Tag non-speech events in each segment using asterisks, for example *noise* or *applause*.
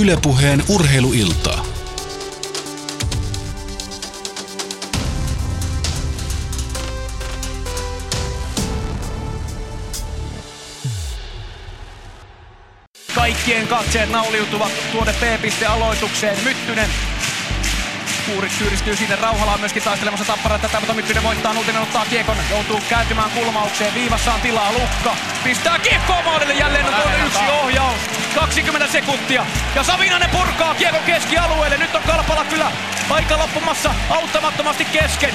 Ylepuheen urheiluiltaa. Kaikkien katseet nauliutuvat tuonne P-piste-aloitukseen. Myttynen Kuurit syyristyy sinne. Rauhala on myöskin taistelemassa tappara tätä, mutta Myttynen voittaa. Nutinen ottaa kiekon. Joutuu kääntymään kulmaukseen. Viivassa on tilaa. Lukka pistää kiekkoa maalille. Jälleen on tuonne yksi ohjaus. 20 sekuntia. Ja Savinainen purkaa kiekon keskialueelle. Nyt on Kalpala kyllä aika loppumassa auttamattomasti kesken.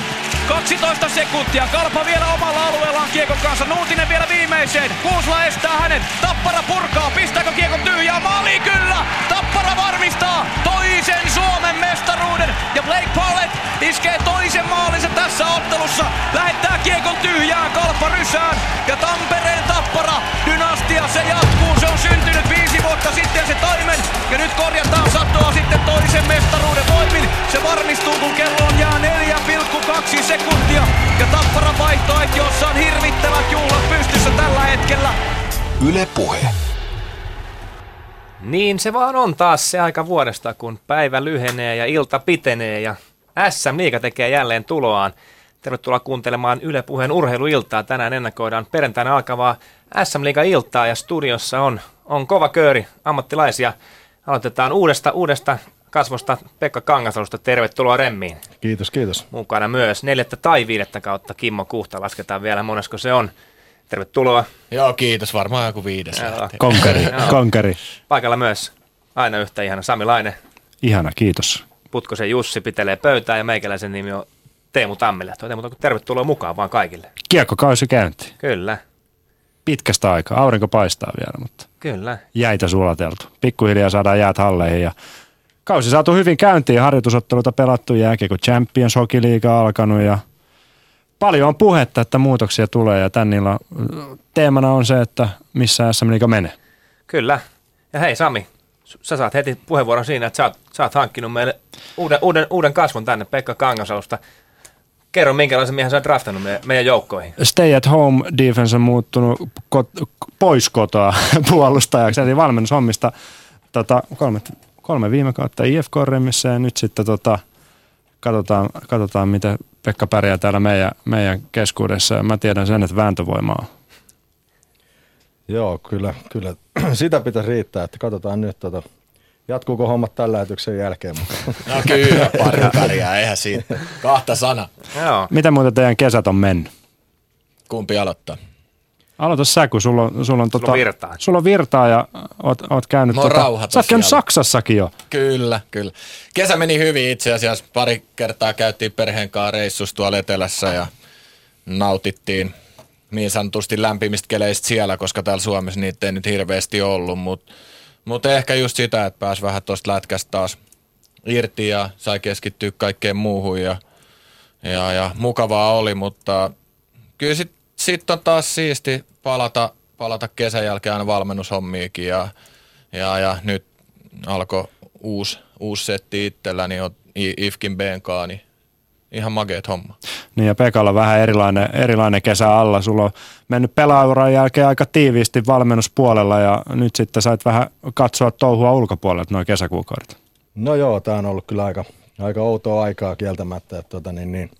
12 sekuntia. Kalpa vielä omalla alueellaan kiekon kanssa. Nuutinen vielä viimeiseen. Kuusla estää hänen. Tappara purkaa. Pistääkö kiekon tyhjää? Maali kyllä! Tappara varmistaa toisen Suomen mestaruuden. Ja Blake Pallet iskee toisen maalinsa tässä ottelussa. Lähettää kiekon tyhjään Kalpa rysään. Ja Tampereen Tappara dynastia se jatkuu. Se on syntynyt viisi vuotta sitten se taimen. Ja nyt korjataan satoa sitten toisen mestaruuden voimin. Se varmistuu kun kello on jää 4,2 sekuntia. Ja Tappara vaihtoehtiossa on hirvittävät juhlat pystyssä tällä hetkellä. Yle Puhe. Niin se vaan on taas se aika vuodesta, kun päivä lyhenee ja ilta pitenee ja SM Liiga tekee jälleen tuloaan. Tervetuloa kuuntelemaan Yle Puheen urheiluiltaa. Tänään ennakoidaan perjantaina alkavaa SM Liiga iltaa ja studiossa on, on kova kööri ammattilaisia. Aloitetaan uudesta, uudesta kasvosta Pekka Kangasalusta. Tervetuloa Remmiin. Kiitos, kiitos. Mukana myös neljättä tai viidettä kautta Kimmo Kuhta. Lasketaan vielä monesko se on. Tervetuloa. Joo, kiitos. Varmaan joku viides. Konkari, konkari. Paikalla myös aina yhtä ihana Sami Laine. Ihana, kiitos. Putkosen Jussi pitelee pöytää ja meikäläisen nimi on Teemu Tammille. Teemu, tervetuloa mukaan vaan kaikille. Kiekkokausi käynti. Kyllä, Pitkästä aikaa. Aurinko paistaa vielä, mutta kyllä. jäitä sulateltu. Pikkuhiljaa saadaan jäät halleihin ja kausi saatu hyvin käyntiin. Harjoitusotteluita pelattu jääkiekko Champions Hockey League alkanut ja paljon on puhetta, että muutoksia tulee ja tän illan teemana on se, että missä SM Liiga menee. Kyllä. Ja hei Sami, sä saat heti puheenvuoron siinä, että sä oot, sä oot hankkinut meille uuden, uuden, uuden kasvon tänne Pekka Kangasalusta. Kerro, minkälaisen miehen sä oot draftannut meidän, meidän joukkoihin. Stay at home defense on muuttunut kot- pois kotoa *laughs* puolustajaksi, eli valmennushommista tota, kolme, kolme viime kautta IFK Remissä ja nyt sitten tota, katsotaan, katsotaan, miten Pekka pärjää täällä meidän, meidän keskuudessa. Ja Mä tiedän sen, että vääntövoima on. Joo, kyllä, kyllä. *clears throat* Sitä pitäisi riittää, että katsotaan nyt, tota, jatkuuko hommat tällä lähetyksen jälkeen. Mutta No kyllä, pari pärjää, eihän siitä. Kahta sana. Joo. Miten muuten teidän kesät on mennyt? Kumpi aloittaa? Aloita sä, kun sulla on, sulla on, tota, on virtaa. Sulla on virtaa ja oot, oot käynyt... Mä oon tota, rauha sä oot käynyt. Saksassakin jo. Kyllä, kyllä. Kesä meni hyvin itse asiassa. Pari kertaa käytiin perheen kanssa reissussa tuolla etelässä ja nautittiin niin sanotusti lämpimistä keleistä siellä, koska täällä Suomessa niitä ei nyt hirveästi ollut, mutta mut ehkä just sitä, että pääsi vähän tuosta lätkästä taas irti ja sai keskittyä kaikkeen muuhun ja, ja, ja mukavaa oli, mutta kyllä sitten sit on taas siisti palata, palata kesän jälkeen aina valmennushommiikin ja, ja, ja nyt alkoi uusi, uusi setti itselläni on I- IFKin Benkaa, niin ihan makeet homma. Niin ja Pekalla vähän erilainen, erilainen kesä alla. Sulla on mennyt pelaajuran jälkeen aika tiiviisti valmennuspuolella ja nyt sitten sait vähän katsoa touhua ulkopuolelta noin kesäkuukaudet. no joo, tämä on ollut kyllä aika, aika outoa aikaa kieltämättä. Että, tota, niin, niin,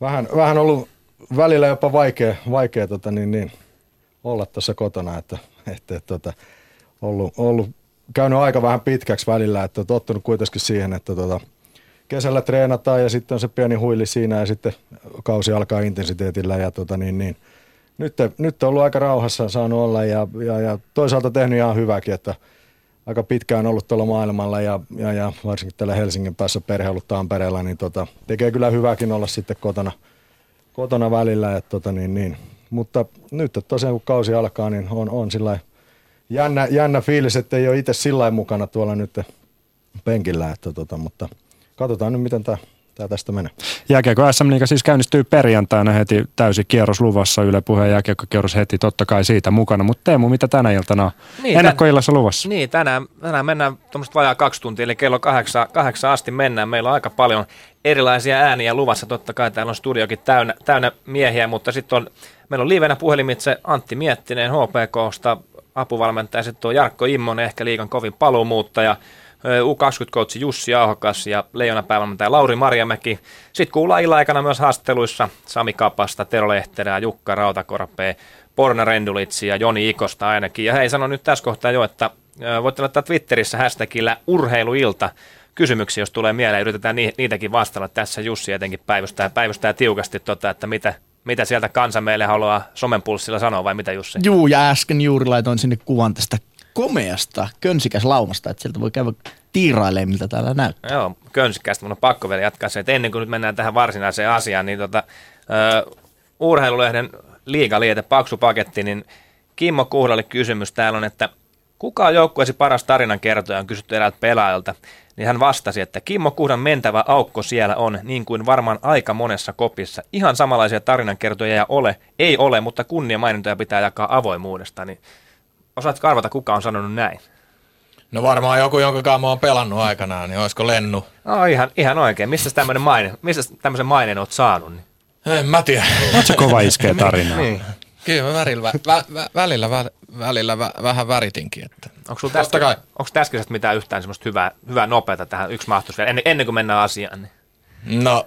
vähän, vähän ollut välillä jopa vaikea, vaikea tota, niin, niin, olla tuossa kotona, että, että, tota, ollut, ollut, käynyt aika vähän pitkäksi välillä, että tottunut kuitenkin siihen, että tota, kesällä treenataan ja sitten on se pieni huili siinä ja sitten kausi alkaa intensiteetillä ja tota, niin, niin, nyt, nyt on ollut aika rauhassa saanut olla ja, ja, ja toisaalta tehnyt ihan hyväkin, että aika pitkään ollut tuolla maailmalla ja, ja, ja varsinkin täällä Helsingin päässä perhe ollut Tampereella, niin tota, tekee kyllä hyväkin olla sitten kotona, kotona välillä. Et tota, niin, niin. Mutta nyt että tosiaan kun kausi alkaa, niin on, on sillä jännä, jännä fiilis, että ei ole itse sillä mukana tuolla nyt penkillä. Että tota, mutta katsotaan nyt, miten tämä tästä menee. Jääkiekko SM Liiga siis käynnistyy perjantaina heti täysi kierros luvassa. Yle puheen jääkiekkokierros heti totta kai siitä mukana. Mutta Teemu, mitä tänä iltana on? Niin, Ennakkoillassa luvassa. Niin, tänään, tänään mennään tuommoista vajaa kaksi tuntia, eli kello kahdeksan, kahdeksan asti mennään. Meillä on aika paljon erilaisia ääniä luvassa. Totta kai täällä on studiokin täynnä, täynnä miehiä, mutta sitten on, meillä on livenä puhelimitse Antti Miettinen HPKsta, apuvalmentaja sitten tuo Jarkko Immonen, ehkä liikan kovin paluumuuttaja, U20-coachi Jussi Ahokas ja Leijona päävalmentaja Lauri Marjamäki. Sitten kuullaan illan aikana myös haastatteluissa Sami Kapasta, Tero Lehterää, Jukka Rautakorpea, Porna Rendulitsi ja Joni Ikosta ainakin. Ja hei, sanon nyt tässä kohtaa jo, että voitte laittaa Twitterissä hashtagillä urheiluilta kysymyksiä, jos tulee mieleen. Yritetään niitäkin vastata. Tässä Jussi etenkin päivystää, päivystää tiukasti, tota, että mitä, mitä sieltä kansa meille haluaa somenpulssilla sanoa vai mitä Jussi? Juu, ja äsken juuri laitoin sinne kuvan tästä komeasta könsikäs laumasta, että sieltä voi käydä tiirailemaan, miltä täällä näyttää. Joo, könsikästä. Mun on pakko vielä jatkaa se, että ennen kuin nyt mennään tähän varsinaiseen asiaan, niin tota, uh, urheilulehden liigaliete, paksu paketti, niin Kimmo Kuhlalle kysymys täällä on, että kuka on joukkueesi paras tarinan kertoja, on kysytty eräältä pelaajalta, niin hän vastasi, että Kimmo Kuhdan mentävä aukko siellä on, niin kuin varmaan aika monessa kopissa. Ihan samanlaisia tarinankertoja ei ole, ei ole, mutta kunnia mainintoja pitää jakaa avoimuudesta, niin Osaatko arvata, kuka on sanonut näin? No varmaan joku, jonka kanssa mä oon pelannut aikanaan, niin olisiko Lennu? No ihan, ihan oikein. Mistä tämmöinen maine, mistä tämmöisen maineen oot saanut? Niin? En mä tiedä. Se kova iskee tarinaa. niin. Kyllä mä värillä, vä, vä, välillä, vä, välillä vä, vähän väritinkin. Että. Onko sulla tästä, kai. onko tästä mitään yhtään semmoista hyvää, hyvää nopeata tähän yksi mahtus vielä, ennen, ennen kuin mennään asiaan? Niin? No,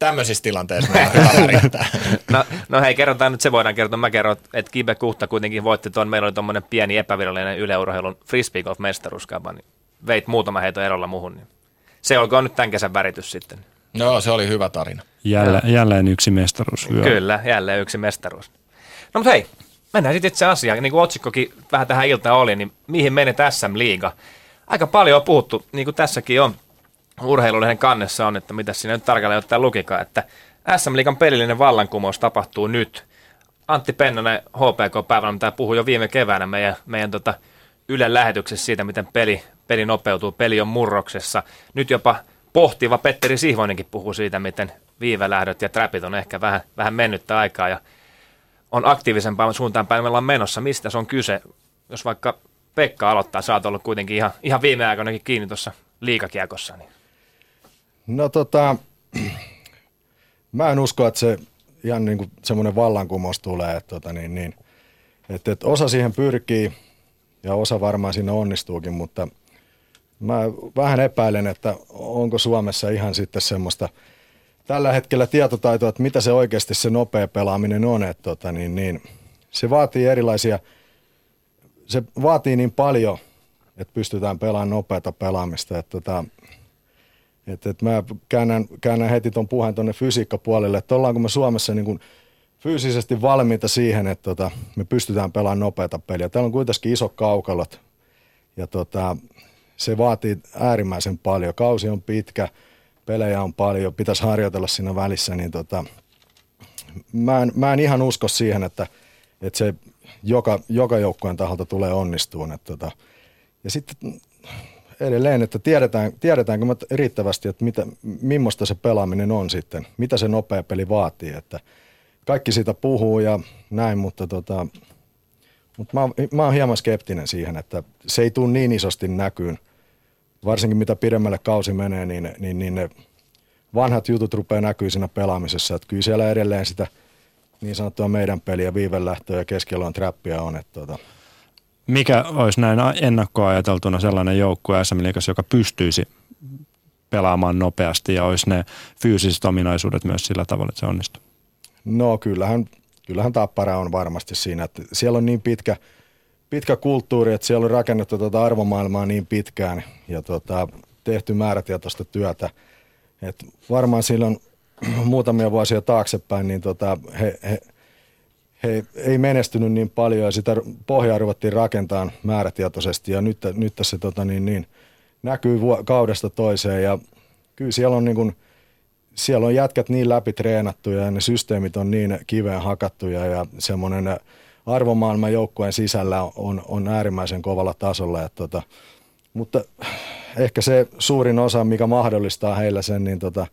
tämmöisissä tilanteissa *laughs* hyvä no, no hei, kerrotaan nyt, se voidaan kertoa. Mä kerron, että Kibe Kuhta kuitenkin voitti tuon, meillä oli tuommoinen pieni epävirallinen yleurheilun frisbee golf mestaruuskapa, niin veit muutama heito erolla muuhun. Niin se olkoon nyt tämän kesän väritys sitten. No, se oli hyvä tarina. Jälleen, jälleen yksi mestaruus. Kyllä, jälleen yksi mestaruus. No mutta hei, mennään sitten itse asiaan. Niin kuin otsikkokin vähän tähän iltaan oli, niin mihin menee SM-liiga? Aika paljon on puhuttu, niin kuin tässäkin on urheilulehden kannessa on, että mitä siinä nyt tarkalleen ottaen lukikaan, että SM Liigan pelillinen vallankumous tapahtuu nyt. Antti Pennonen HPK-päivänä, mitä puhui jo viime keväänä meidän, meidän tota Ylen lähetyksessä siitä, miten peli, peli nopeutuu, peli on murroksessa. Nyt jopa pohtiva Petteri Sihvoinenkin puhuu siitä, miten viivelähdöt ja trapit on ehkä vähän, vähän mennyttä aikaa ja on aktiivisempaan suuntaan päin meillä on menossa. Mistä se on kyse? Jos vaikka Pekka aloittaa, sä oot ollut kuitenkin ihan, ihan viime aikoinakin kiinni tuossa liikakiekossa. Niin. No tota, *clears throat* mä en usko, että se ihan niin kuin semmoinen vallankumous tulee, että, tota, niin, niin, että, että osa siihen pyrkii ja osa varmaan sinne onnistuukin, mutta mä vähän epäilen, että onko Suomessa ihan sitten semmoista tällä hetkellä tietotaitoa, että mitä se oikeasti se nopea pelaaminen on, että tota, niin, niin, se vaatii erilaisia, se vaatii niin paljon, että pystytään pelaamaan nopeata pelaamista, että tota, et, et mä käännän, käännän heti tuon puheen tuonne fysiikkapuolelle, että ollaanko me Suomessa niin kuin fyysisesti valmiita siihen, että tota, me pystytään pelaamaan nopeata peliä. Täällä on kuitenkin iso kaukalot ja tota, se vaatii äärimmäisen paljon. Kausi on pitkä, pelejä on paljon, pitäisi harjoitella siinä välissä, niin tota, mä, en, mä en ihan usko siihen, että, että se joka, joka joukkueen taholta tulee onnistuun. Että tota, ja sitten edelleen, että tiedetään, tiedetäänkö me riittävästi, että mitä, millaista se pelaaminen on sitten, mitä se nopea peli vaatii, että kaikki siitä puhuu ja näin, mutta tota, mutta mä, mä oon hieman skeptinen siihen, että se ei tule niin isosti näkyyn, varsinkin mitä pidemmälle kausi menee, niin, niin, niin ne vanhat jutut rupeaa näkyy siinä pelaamisessa, että kyllä siellä edelleen sitä niin sanottua meidän peliä, viivelähtöä ja keskiolon trappia on, että tota, mikä olisi näin ennakkoajateltuna sellainen joukkue SM Liigassa, joka pystyisi pelaamaan nopeasti ja olisi ne fyysiset ominaisuudet myös sillä tavalla, että se onnistuu? No kyllähän, kyllähän Tappara on varmasti siinä, että siellä on niin pitkä, pitkä kulttuuri, että siellä on rakennettu tuota arvomaailmaa niin pitkään ja tota, tehty määrätietoista työtä. Et varmaan silloin *clears throat* muutamia vuosia taaksepäin, niin tota, he, he, he ei menestynyt niin paljon ja sitä pohjaa ruvettiin rakentaa määrätietoisesti ja nyt, nyt se tota, niin, niin, näkyy kaudesta toiseen ja kyllä siellä on, niin kuin, siellä on jätkät niin läpi treenattuja ja ne systeemit on niin kiveen hakattuja ja semmoinen arvomaailma joukkueen sisällä on, on äärimmäisen kovalla tasolla. Ja tota, mutta ehkä se suurin osa, mikä mahdollistaa heillä sen, niin tota,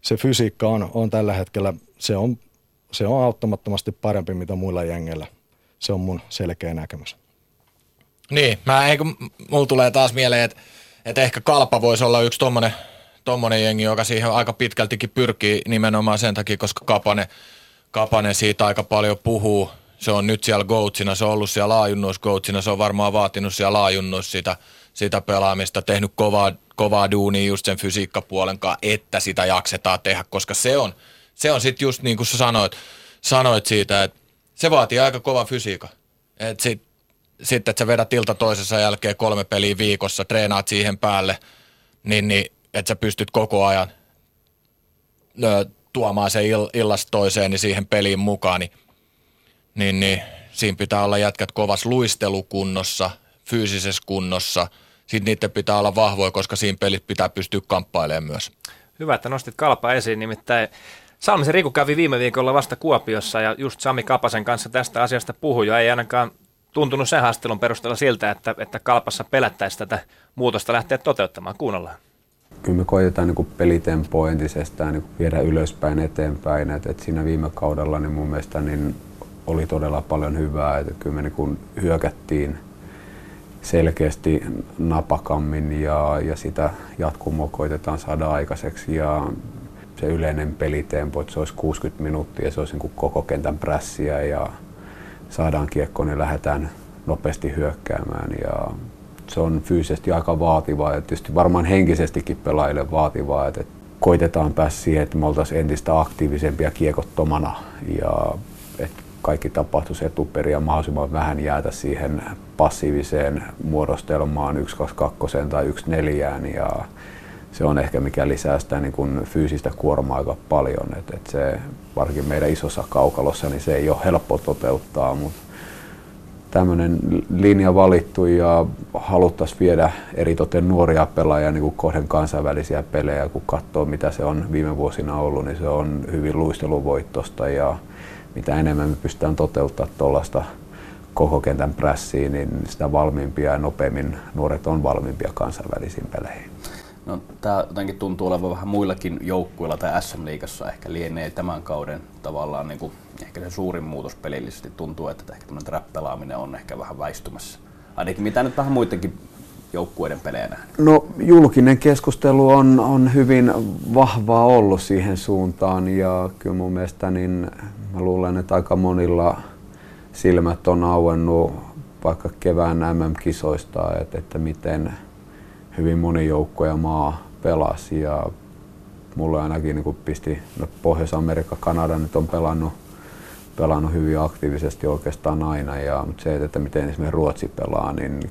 se fysiikka on, on tällä hetkellä, se on se on auttamattomasti parempi mitä muilla jengeillä. Se on mun selkeä näkemys. Niin, mä eikö, mulla tulee taas mieleen, että, että ehkä Kalpa voisi olla yksi tommonen, tommonen jengi, joka siihen aika pitkältikin pyrkii nimenomaan sen takia, koska Kapane, Kapane siitä aika paljon puhuu se on nyt siellä Goatsina, se on ollut siellä laajunnuissa Goatsina, se on varmaan vaatinut siellä laajunnuissa sitä, sitä pelaamista, tehnyt kovaa, kovaa duunia just sen fysiikkapuolen kanssa, että sitä jaksetaan tehdä, koska se on, se on sitten just niin kuin sä sanoit, sanoit siitä, että se vaatii aika kova fysiikka. Et sit, sitten, että sä vedät ilta toisessa jälkeen kolme peliä viikossa, treenaat siihen päälle, niin, niin että sä pystyt koko ajan ö, tuomaan se ill, illasta toiseen niin siihen peliin mukaan, niin, niin, niin siinä pitää olla jätkät kovas luistelukunnossa, fyysisessä kunnossa. Sitten niiden pitää olla vahvoja, koska siinä pelit pitää pystyä kamppailemaan myös. Hyvä, että nostit kalpa esiin, nimittäin Salmisen Riku kävi viime viikolla vasta Kuopiossa ja just Sami Kapasen kanssa tästä asiasta puhui ja ei ainakaan tuntunut sen haastelun perusteella siltä, että, että kalpassa pelättäisiin tätä muutosta lähteä toteuttamaan. Kuunnellaan. Kyllä me koitetaan niin pelitempoa entisestään niin viedä ylöspäin eteenpäin. Et, et siinä viime kaudella niin mun mielestä niin oli todella paljon hyvää. Et kyllä me niin hyökättiin selkeästi napakammin ja, ja sitä jatkumoa koitetaan saada aikaiseksi. Ja se yleinen pelitempo, että se olisi 60 minuuttia, se olisi niin koko kentän prässiä ja saadaan kiekko, niin lähdetään nopeasti hyökkäämään. Ja se on fyysisesti aika vaativaa ja tietysti varmaan henkisestikin pelaajille vaativaa, että koitetaan päästä siihen, että me oltaisiin entistä aktiivisempia kiekottomana ja että kaikki tapahtuisi etuperin ja mahdollisimman vähän jäätä siihen passiiviseen muodostelmaan 1-2-2 tai 1-4 ja se on ehkä mikä lisää sitä niin kuin fyysistä kuormaa aika paljon. Et, et se, varsinkin meidän isossa kaukalossa, niin se ei ole helppo toteuttaa, mutta tämmöinen linja valittu ja haluttaisiin viedä eritoten nuoria pelaajia niin kuin kohden kansainvälisiä pelejä. Kun katsoo mitä se on viime vuosina ollut, niin se on hyvin luisteluvoittosta ja mitä enemmän me pystytään toteuttamaan tuollaista koko kentän prässiä, niin sitä valmiimpia ja nopeammin nuoret on valmiimpia kansainvälisiin peleihin. No, tämä jotenkin tuntuu olevan vähän muillakin joukkueilla tai SM-liigassa ehkä lienee tämän kauden tavallaan niin kuin, ehkä se suurin muutos pelillisesti tuntuu, että ehkä tämmöinen trap-pelaaminen on ehkä vähän väistymässä. Ainakin mitä nyt vähän muidenkin joukkueiden pelejä nähnyt? No julkinen keskustelu on, on hyvin vahvaa ollut siihen suuntaan ja kyllä mun mielestä niin mä luulen, että aika monilla silmät on auennut vaikka kevään MM-kisoista, että, että miten hyvin moni joukko ja maa pelasi ja mulle ainakin niin pisti, no Pohjois-Amerikka, Kanada nyt on pelannut, pelannut hyvin aktiivisesti oikeastaan aina, ja, mutta se, että miten esimerkiksi Ruotsi pelaa, niin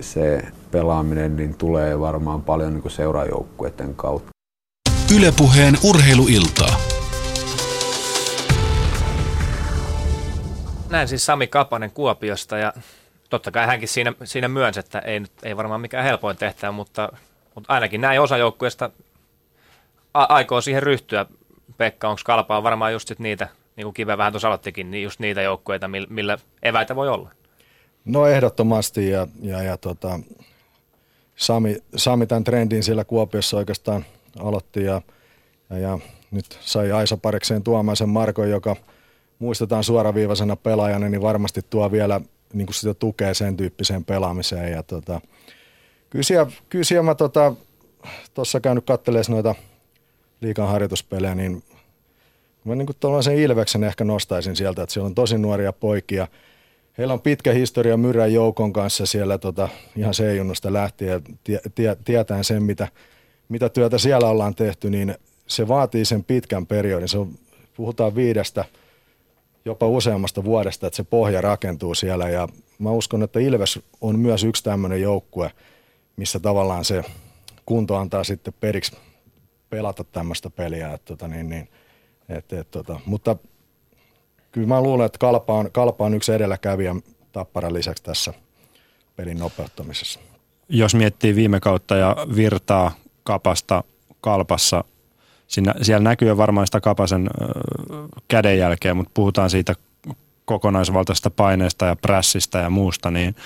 se pelaaminen niin tulee varmaan paljon niin seurajoukkueiden kautta. Ylepuheen urheiluiltaa. Näin siis Sami Kapanen Kuopiosta ja totta kai hänkin siinä, siinä myönsi, että ei, ei varmaan mikään helpoin tehtävä, mutta, mutta ainakin näin osa joukkueesta aikoo siihen ryhtyä. Pekka, onko kalpaa varmaan just sit niitä, niin kuin Kive vähän tuossa aloittikin, niin just niitä joukkueita, millä eväitä voi olla? No ehdottomasti ja, ja, ja tota, Sami, Sami tämän trendin siellä Kuopiossa oikeastaan aloitti ja, ja, ja nyt sai Aisa parikseen Tuomaisen Markon, joka muistetaan suoraviivaisena pelaajana, niin varmasti tuo vielä niin kuin sitä tukea sen tyyppiseen pelaamiseen. Ja tota, kyllä siellä, kyllä siellä mä tuossa tota, käynyt katselemaan noita liikan harjoituspelejä, niin mä niin tuollaisen Ilveksen ehkä nostaisin sieltä, että siellä on tosi nuoria poikia. Heillä on pitkä historia Myrän joukon kanssa siellä tota, ihan C-junnosta lähtien tie, tie, sen, mitä, mitä työtä siellä ollaan tehty, niin se vaatii sen pitkän periodin. Se on, puhutaan viidestä – jopa useammasta vuodesta, että se pohja rakentuu siellä. Ja mä uskon, että Ilves on myös yksi tämmöinen joukkue, missä tavallaan se kunto antaa sitten periksi pelata tämmöistä peliä. Että tota, niin, niin, et, et, tota. Mutta kyllä mä luulen, että Kalpa on, Kalpa on yksi edelläkävijä Tapparan lisäksi tässä pelin nopeuttamisessa. Jos miettii viime kautta ja virtaa kapasta kalpassa – Siinä, siellä näkyy varmaan sitä Kapasen kädenjälkeä, mutta puhutaan siitä kokonaisvaltaisesta paineesta ja prässistä ja muusta, niin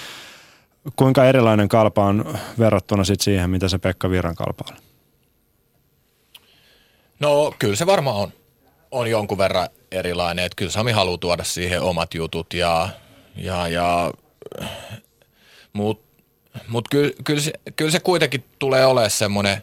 kuinka erilainen kalpa on verrattuna sit siihen, mitä se Pekka Virran kalpa oli? No kyllä se varmaan on, on jonkun verran erilainen, että kyllä Sami haluaa tuoda siihen omat jutut ja, ja, ja mutta mut kyllä, kyllä, se, kyllä se kuitenkin tulee olemaan semmoinen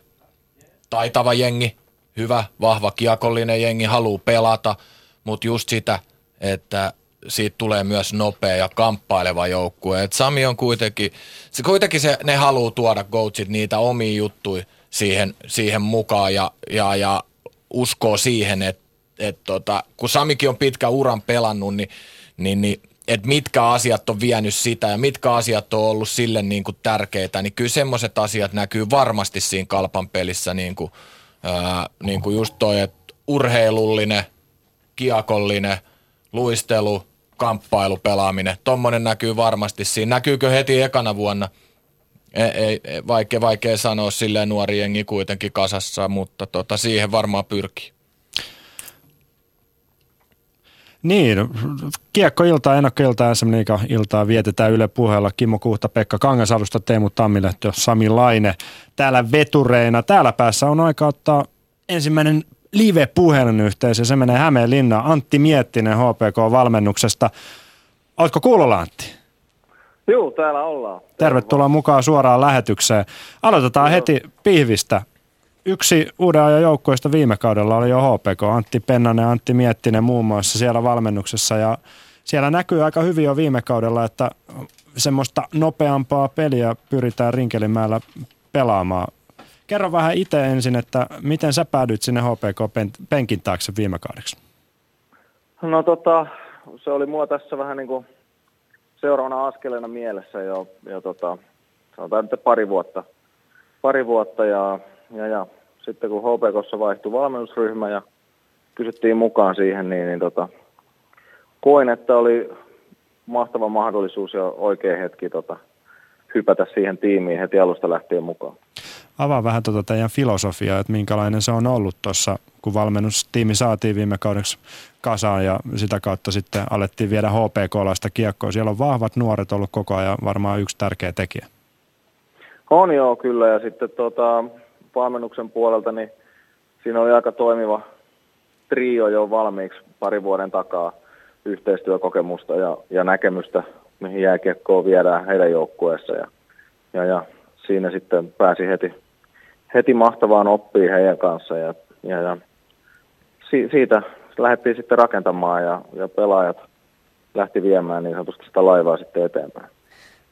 taitava jengi, hyvä, vahva kiekollinen jengi, haluaa pelata, mutta just sitä, että siitä tulee myös nopea ja kamppaileva joukkue. Et Sami on kuitenkin, se kuitenkin se, ne haluaa tuoda coachit niitä omia juttuja siihen, siihen mukaan ja, ja, ja uskoo siihen, että et tota, kun Samikin on pitkä uran pelannut, niin, niin, niin että mitkä asiat on vienyt sitä ja mitkä asiat on ollut sille niin kuin tärkeitä, niin kyllä semmoiset asiat näkyy varmasti siinä kalpan pelissä, niin kuin, ää, niin kuin just toi, että urheilullinen, kiekollinen, luistelu, kamppailu, pelaaminen, tommonen näkyy varmasti siinä. Näkyykö heti ekana vuonna? Ei, ei, vaikea, vaikea sanoa silleen nuori jengi kuitenkin kasassa, mutta tota, siihen varmaan pyrkii. Niin, kiekkoiltaa, ennakkoiltaa, SM iltaa vietetään Yle puheella. Kimmo Kuhta, Pekka Kangasalusta, Teemu Tammilehto, Sami Laine. Täällä vetureina. Täällä päässä on aika ottaa ensimmäinen live-puhelinyhteys ja se menee Hämeenlinnaan. Antti Miettinen HPK-valmennuksesta. Oletko kuulolla Antti? Joo, täällä ollaan. Tervetuloa mukaan suoraan lähetykseen. Aloitetaan Joo. heti pihvistä. Yksi uuden ajan joukkoista viime kaudella oli jo HPK, Antti Pennanen, Antti Miettinen muun muassa siellä valmennuksessa ja siellä näkyy aika hyvin jo viime kaudella, että semmoista nopeampaa peliä pyritään Rinkelinmäellä pelaamaan. Kerro vähän itse ensin, että miten sä päädyit sinne HPK-penkin taakse viime kaudeksi? No tota, se oli mua tässä vähän niin kuin seuraavana askeleena mielessä jo, jo tota, sanotaan nyt pari vuotta, pari vuotta ja ja, ja sitten kun HPKssa vaihtui valmennusryhmä ja kysyttiin mukaan siihen, niin, niin tota, koin, että oli mahtava mahdollisuus ja oikea hetki tota, hypätä siihen tiimiin heti alusta lähtien mukaan. Avaa vähän tuota teidän filosofiaa, että minkälainen se on ollut tuossa, kun valmennustiimi saatiin viime kaudeksi kasaan ja sitä kautta sitten alettiin viedä HPK-laista kiekkoa. Siellä on vahvat nuoret ollut koko ajan varmaan yksi tärkeä tekijä. On joo, kyllä. Ja sitten tota, valmennuksen puolelta, niin siinä oli aika toimiva trio jo valmiiksi pari vuoden takaa yhteistyökokemusta ja, ja näkemystä, mihin jääkiekkoa viedään heidän joukkueessa. Ja, ja, ja siinä sitten pääsi heti, heti mahtavaan oppiin heidän kanssa ja, ja, ja si, siitä lähdettiin sitten rakentamaan ja, ja pelaajat lähti viemään niin sanotusti sitä laivaa sitten eteenpäin.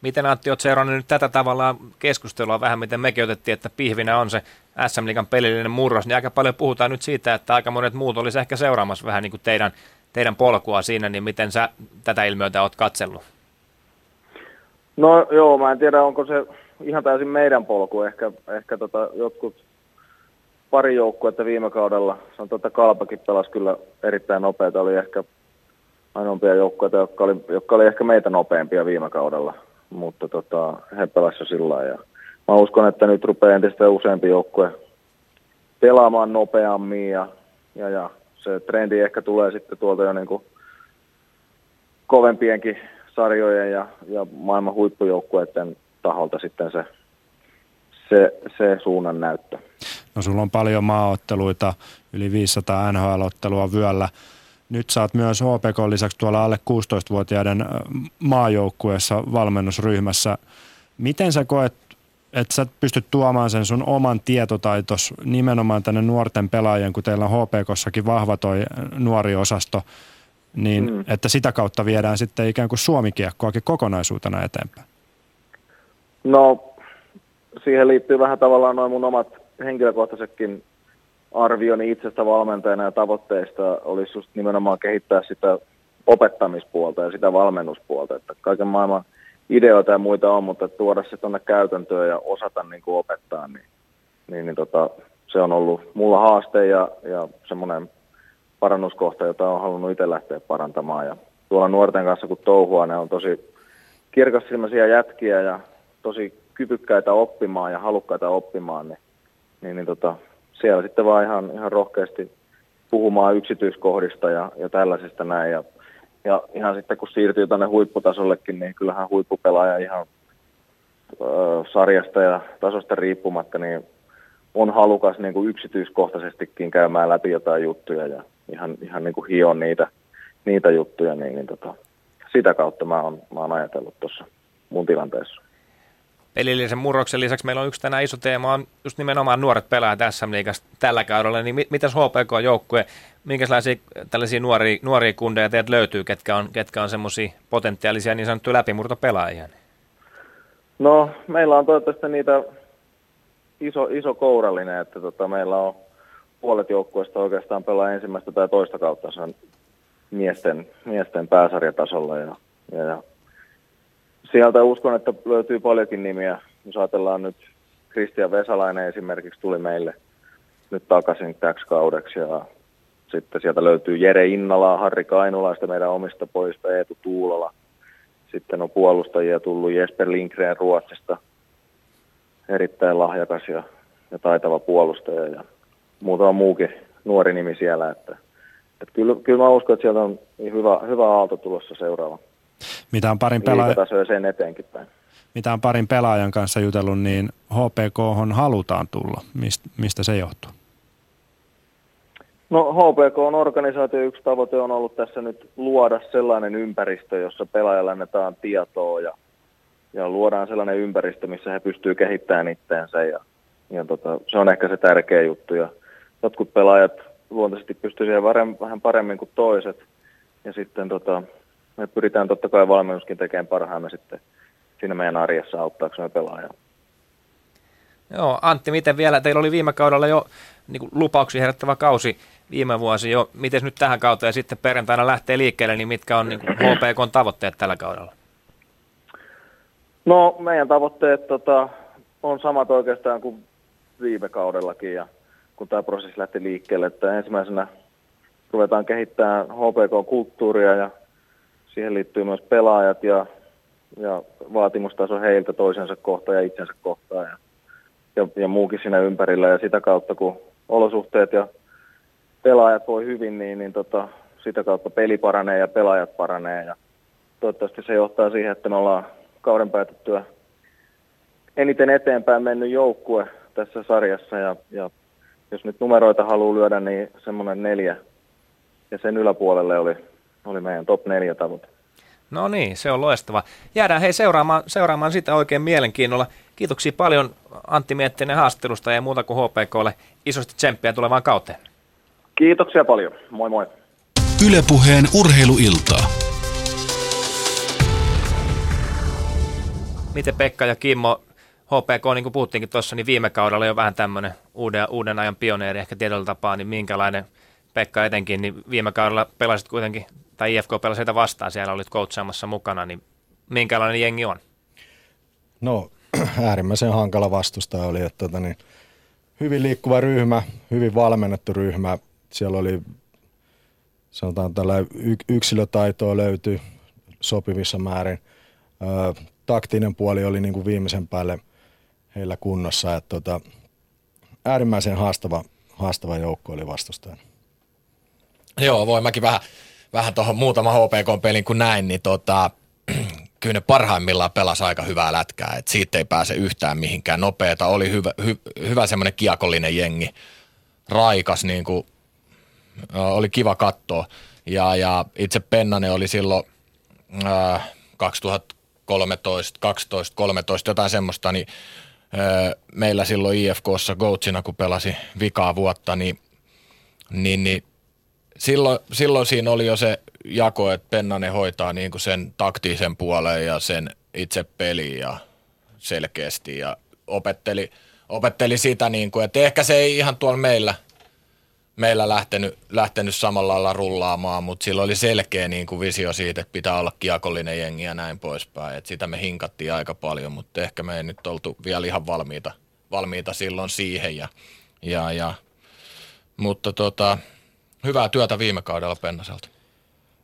Miten Antti, olet seurannut nyt tätä tavallaan keskustelua vähän, miten mekin otettiin, että pihvinä on se SM Liigan pelillinen murros, niin aika paljon puhutaan nyt siitä, että aika monet muut olisi ehkä seuraamassa vähän niin kuin teidän, teidän polkua siinä, niin miten sä tätä ilmiötä olet katsellut? No joo, mä en tiedä, onko se ihan täysin meidän polku. Ehkä, ehkä tota, jotkut pari joukkuetta viime kaudella, sanotaan, että Kalpakin pelasi kyllä erittäin nopeita, oli ehkä ainoampia joukkueita, jotka oli, jotka oli ehkä meitä nopeampia viime kaudella mutta tota, he pelasivat sillä ja mä uskon, että nyt rupeaa entistä useampi joukkue pelaamaan nopeammin ja, ja, ja se trendi ehkä tulee sitten tuolta jo niin kuin kovempienkin sarjojen ja, ja maailman huippujoukkueiden taholta sitten se, se, se suunnan näyttö. No sulla on paljon maaotteluita, yli 500 NHL-ottelua vyöllä nyt saat myös HPK lisäksi tuolla alle 16-vuotiaiden maajoukkueessa valmennusryhmässä. Miten sä koet, että sä pystyt tuomaan sen sun oman tietotaitos nimenomaan tänne nuorten pelaajien, kun teillä on HPKssakin vahva toi nuori osasto, niin mm. että sitä kautta viedään sitten ikään kuin suomikiekkoakin kokonaisuutena eteenpäin? No, siihen liittyy vähän tavallaan noin mun omat henkilökohtaisetkin arvioni itsestä valmentajana ja tavoitteista olisi just nimenomaan kehittää sitä opettamispuolta ja sitä valmennuspuolta, että kaiken maailman ideoita ja muita on, mutta tuoda se tuonne käytäntöön ja osata niin kuin opettaa, niin, niin, niin tota, se on ollut mulla haaste ja, ja semmoinen parannuskohta, jota on halunnut itse lähteä parantamaan. Ja tuolla nuorten kanssa kun touhua, ne on tosi kirkassilmäisiä jätkiä ja tosi kyvykkäitä oppimaan ja halukkaita oppimaan, niin, niin, niin tota, siellä sitten vaan ihan, ihan rohkeasti puhumaan yksityiskohdista ja, ja tällaisista näin. Ja, ja ihan sitten kun siirtyy tänne huipputasollekin, niin kyllähän huippupelaaja ihan ö, sarjasta ja tasosta riippumatta, niin on halukas niin kuin yksityiskohtaisestikin käymään läpi jotain juttuja ja ihan, ihan niin kuin hion niitä, niitä juttuja, niin, niin tota, sitä kautta mä oon, mä oon ajatellut tuossa mun tilanteessa. Pelillisen murroksen lisäksi meillä on yksi tänään iso teema, on just nimenomaan nuoret pelaajat SM Liigassa tällä kaudella, niin mitäs HPK-joukkue, minkälaisia tällaisia nuoria, nuoria kundeja teiltä löytyy, ketkä on, ketkä on semmoisia potentiaalisia niin sanottuja läpimurtopelaajia? No, meillä on toivottavasti niitä iso, iso kourallinen, että tota, meillä on puolet joukkueesta oikeastaan pelaa ensimmäistä tai toista kautta se on miesten, miesten pääsarjatasolla ja, ja, ja sieltä uskon, että löytyy paljonkin nimiä. Jos ajatellaan nyt, Kristian Vesalainen esimerkiksi tuli meille nyt takaisin täksi kaudeksi ja sitten sieltä löytyy Jere Innala, Harri Kainulaista meidän omista poista, Eetu Tuulola. Sitten on puolustajia tullut Jesper Lindgren Ruotsista, erittäin lahjakas ja, ja taitava puolustaja ja muutama muukin nuori nimi siellä. Että, että kyllä, kyllä mä uskon, että sieltä on hyvä, hyvä aalto tulossa seuraava. Mitä on parin pelaajan, sen eteenkin päin. Mitä on parin pelaajan kanssa jutellut, niin HPK halutaan tulla. Mist, mistä se johtuu? No HPK on organisaatio, yksi tavoite on ollut tässä nyt luoda sellainen ympäristö, jossa pelaajalle annetaan tietoa ja, ja luodaan sellainen ympäristö, missä he pystyvät kehittämään itteensä ja, ja tota, se on ehkä se tärkeä juttu ja jotkut pelaajat luontaisesti pystyy siihen vähän paremmin kuin toiset ja sitten tota, me pyritään totta kai valmennuskin tekemään parhaamme sitten siinä meidän arjessa auttaaksemme pelaajaa. Joo, Antti, miten vielä, teillä oli viime kaudella jo niin kuin lupauksia herättävä kausi viime vuosi jo. Miten nyt tähän kautta ja sitten perjantaina lähtee liikkeelle, niin mitkä on niin HPK tavoitteet tällä kaudella? No meidän tavoitteet tota, on samat oikeastaan kuin viime kaudellakin ja kun tämä prosessi lähti liikkeelle, että ensimmäisenä ruvetaan kehittämään HPK-kulttuuria ja siihen liittyy myös pelaajat ja, ja vaatimustaso heiltä toisensa kohtaan ja itsensä kohtaan ja, ja, ja muukin siinä ympärillä. Ja sitä kautta, kun olosuhteet ja pelaajat voi hyvin, niin, niin tota, sitä kautta peli paranee ja pelaajat paranee. Ja toivottavasti se johtaa siihen, että me ollaan kauden päätettyä eniten eteenpäin mennyt joukkue tässä sarjassa. Ja, ja jos nyt numeroita haluaa lyödä, niin semmoinen neljä ja sen yläpuolelle oli oli meidän top 4 tavoite. No niin, se on loistava. Jäädään hei seuraamaan, seuraamaan sitä oikein mielenkiinnolla. Kiitoksia paljon Antti Miettinen haastattelusta ja muuta kuin HPKlle. Isosti tsemppiä tulevaan kauteen. Kiitoksia paljon. Moi moi. Ylepuheen urheiluiltaa. Miten Pekka ja Kimmo, HPK, niin kuin puhuttiinkin tuossa, niin viime kaudella jo vähän tämmöinen uuden, uuden ajan pioneeri ehkä tietyllä tapaa, niin minkälainen Pekka etenkin, niin viime kaudella pelasit kuitenkin tai IFK pelasi heitä vastaan, siellä olit coachaamassa mukana, niin minkälainen jengi on? No *clears throat* äärimmäisen hankala vastustaja oli, että tota, niin, hyvin liikkuva ryhmä, hyvin valmennettu ryhmä, siellä oli sanotaan tällä yksilötaitoa löytyi sopivissa määrin. Ö, taktinen puoli oli niin kuin viimeisen päälle heillä kunnossa, että tota, äärimmäisen haastava, haastava joukko oli vastustajana. Joo, voi mäkin vähän vähän tuohon muutama HPK-pelin kun näin, niin tota, *clears throat* kyllä ne parhaimmillaan pelasi aika hyvää lätkää, että siitä ei pääse yhtään mihinkään nopeeta. Oli hyvä, hy, hyvä semmoinen kiekollinen jengi, raikas, niin kuin, oli kiva katsoa. Ja, ja itse Pennanen oli silloin äh, 2013, 12, 13, jotain semmoista, niin äh, meillä silloin IFKssa coachina, kun pelasi vikaa vuotta, niin, niin, niin silloin, silloin siinä oli jo se jako, että Pennanen hoitaa niin kuin sen taktisen puolen ja sen itse peli ja selkeästi ja opetteli, opetteli sitä, niin kuin, että ehkä se ei ihan tuolla meillä, meillä lähtenyt, lähtenyt samalla lailla rullaamaan, mutta sillä oli selkeä niin kuin visio siitä, että pitää olla kiekollinen jengi ja näin poispäin. Et sitä me hinkattiin aika paljon, mutta ehkä me ei nyt oltu vielä ihan valmiita, valmiita silloin siihen. Ja, ja, ja, mutta tota, Hyvää työtä viime kaudella Pennaselta.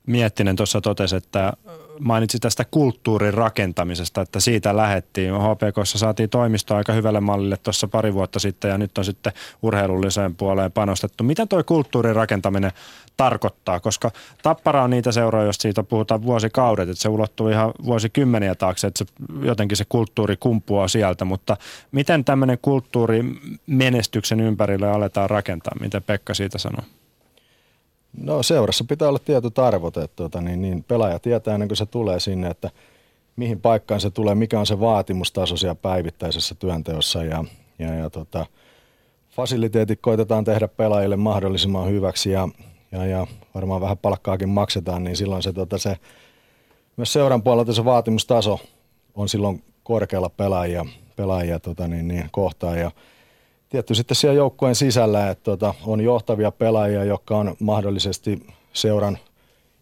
Miettinen tuossa totesi, että mainitsi tästä kulttuurin rakentamisesta, että siitä lähettiin. HPKssa saatiin toimisto aika hyvälle mallille tuossa pari vuotta sitten ja nyt on sitten urheilulliseen puoleen panostettu. Mitä tuo kulttuurin rakentaminen tarkoittaa? Koska Tappara on niitä seuroja, jos siitä puhutaan vuosikaudet, että se ulottuu ihan vuosikymmeniä taakse, että se, jotenkin se kulttuuri kumpuaa sieltä, mutta miten tämmöinen kulttuuri menestyksen ympärille aletaan rakentaa? Miten Pekka siitä sanoo? No seurassa pitää olla tietyt arvot, että tuota, niin, niin pelaaja tietää ennen kuin se tulee sinne, että mihin paikkaan se tulee, mikä on se vaatimustaso siellä päivittäisessä työnteossa ja, ja, ja tota, fasiliteetit koitetaan tehdä pelaajille mahdollisimman hyväksi ja, ja, ja varmaan vähän palkkaakin maksetaan, niin silloin se, tota, se myös seuran puolelta se vaatimustaso on silloin korkealla pelaajia, pelaajia tota, niin, niin, kohtaan ja tietty sitten siellä joukkueen sisällä, että tota, on johtavia pelaajia, jotka on mahdollisesti seuran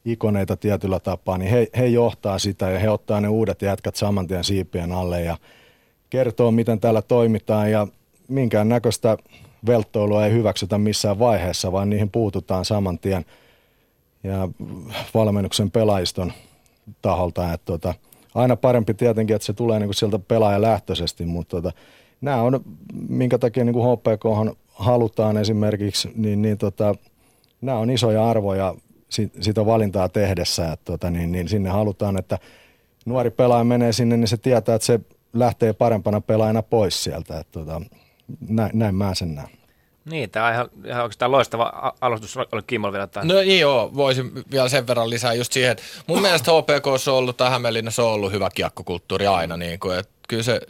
ikoneita tietyllä tapaa, niin he, he johtaa sitä ja he ottaa ne uudet jätkät saman tien siipien alle ja kertoo, miten täällä toimitaan ja minkään näköistä velttoilua ei hyväksytä missään vaiheessa, vaan niihin puututaan saman tien ja valmennuksen pelaajiston taholta. Että tota, aina parempi tietenkin, että se tulee niin kuin sieltä pelaajalähtöisesti, mutta tota, nämä on, minkä takia niin kuin HPK halutaan esimerkiksi, niin, niin tota, nämä on isoja arvoja sitä valintaa tehdessä, että tota, niin, niin sinne halutaan, että nuori pelaaja menee sinne, niin se tietää, että se lähtee parempana pelaajana pois sieltä. Että tota, näin, näin mä sen näen. Niin, tämä on ihan, ihan oikeastaan loistava alustus oli Kimmo vielä. Tai... No niin joo, voisin vielä sen verran lisää just siihen, että mun mielestä HPK on ollut tai Hämeenlinnassa on ollut hyvä kiekkokulttuuri aina, niin kuin, että kyllä se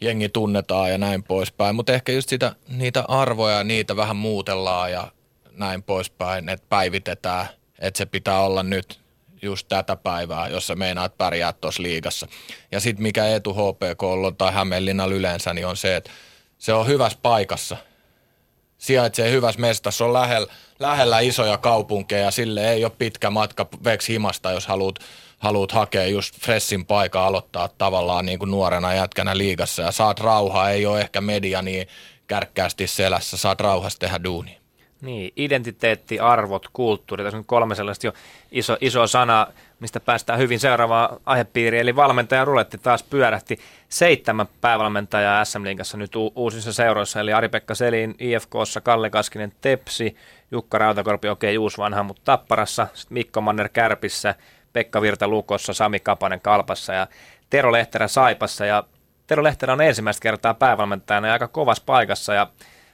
jengi tunnetaan ja näin poispäin, mutta ehkä just sitä, niitä arvoja, niitä vähän muutellaan ja näin poispäin, että päivitetään, että se pitää olla nyt just tätä päivää, jos sä meinaat pärjää tuossa liigassa. Ja sitten mikä etu HPK on tai Hämeenlinnalla yleensä, niin on se, että se on hyvässä paikassa. Sijaitsee hyvässä mestassa, on lähellä, lähellä isoja kaupunkeja, sille ei ole pitkä matka veks himasta, jos haluat haluat hakea just fressin paikan aloittaa tavallaan niin kuin nuorena jätkänä liigassa. Ja saat rauhaa, ei ole ehkä media niin kärkkäästi selässä, saat rauhassa tehdä duuni. Niin, identiteetti, arvot, kulttuuri, tässä on kolme sellaista jo iso, iso sana, mistä päästään hyvin. Seuraavaan aihepiiriin, eli valmentaja ruletti taas pyörähti. Seitsemän päävalmentajaa SM Liigassa nyt u- uusissa seuroissa, eli Ari-Pekka Selin IFKssa, Kalle Kaskinen Tepsi, Jukka Rautakorpi, okei, okay, vanha, mutta Tapparassa, Mikko Manner Kärpissä, Pekka Virta Lukossa, Sami Kapanen Kalpassa ja Tero Lehterä Saipassa. Ja Tero Lehterä on ensimmäistä kertaa päävalmentajana ja aika kovassa paikassa ja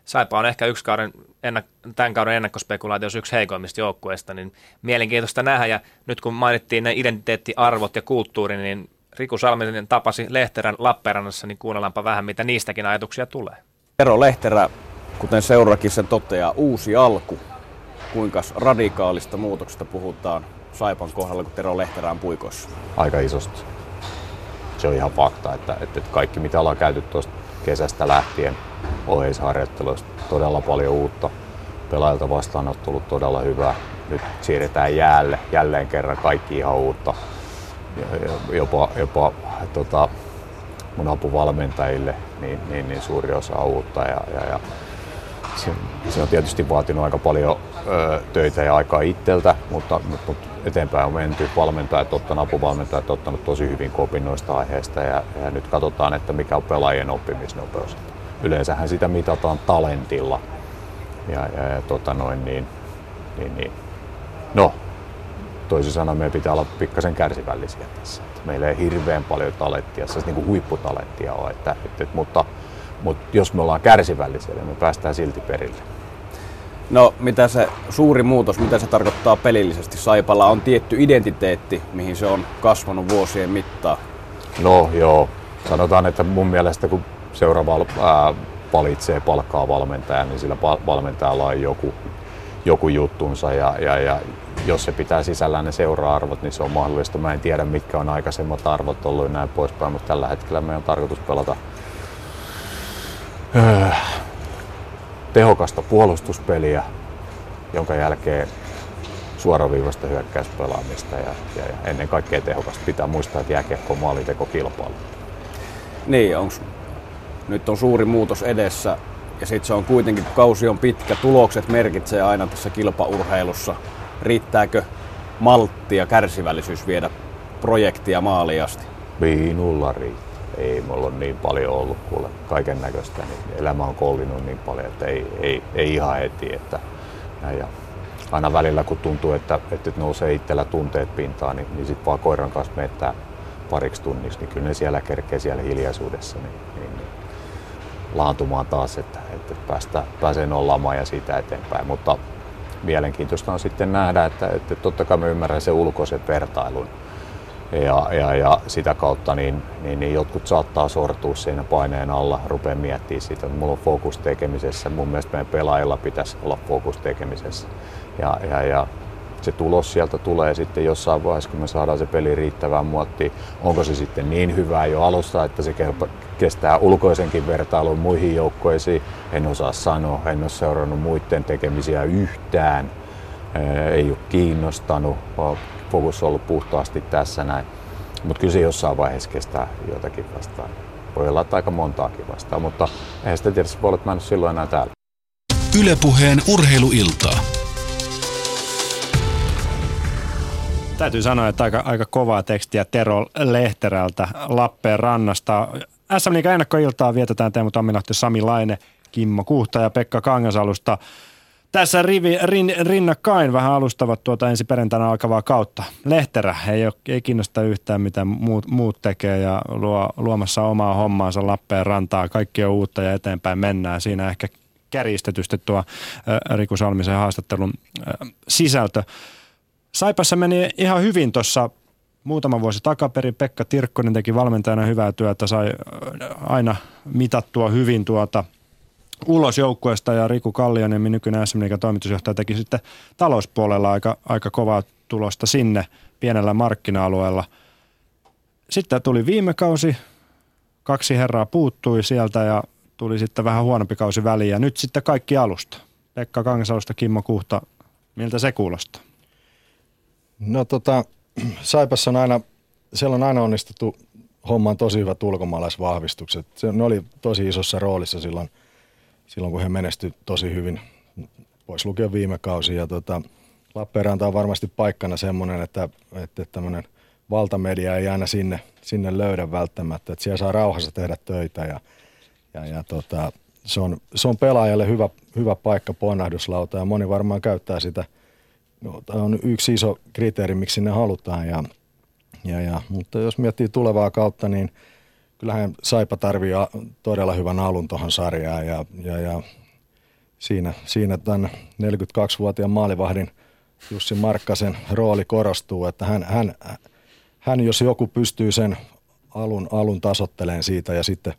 Saipa on ehkä yksi kauden, ennak- tämän kauden ennakkospekulaatio yksi heikoimmista joukkueista, niin mielenkiintoista nähdä. Ja nyt kun mainittiin ne identiteettiarvot ja kulttuuri, niin Riku Salminen tapasi Lehterän Lappeenrannassa, niin kuunnellaanpa vähän, mitä niistäkin ajatuksia tulee. Tero Lehterä, kuten seurakin sen toteaa, uusi alku. Kuinka radikaalista muutoksesta puhutaan Saipan kohdalla, kun Tero Lehterä on puikoissa? Aika isosti. Se on ihan fakta, että, että kaikki mitä ollaan käyty tuosta kesästä lähtien oheisharjoitteluista, todella paljon uutta. Pelaajilta vastaan on tullut todella hyvää. Nyt siirretään jäälle jälleen kerran kaikki ihan uutta. Jopa, jopa tota, mun apuvalmentajille niin, niin, niin suuri osa uutta. Ja, ja, ja se, se on tietysti vaatinut aika paljon ö, töitä ja aikaa itseltä, mutta, mutta, mutta eteenpäin on menty. Valmentajat, ottanut, apuvalmentajat ottanut tosi hyvin kopin noista aiheista ja, ja nyt katsotaan, että mikä on pelaajien oppimisnopeus. Yleensähän sitä mitataan talentilla ja, ja, ja tota noin, niin, niin, niin. no, toisin sanoen meidän pitää olla pikkasen kärsivällisiä tässä. Meillä ei hirveän paljon talenttia, se niin kuin huipputalenttia ole, että, että, mutta, mutta jos me ollaan kärsivällisiä, niin me päästään silti perille. No, mitä se suuri muutos, mitä se tarkoittaa pelillisesti? Saipalla on tietty identiteetti, mihin se on kasvanut vuosien mittaan. No joo, sanotaan, että mun mielestä kun seuraava ää, valitsee palkkaa valmentaja, niin sillä valmentajalla on joku, joku juttunsa ja, ja, ja jos se pitää sisällään ne seura-arvot, niin se on mahdollista. Mä en tiedä, mitkä on aikaisemmat arvot ollut ja näin poispäin, mutta tällä hetkellä meidän on tarkoitus pelata öö, tehokasta puolustuspeliä, jonka jälkeen suoraviivasta hyökkäyspelaamista ja, ja, ja ennen kaikkea tehokasta. Pitää muistaa, että jääkiekko on maalinteko kilpailu. Niin, onks, nyt on suuri muutos edessä ja sitten se on kuitenkin, kun kausi on pitkä, tulokset merkitsee aina tässä kilpaurheilussa. Riittääkö maltti ja kärsivällisyys viedä projektia maaliasti? Minulla riittää ei mulla ole niin paljon ollut kuule kaiken näköistä, niin elämä on kollinut niin paljon, että ei, ei, ei ihan heti. Että, ja, ja aina välillä kun tuntuu, että, että nousee itsellä tunteet pintaan, niin, niin sitten vaan koiran kanssa menettää pariksi tunniksi, niin kyllä ne siellä kerkee siellä hiljaisuudessa niin, niin, niin laantumaan taas, että, että päästä, pääsee nollaamaan ja siitä eteenpäin. Mutta mielenkiintoista on sitten nähdä, että, että totta kai mä ymmärrän sen ulkoisen vertailun, Ja, ja, ja sitä kautta niin, niin, niin jotkut saattaa sortua siinä paineen alla, rupeaa miettimään sitä, että mulla on fokus tekemisessä. Mun mielestä meidän pelaajilla pitäisi olla fokus tekemisessä. Ja, ja, ja se tulos sieltä tulee sitten jossain vaiheessa, kun me saadaan se peli riittävään muottiin. Onko se sitten niin hyvää jo alusta, että se kestää ulkoisenkin vertailun muihin joukkoisiin? En osaa sanoa, en ole seurannut muiden tekemisiä yhtään. Ei ole kiinnostanut, fokus on ollut puhtaasti tässä näin. Mutta kyllä se jossain vaiheessa kestää jotakin vastaan. Voi olla, että aika montaakin vastaan, mutta eihän sitä tiedä, voi olla, että mä en ole silloin enää täällä. Ylepuheen urheiluiltaa. Täytyy sanoa, että aika, aika kovaa tekstiä Tero Lehterältä Lappeenrannasta. SM Liiga ennakkoiltaa vietetään Teemu Tammilahti, Sami Laine, Kimmo Kuhta ja Pekka Kangasalusta. Tässä rivi, rin, rinnakkain vähän alustavat tuota ensi perjantaina alkavaa kautta. Lehterä ei, ole, ei kiinnosta yhtään mitä muut, muut tekee ja luo, luomassa omaa hommaansa Lappeenrantaa. Kaikki on uutta ja eteenpäin mennään. Siinä ehkä kärjistetysti tuo Riku Salmisen haastattelun sisältö. Saipassa meni ihan hyvin tuossa muutama vuosi takaperin. Pekka Tirkkonen teki valmentajana hyvää työtä, sai aina mitattua hyvin tuota ulos joukkueesta ja Riku Kallioniemi, nykyinen SM toimitusjohtaja, teki sitten talouspuolella aika, aika kovaa tulosta sinne pienellä markkina-alueella. Sitten tuli viime kausi, kaksi herraa puuttui sieltä ja tuli sitten vähän huonompi kausi väliin ja nyt sitten kaikki alusta. Pekka Kangasalusta, Kimmo Kuhta, miltä se kuulostaa? No tota, Saipassa on aina, siellä on aina onnistuttu hommaan tosi hyvät ulkomaalaisvahvistukset. Se, ne oli tosi isossa roolissa silloin, silloin kun he menesty tosi hyvin, pois lukien viime kausi. Ja tota, Lappeenranta on varmasti paikkana semmoinen, että, että tämmöinen valtamedia ei aina sinne, sinne löydä välttämättä. Että siellä saa rauhassa tehdä töitä ja, ja, ja tota, se, on, se on pelaajalle hyvä, hyvä paikka ponnahduslauta ja moni varmaan käyttää sitä – No, tämä on yksi iso kriteeri, miksi ne halutaan. Ja, ja, ja, mutta jos miettii tulevaa kautta, niin kyllähän Saipa tarvii todella hyvän alun tuohon sarjaan. Ja, ja, ja siinä, siinä tämän 42-vuotiaan maalivahdin Jussi Markkasen rooli korostuu, että hän, hän, hän jos joku pystyy sen alun, alun tasotteleen siitä ja sitten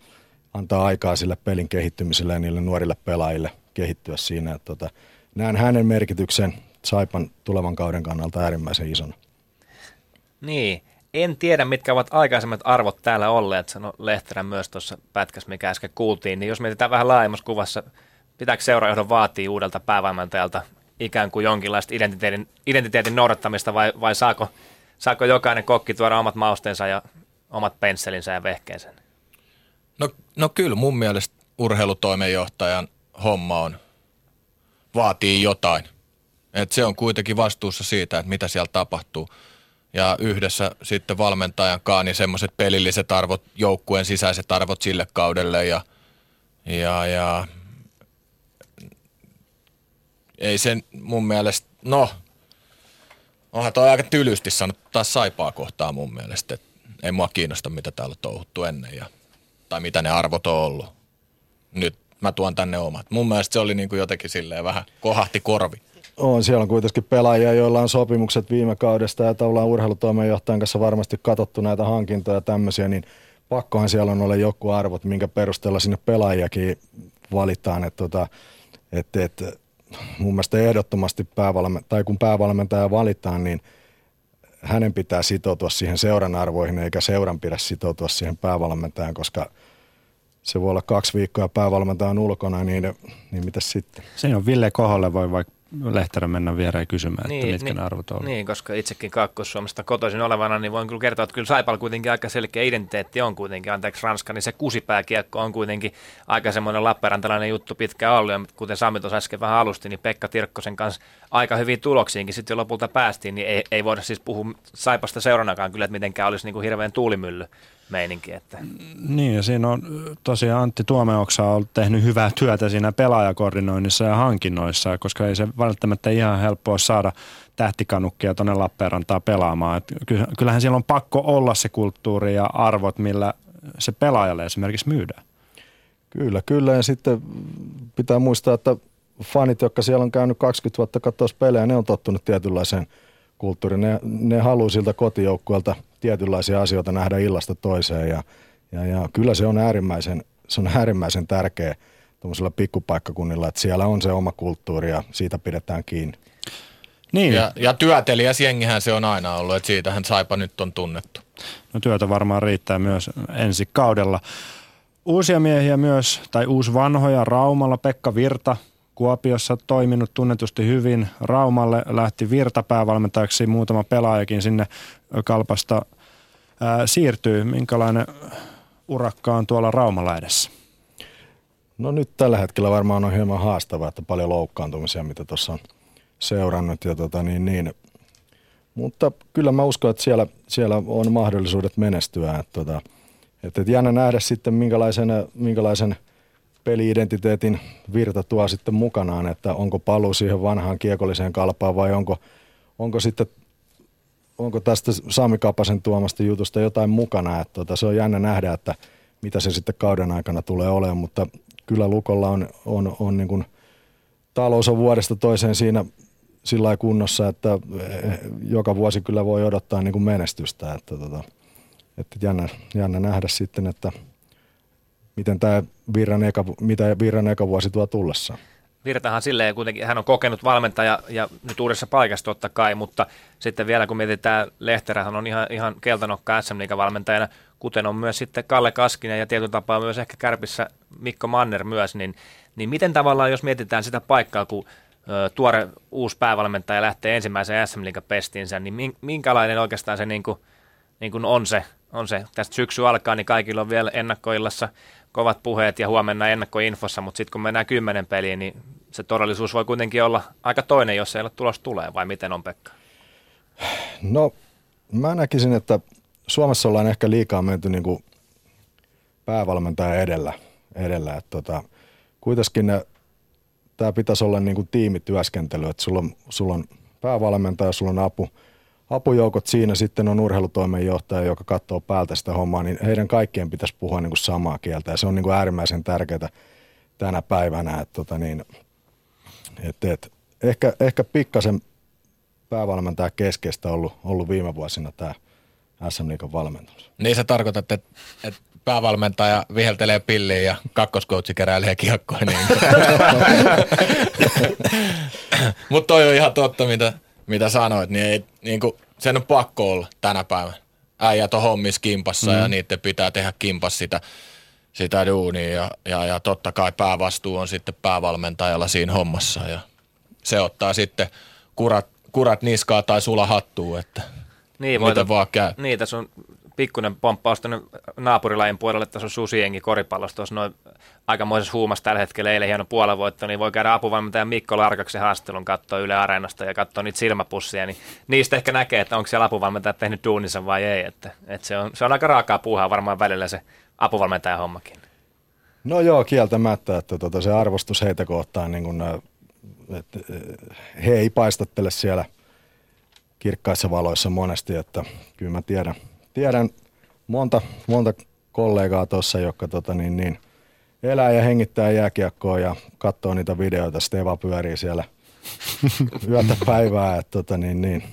antaa aikaa sille pelin kehittymiselle ja niille nuorille pelaajille kehittyä siinä. Että tota, näen hänen merkityksen Saipan tulevan kauden kannalta äärimmäisen isona. Niin, en tiedä mitkä ovat aikaisemmat arvot täällä olleet, sanoi Lehterä myös tuossa pätkässä, mikä äsken kuultiin, niin jos mietitään vähän laajemmassa kuvassa, pitääkö seurajohdon vaatii uudelta päävalmentajalta ikään kuin jonkinlaista identiteetin, identiteetin noudattamista vai, vai saako, saako jokainen kokki tuoda omat mausteensa ja omat pensselinsä ja vehkeensä? No, no kyllä mun mielestä urheilutoimenjohtajan homma on, vaatii jotain – et se on kuitenkin vastuussa siitä, että mitä siellä tapahtuu. Ja yhdessä sitten valmentajan kanssa niin semmoiset pelilliset arvot, joukkueen sisäiset arvot sille kaudelle ja, ja, ja ei sen mun mielestä, no, onhan toi aika tylysti sanottu taas saipaa kohtaa mun mielestä, että ei mua kiinnosta mitä täällä on touhuttu ennen ja, tai mitä ne arvot on ollut. Nyt mä tuon tänne omat. Mun mielestä se oli niin kuin jotenkin silleen vähän kohahti korvi. On, siellä on kuitenkin pelaajia, joilla on sopimukset viime kaudesta ja tavallaan urheilutoimenjohtajan kanssa varmasti katsottu näitä hankintoja ja tämmöisiä, niin pakkohan siellä on olla joku arvot, minkä perusteella sinne pelaajakin valitaan. Että tota, et, et, mun mielestä ehdottomasti päävalme- tai kun päävalmentaja valitaan, niin hänen pitää sitoutua siihen seuran arvoihin, eikä seuran pidä sitoutua siihen päävalmentajan, koska se voi olla kaksi viikkoa päävalmentajan ulkona, niin, niin mitä sitten? Se on Ville Koholle voi vaikka Lehterä mennä viereen kysymään, niin, että mitkä niin, ne arvot on. Niin, koska itsekin Kaakkois-Suomesta kotoisin olevana, niin voin kyllä kertoa, että kyllä Saipalla kuitenkin aika selkeä identiteetti on kuitenkin, anteeksi Ranska, niin se kusipääkiekko on kuitenkin aika semmoinen Lappeenrantalainen juttu pitkään ollut, ja kuten Sami tuossa äsken vähän alusti, niin Pekka Tirkkosen kanssa aika hyvin tuloksiinkin sitten jo lopulta päästiin, niin ei, ei voida siis puhua Saipasta seuranakaan kyllä, että mitenkään olisi niin kuin hirveän tuulimylly meininki. Että. Niin ja siinä on tosiaan Antti Tuomeoksa on tehnyt hyvää työtä siinä pelaajakoordinoinnissa ja hankinnoissa, koska ei se välttämättä ihan helppoa saada tähtikanukkia tuonne Lappeenrantaan pelaamaan. Et kyllähän siellä on pakko olla se kulttuuri ja arvot, millä se pelaajalle esimerkiksi myydään. Kyllä, kyllä. Ja sitten pitää muistaa, että fanit, jotka siellä on käynyt 20 vuotta katsoa pelejä, ne on tottunut tietynlaiseen kulttuuriin. Ne, ne haluaa siltä kotijoukkueelta tietynlaisia asioita nähdä illasta toiseen ja, ja, ja kyllä se on äärimmäisen, se on äärimmäisen tärkeä tuollaisilla pikkupaikkakunnilla, että siellä on se oma kulttuuri ja siitä pidetään kiinni. Niin. Ja, ja työtelijäs jengihän se on aina ollut, että siitähän Saipa nyt on tunnettu. No työtä varmaan riittää myös ensi kaudella. Uusia miehiä myös, tai uusi vanhoja Raumalla, Pekka Virta, Kuopiossa toiminut tunnetusti hyvin. Raumalle lähti Virta päävalmentajaksi, muutama pelaajakin sinne kalpasta ää, siirtyy. Minkälainen urakka on tuolla Raumalla edessä? No nyt tällä hetkellä varmaan on hieman haastavaa, että paljon loukkaantumisia, mitä tuossa on seurannut. Ja tota niin, niin. Mutta kyllä mä uskon, että siellä, siellä on mahdollisuudet menestyä. Että, tota, että jännä nähdä sitten, minkälaisen, minkälaisen peliidentiteetin virta tuo sitten mukanaan, että onko paluu siihen vanhaan kiekolliseen kalpaan vai onko, onko sitten onko tästä Sami Kapasen tuomasta jutusta jotain mukana. Että tota, se on jännä nähdä, että mitä se sitten kauden aikana tulee olemaan, mutta kyllä Lukolla on, on, on niin kuin, talous on vuodesta toiseen siinä sillä kunnossa, että eh, joka vuosi kyllä voi odottaa niin kuin menestystä. Että, tota, että jännä, jännä nähdä sitten, että miten tämä Virran eka, mitä Virran eka vuosi tuo tullessa. Virtahan silleen kuitenkin, hän on kokenut valmentaja ja nyt uudessa paikassa totta kai, mutta sitten vielä kun mietitään, Lehterähän on ihan, ihan keltanokka sm valmentajana, kuten on myös sitten Kalle Kaskinen ja tietyllä tapaa myös ehkä Kärpissä Mikko Manner myös, niin, niin miten tavallaan, jos mietitään sitä paikkaa, kun ö, tuore uusi päävalmentaja lähtee ensimmäiseen SM pestinsä, niin minkälainen oikeastaan se niin kuin, niin kuin on se, on se, tästä syksy alkaa, niin kaikilla on vielä ennakkoillassa kovat puheet ja huomenna ennakkoinfossa, mutta sitten kun mennään kymmenen peliin, niin se todellisuus voi kuitenkin olla aika toinen, jos ei ole tulos tulee, vai miten on Pekka? No, mä näkisin, että Suomessa ollaan ehkä liikaa menty niin kuin päävalmentaja edellä. edellä. Että tota, kuitenkin tämä pitäisi olla niin kuin tiimityöskentely, että sulla on, sulla on päävalmentaja, sulla on apu, apujoukot siinä, sitten on urheilutoimenjohtaja, joka katsoo päältä sitä hommaa, niin heidän kaikkien pitäisi puhua niin kuin samaa kieltä ja se on niin kuin äärimmäisen tärkeää tänä päivänä. Että tota niin, et, et, ehkä, ehkä pikkasen päävalmentaja keskeistä ollut, ollut viime vuosina tämä SM Liikan valmennus. Niin sä tarkoitat, että, että päävalmentaja viheltelee pilliin ja kakkoskoutsi keräilee kiekkoja. Niin. *laughs* Mutta toi on ihan totta, mitä, mitä sanoit. Niin ei, niin kuin, sen on pakko olla tänä päivänä. Äijät on hommissa kimpassa mm. ja niiden pitää tehdä kimpas sitä, sitä duunia. Ja, ja, ja totta kai päävastuu on sitten päävalmentajalla siinä hommassa. Ja se ottaa sitten kurat, kurat niskaa tai sula hattuu, että – niin, voita, miten vaan käy. Niin, tässä on pikkuinen pomppaus tänne naapurilajin puolelle, tässä on susiengi koripallossa, tuossa noin aikamoisessa huumassa tällä hetkellä, eilen hieno puolavoitto, niin voi käydä apuvalmentaja Mikko Larkaksen haastelun katsoa Yle Areenasta ja katsoa niitä silmäpussia, niin niistä ehkä näkee, että onko siellä apuvalmentaja tehnyt duuninsa vai ei, että, että se, on, se on aika raakaa puuhaa varmaan välillä se apuvalmentajan hommakin. No joo, kieltämättä, että tota, se arvostus heitä kohtaan, niin kun, että he ei paistattele siellä – kirkkaissa valoissa monesti, että kyllä mä tiedän, tiedän monta, monta kollegaa tuossa, jotka tota, niin, niin, elää ja hengittää jääkiekkoa ja katsoo niitä videoita, Steva pyörii siellä *laughs* yötä päivää, että tota, niin, niin,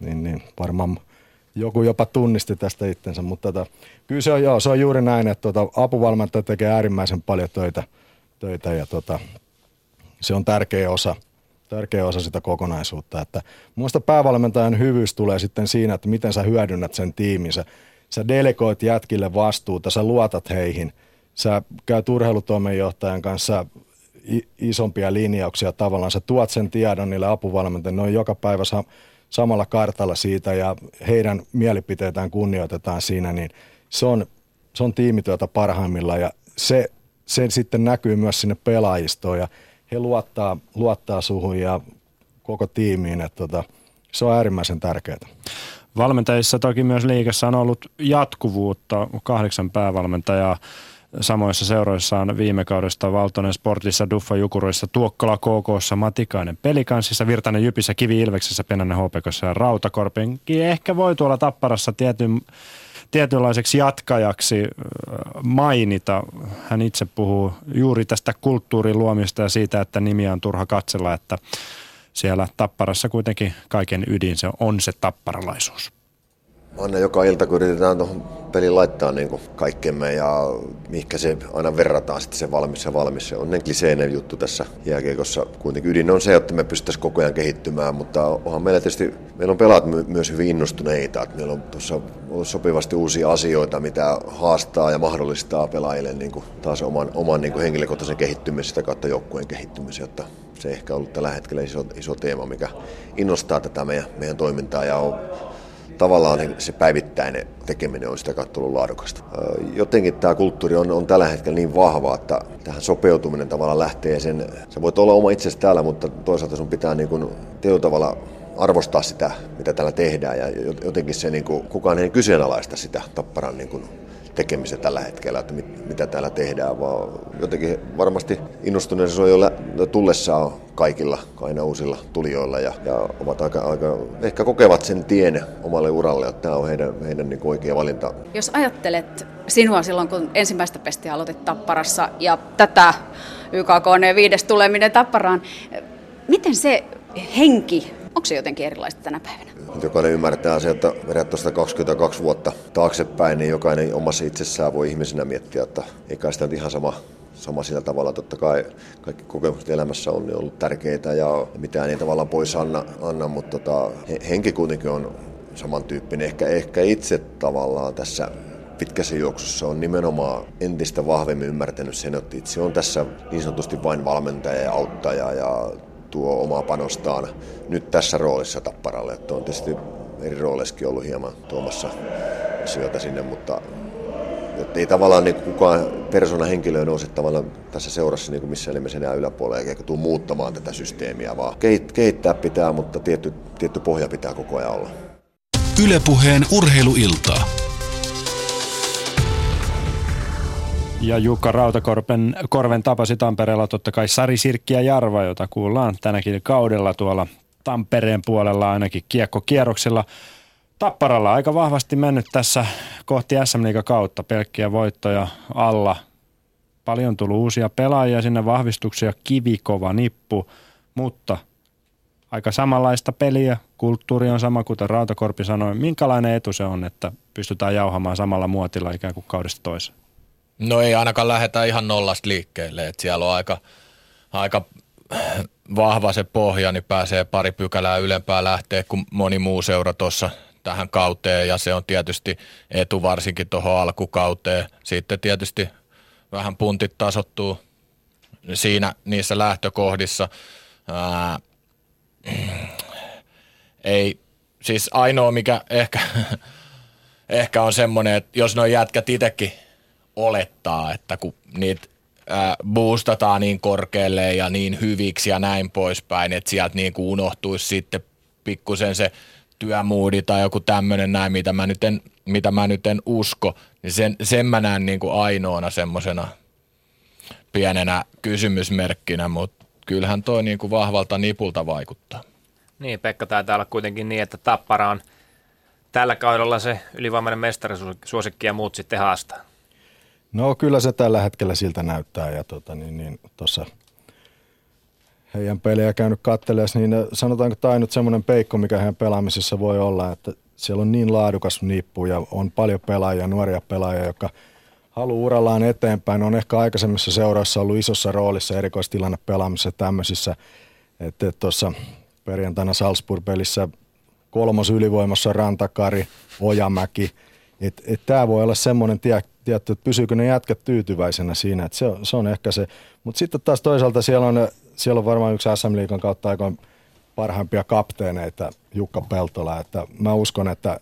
niin, niin, varmaan joku jopa tunnisti tästä itsensä, mutta tota, kyllä se on, joo, se on juuri näin, että tota, apuvalmentaja tekee äärimmäisen paljon töitä, töitä ja tota, se on tärkeä osa – tärkeä osa sitä kokonaisuutta. Että muista päävalmentajan hyvyys tulee sitten siinä, että miten sä hyödynnät sen tiimin. Sä, sä delegoit jätkille vastuuta, sä luotat heihin. Sä käyt urheilutoimenjohtajan kanssa isompia linjauksia tavallaan. Sä tuot sen tiedon niille apuvalmentajille. Ne on joka päivä sa- samalla kartalla siitä ja heidän mielipiteitään kunnioitetaan siinä. Niin se on, se on tiimityötä parhaimmillaan ja se, se sitten näkyy myös sinne pelaajistoon ja he luottaa, luottaa suhun ja koko tiimiin, että tota, se on äärimmäisen tärkeää. Valmentajissa toki myös liikassa on ollut jatkuvuutta, kahdeksan päävalmentajaa samoissa seuroissa on viime kaudesta Valtonen Sportissa, Duffa Jukuroissa, Tuokkola KKssa, Matikainen Pelikansissa, Virtanen Jypissä, Kivi Ilveksessä, Penänen HPKssa ja Rautakorpenkin. Ehkä voi tuolla Tapparassa tietyn tietynlaiseksi jatkajaksi mainita. Hän itse puhuu juuri tästä kulttuurin luomista ja siitä, että nimiä on turha katsella, että siellä Tapparassa kuitenkin kaiken ydin se on se tapparalaisuus. Aina joka ilta, kun yritetään tuohon peliin laittaa niin kaikkemme ja mihinkä se aina verrataan sitten se valmis ja valmis. Se on ne kliseinen juttu tässä jääkiekossa. Kuitenkin ydin on se, että me pystyttäisiin koko ajan kehittymään, mutta onhan meillä tietysti, meillä on pelaat my- myös hyvin innostuneita. Että meillä on tuossa sopivasti uusia asioita, mitä haastaa ja mahdollistaa pelaajille niin taas oman, oman niin henkilökohtaisen kehittymisen sitä kautta joukkueen kehittymisen, jotta se ehkä ollut tällä hetkellä iso, iso teema, mikä innostaa tätä meidän, meidän toimintaa ja on tavallaan se päivittäinen tekeminen on sitä kautta ollut laadukasta. Jotenkin tämä kulttuuri on, on tällä hetkellä niin vahva, että tähän sopeutuminen tavallaan lähtee sen, sä voit olla oma itsesi täällä, mutta toisaalta sun pitää niin kuin tavalla arvostaa sitä, mitä täällä tehdään ja jotenkin se niin kuin, kukaan ei kyseenalaista sitä tapparan niin kuin tekemistä tällä hetkellä, että mit, mitä täällä tehdään, vaan jotenkin varmasti innostuneisuus on jo lä- tullessaan kaikilla, aina uusilla tulijoilla ja, ja ovat aika, aika, ehkä kokevat sen tien omalle uralle, että tämä on heidän, heidän niin oikea valinta. Jos ajattelet sinua silloin, kun ensimmäistä pestiä aloitit Tapparassa ja tätä YKK viides tuleminen Tapparaan, miten se henki, onko se jotenkin erilaista tänä päivänä? Jokainen ymmärtää se, että vedät tuosta 22 vuotta taaksepäin, niin jokainen omassa itsessään voi ihmisenä miettiä, että ei kai sitä ihan sama sama sillä tavalla. Totta kai kaikki kokemukset elämässä on ollut tärkeitä ja mitään ei tavallaan pois anna, anna mutta tota, henki kuitenkin on samantyyppinen. Ehkä, ehkä itse tavallaan tässä pitkässä juoksussa on nimenomaan entistä vahvemmin ymmärtänyt sen, että itse on tässä niin sanotusti vain valmentaja ja auttaja ja tuo omaa panostaan nyt tässä roolissa Tapparalle. Että on tietysti eri rooleissakin ollut hieman tuomassa asioita sinne, mutta että ei tavallaan niin kukaan persona henkilö nouse tavallaan tässä seurassa niin missään nimessä enää yläpuolelle eikä tule muuttamaan tätä systeemiä, vaan kehittää pitää, mutta tietty, tietty pohja pitää koko ajan olla. Ylepuheen urheiluiltaa. Ja Jukka Rautakorven korven tapasi Tampereella totta kai Sari Sirkki ja Jarva, jota kuullaan tänäkin kaudella tuolla Tampereen puolella ainakin kiekkokierroksilla. Tapparalla aika vahvasti mennyt tässä kohti SM kautta, pelkkiä voittoja alla. Paljon tullut uusia pelaajia sinne, vahvistuksia, kivikova nippu, mutta aika samanlaista peliä, kulttuuri on sama, kuten Rautakorpi sanoi. Minkälainen etu se on, että pystytään jauhamaan samalla muotilla ikään kuin kaudesta toiseen? No ei ainakaan lähdetä ihan nollasta liikkeelle, että siellä on aika, aika vahva se pohja, niin pääsee pari pykälää ylempää lähteä kuin moni muu seura tuossa tähän kauteen ja se on tietysti etu varsinkin tuohon alkukauteen. Sitten tietysti vähän puntit tasottuu siinä niissä lähtökohdissa. Ää, ei, siis ainoa mikä ehkä, *laughs* ehkä on semmoinen, että jos noin jätkät itsekin olettaa, että kun niitä boostataan niin korkealle ja niin hyviksi ja näin poispäin, että sieltä niin kuin unohtuisi sitten pikkusen se työmuudi tai joku tämmöinen näin, mitä mä nyt en, mitä mä nyt en usko, niin sen, sen mä näen niin kuin ainoana semmoisena pienenä kysymysmerkkinä, mutta kyllähän toi niin kuin vahvalta nipulta vaikuttaa. Niin, Pekka taitaa olla kuitenkin niin, että Tappara on tällä kaudella se ylivoimainen mestarisuosikki ja muut sitten haastaa. No kyllä se tällä hetkellä siltä näyttää ja tota, niin, niin, tuossa heidän pelejä käynyt katselemaan, niin sanotaanko tämä ainut semmoinen peikko, mikä heidän pelaamisessa voi olla, että siellä on niin laadukas nippu ja on paljon pelaajia, nuoria pelaajia, jotka haluaa urallaan eteenpäin. On ehkä aikaisemmissa seurassa ollut isossa roolissa erikoistilanne pelaamisessa tämmöisissä, että tuossa perjantaina Salzburg-pelissä kolmos ylivoimassa Rantakari, Ojamäki. Et tämä voi olla semmoinen tie, tietty, että pysyykö ne jätkät tyytyväisenä siinä, että se, on, se on ehkä se. Mutta sitten taas toisaalta siellä on, siellä on varmaan yksi SM Liikan kautta aikoin parhaimpia kapteeneita, Jukka Peltola, että mä uskon, että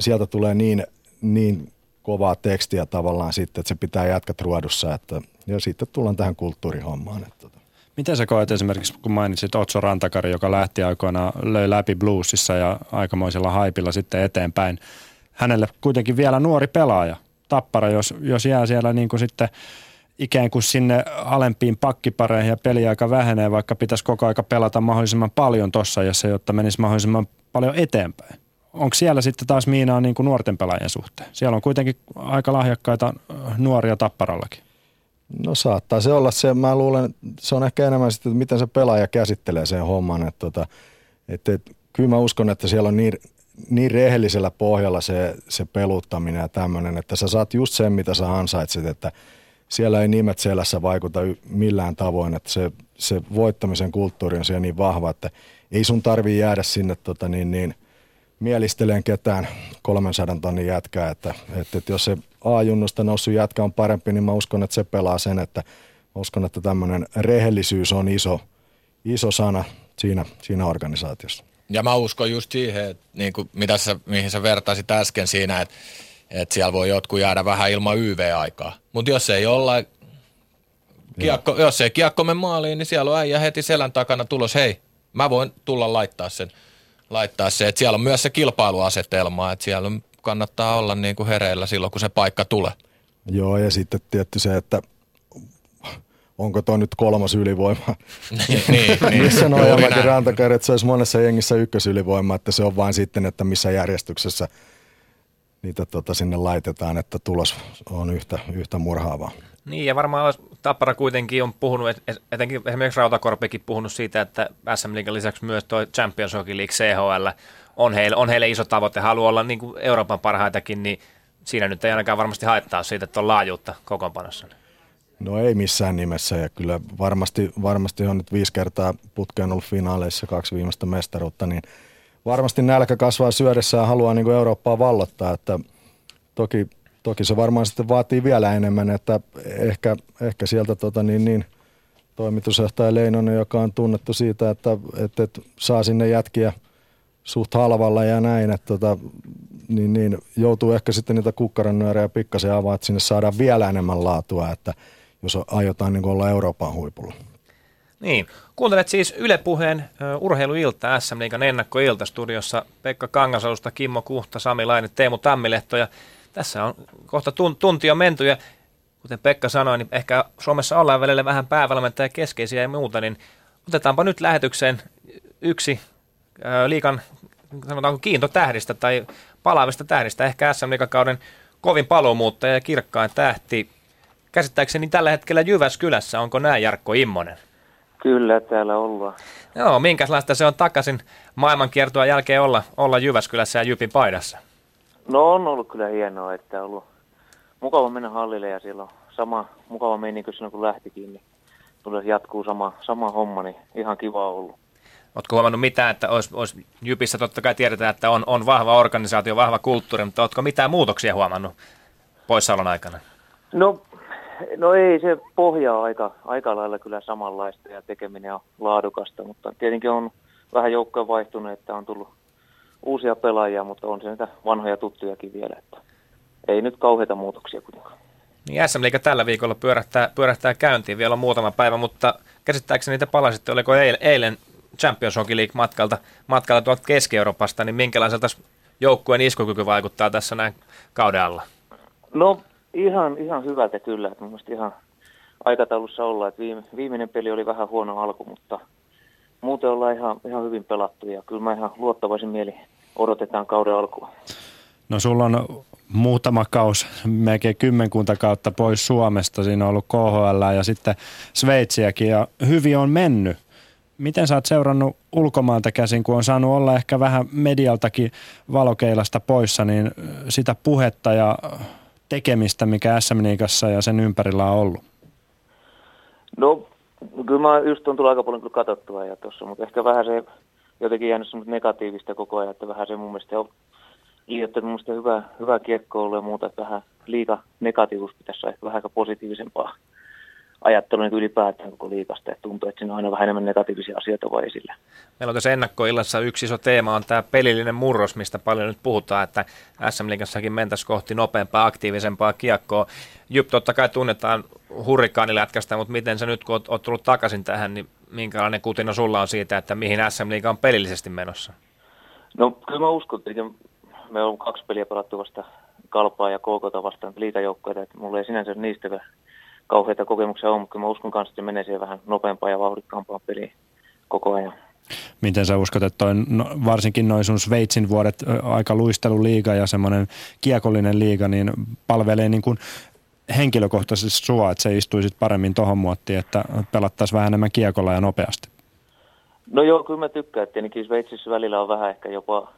sieltä tulee niin, niin kovaa tekstiä tavallaan sitten, että se pitää jätkät ruodussa, että, ja sitten tullaan tähän kulttuurihommaan. Että. Tota. Miten sä koet esimerkiksi, kun mainitsit Otso Rantakari, joka lähti aikoinaan, löi läpi bluesissa ja aikamoisella haipilla sitten eteenpäin. Hänelle kuitenkin vielä nuori pelaaja, tappara, jos, jos jää siellä niin kuin sitten ikään kuin sinne alempiin pakkipareihin ja peliaika vähenee, vaikka pitäisi koko aika pelata mahdollisimman paljon tuossa, jos se, jotta menisi mahdollisimman paljon eteenpäin. Onko siellä sitten taas Miinaa niin kuin nuorten pelaajien suhteen? Siellä on kuitenkin aika lahjakkaita äh, nuoria tapparallakin. No saattaa se olla se. Mä luulen, se on ehkä enemmän sitten, että miten se pelaaja käsittelee sen homman. Että, tota, että, että, kyllä mä uskon, että siellä on niin niin rehellisellä pohjalla se, se peluttaminen ja tämmöinen, että sä saat just sen, mitä sä ansaitset, että siellä ei nimet selässä vaikuta millään tavoin, että se, se voittamisen kulttuuri on siellä niin vahva, että ei sun tarvii jäädä sinne tota, niin, niin, mielisteleen ketään 300 tonnin jätkää, että, että, että jos se A-junnusta noussut jätkä on parempi, niin mä uskon, että se pelaa sen, että mä uskon, että tämmöinen rehellisyys on iso, iso sana siinä, siinä organisaatiossa. Ja mä uskon just siihen, että niin kuin, mitä sä, mihin sä vertaisit äsken siinä, että, että siellä voi jotkut jäädä vähän ilman YV-aikaa. Mutta jos ei olla, kiekko, jos ei kiekko mene maaliin, niin siellä on äijä heti selän takana tulos, hei, mä voin tulla laittaa sen. Laittaa se, että siellä on myös se kilpailuasetelma, että siellä kannattaa olla niin kuin hereillä silloin, kun se paikka tulee. Joo, ja sitten tietty se, että onko tuo nyt kolmas ylivoima. niin, niin, *laughs* missä Nojamäki Rantakari, että se olisi monessa jengissä ykkösylivoima, että se on vain sitten, että missä järjestyksessä niitä tota sinne laitetaan, että tulos on yhtä, yhtä murhaavaa. Niin, ja varmaan Tappara kuitenkin on puhunut, etenkin esimerkiksi Rautakorpikin puhunut siitä, että SM Liigan lisäksi myös tuo Champions Hockey League CHL on heille, on heille iso tavoite, haluaa olla niin kuin Euroopan parhaitakin, niin siinä nyt ei ainakaan varmasti haittaa siitä, että on laajuutta kokoonpanossa. No ei missään nimessä ja kyllä varmasti, varmasti on nyt viisi kertaa putkeen ollut finaaleissa kaksi viimeistä mestaruutta, niin varmasti nälkä kasvaa syödessä ja haluaa niin Eurooppaa vallottaa, että toki, toki se varmaan sitten vaatii vielä enemmän, että ehkä, ehkä sieltä tota niin, niin, toimitusjohtaja Leinonen, joka on tunnettu siitä, että, että, että saa sinne jätkiä suht halvalla ja näin, että tota, niin, niin, joutuu ehkä sitten niitä kukkarannyörejä pikkasen avaa, että sinne saadaan vielä enemmän laatua, että – jos aiotaan niin olla Euroopan huipulla. Niin, kuuntelet siis Yle Puheen uh, urheiluilta, SM Liigan ennakkoilta studiossa Pekka Kangasalusta, Kimmo Kuhta, Sami Laine, Teemu Tammilehto. Ja tässä on kohta tun- tunti on menty. Ja kuten Pekka sanoi, niin ehkä Suomessa ollaan välillä vähän päävalmentaja keskeisiä ja muuta, niin otetaanpa nyt lähetykseen yksi liikan sanotaanko kiintotähdistä tai palaavista tähdistä, ehkä SM kauden kovin paluumuuttaja ja kirkkain tähti käsittääkseni tällä hetkellä Jyväskylässä. Onko näin Jarkko Immonen? Kyllä, täällä ollaan. Joo, minkälaista se on takaisin maailmankiertoa jälkeen olla, olla Jyväskylässä ja Jypin paidassa? No on ollut kyllä hienoa, että on ollut mukava mennä hallille ja siellä on sama mukava meininki silloin kun lähtikin, niin tulee jatkuu sama, sama homma, niin ihan kiva ollut. Oletko huomannut mitään, että olisi, olisi Jypissä totta kai tiedetään, että on, on vahva organisaatio, vahva kulttuuri, mutta oletko mitään muutoksia huomannut poissaolon aikana? No No ei, se pohja aika, aika lailla kyllä samanlaista ja tekeminen on laadukasta, mutta tietenkin on vähän joukkoja vaihtunut, että on tullut uusia pelaajia, mutta on se niitä vanhoja tuttujakin vielä, että ei nyt kauheita muutoksia kuitenkaan. Niin SM Liiga tällä viikolla pyörähtää, pyörähtää käyntiin, vielä muutama päivä, mutta käsittääkseni niitä palasitte, oliko eilen Champions Hockey League matkalta, matkalta tuolta Keski-Euroopasta, niin minkälaiselta joukkueen iskukyky vaikuttaa tässä näin kauden alla? No Ihan, ihan hyvältä kyllä. Että mielestäni ihan aikataulussa olla, että viime, viimeinen peli oli vähän huono alku, mutta muuten ollaan ihan, ihan hyvin pelattu ja kyllä mä ihan luottavaisin mieli odotetaan kauden alkua. No sulla on muutama kaus, melkein kymmenkunta kautta pois Suomesta. Siinä on ollut KHL ja sitten Sveitsiäkin ja hyvin on mennyt. Miten sä oot seurannut ulkomailta käsin, kun on saanut olla ehkä vähän medialtakin valokeilasta poissa, niin sitä puhetta ja tekemistä, mikä SM Liigassa ja sen ympärillä on ollut? No, kyllä mä just on tullut aika paljon katsottua ja tossa, mutta ehkä vähän se jotenkin jäänyt semmoista negatiivista koko ajan, että vähän se mun mielestä on liioittanut mun mielestä hyvää, hyvää kiekkoa ja muuta, että vähän liika negatiivisuus pitäisi olla vähän aika positiivisempaa ajattelua niin ylipäätään koko liikasta, että tuntuu, että siinä on aina vähän enemmän negatiivisia asioita vai esillä. Meillä on tässä ennakkoillassa yksi iso teema on tämä pelillinen murros, mistä paljon nyt puhutaan, että SM Liigassakin mentäisiin kohti nopeampaa, aktiivisempaa kiekkoa. Jyp totta kai tunnetaan hurrikaanilätkästä, mutta miten sä nyt kun oot, oot tullut takaisin tähän, niin minkälainen kutina sulla on siitä, että mihin SM Liiga on pelillisesti menossa? No kyllä mä uskon, että me on kaksi peliä pelattu vasta Kalpaa ja KKta vastaan liitajoukkoja, että mulla ei sinänsä niistä kauheita kokemuksia on, mutta mä uskon kanssa, että menee siihen vähän nopeampaan ja vauhdikkaampaan peliin koko ajan. Miten sä uskot, että toi, no, varsinkin noin sun Sveitsin vuodet, aika luisteluliiga ja semmoinen kiekollinen liiga, niin palvelee niin kuin henkilökohtaisesti sua, että se istuisit paremmin tuohon muottiin, että pelattaisiin vähän enemmän kiekolla ja nopeasti? No joo, kyllä mä tykkään, että tietenkin Sveitsissä välillä on vähän ehkä jopa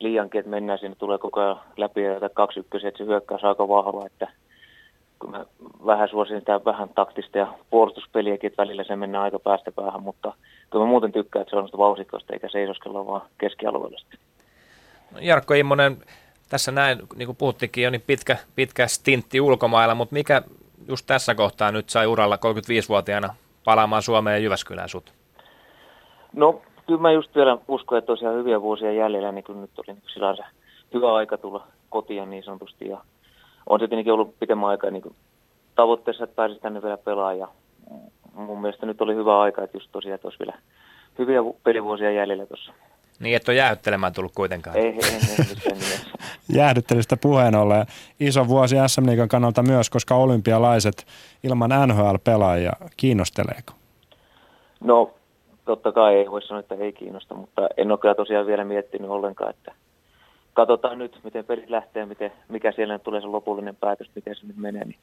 liiankin, että mennään sinne, tulee koko ajan läpi ja kaksi ykkösiä, että se hyökkäys aika vahva, että kun mä vähän suosin sitä vähän taktista ja puolustuspeliäkin, että välillä se mennään aika päästä päähän, mutta kyllä mä muuten tykkään, että se on sitä vauhsikkoista eikä seisoskella vaan keskialueella sitten. No, Jarkko Immonen, tässä näin, niin kuin puhuttiinkin jo, niin pitkä, pitkä stintti ulkomailla, mutta mikä just tässä kohtaa nyt sai uralla 35-vuotiaana palaamaan Suomeen ja Jyväskylään sut? No, kyllä mä just vielä uskon, että tosiaan hyviä vuosia jäljellä, niin kyllä nyt oli niin sillä se hyvä aika tulla kotiin niin sanotusti. Ja on se tietenkin ollut pitemmän aikaa niin tavoitteessa, että pääsisi tänne vielä pelaamaan. Ja mun mielestä nyt oli hyvä aika, että just tosiaan, että olisi vielä hyviä pelivuosia jäljellä tuossa. Niin, et ole jäähyttelemään tullut kuitenkaan. Ei, ei, ei, ei *laughs* Jäähdyttelystä puheen ollen iso vuosi SM Liigan kannalta myös, koska olympialaiset ilman NHL-pelaajia kiinnosteleeko? No, totta kai ei voi sanoa, että ei kiinnosta, mutta en ole kyllä tosiaan vielä miettinyt ollenkaan, että katsotaan nyt, miten pelit lähtee, miten, mikä siellä tulee se lopullinen päätös, miten se nyt menee, niin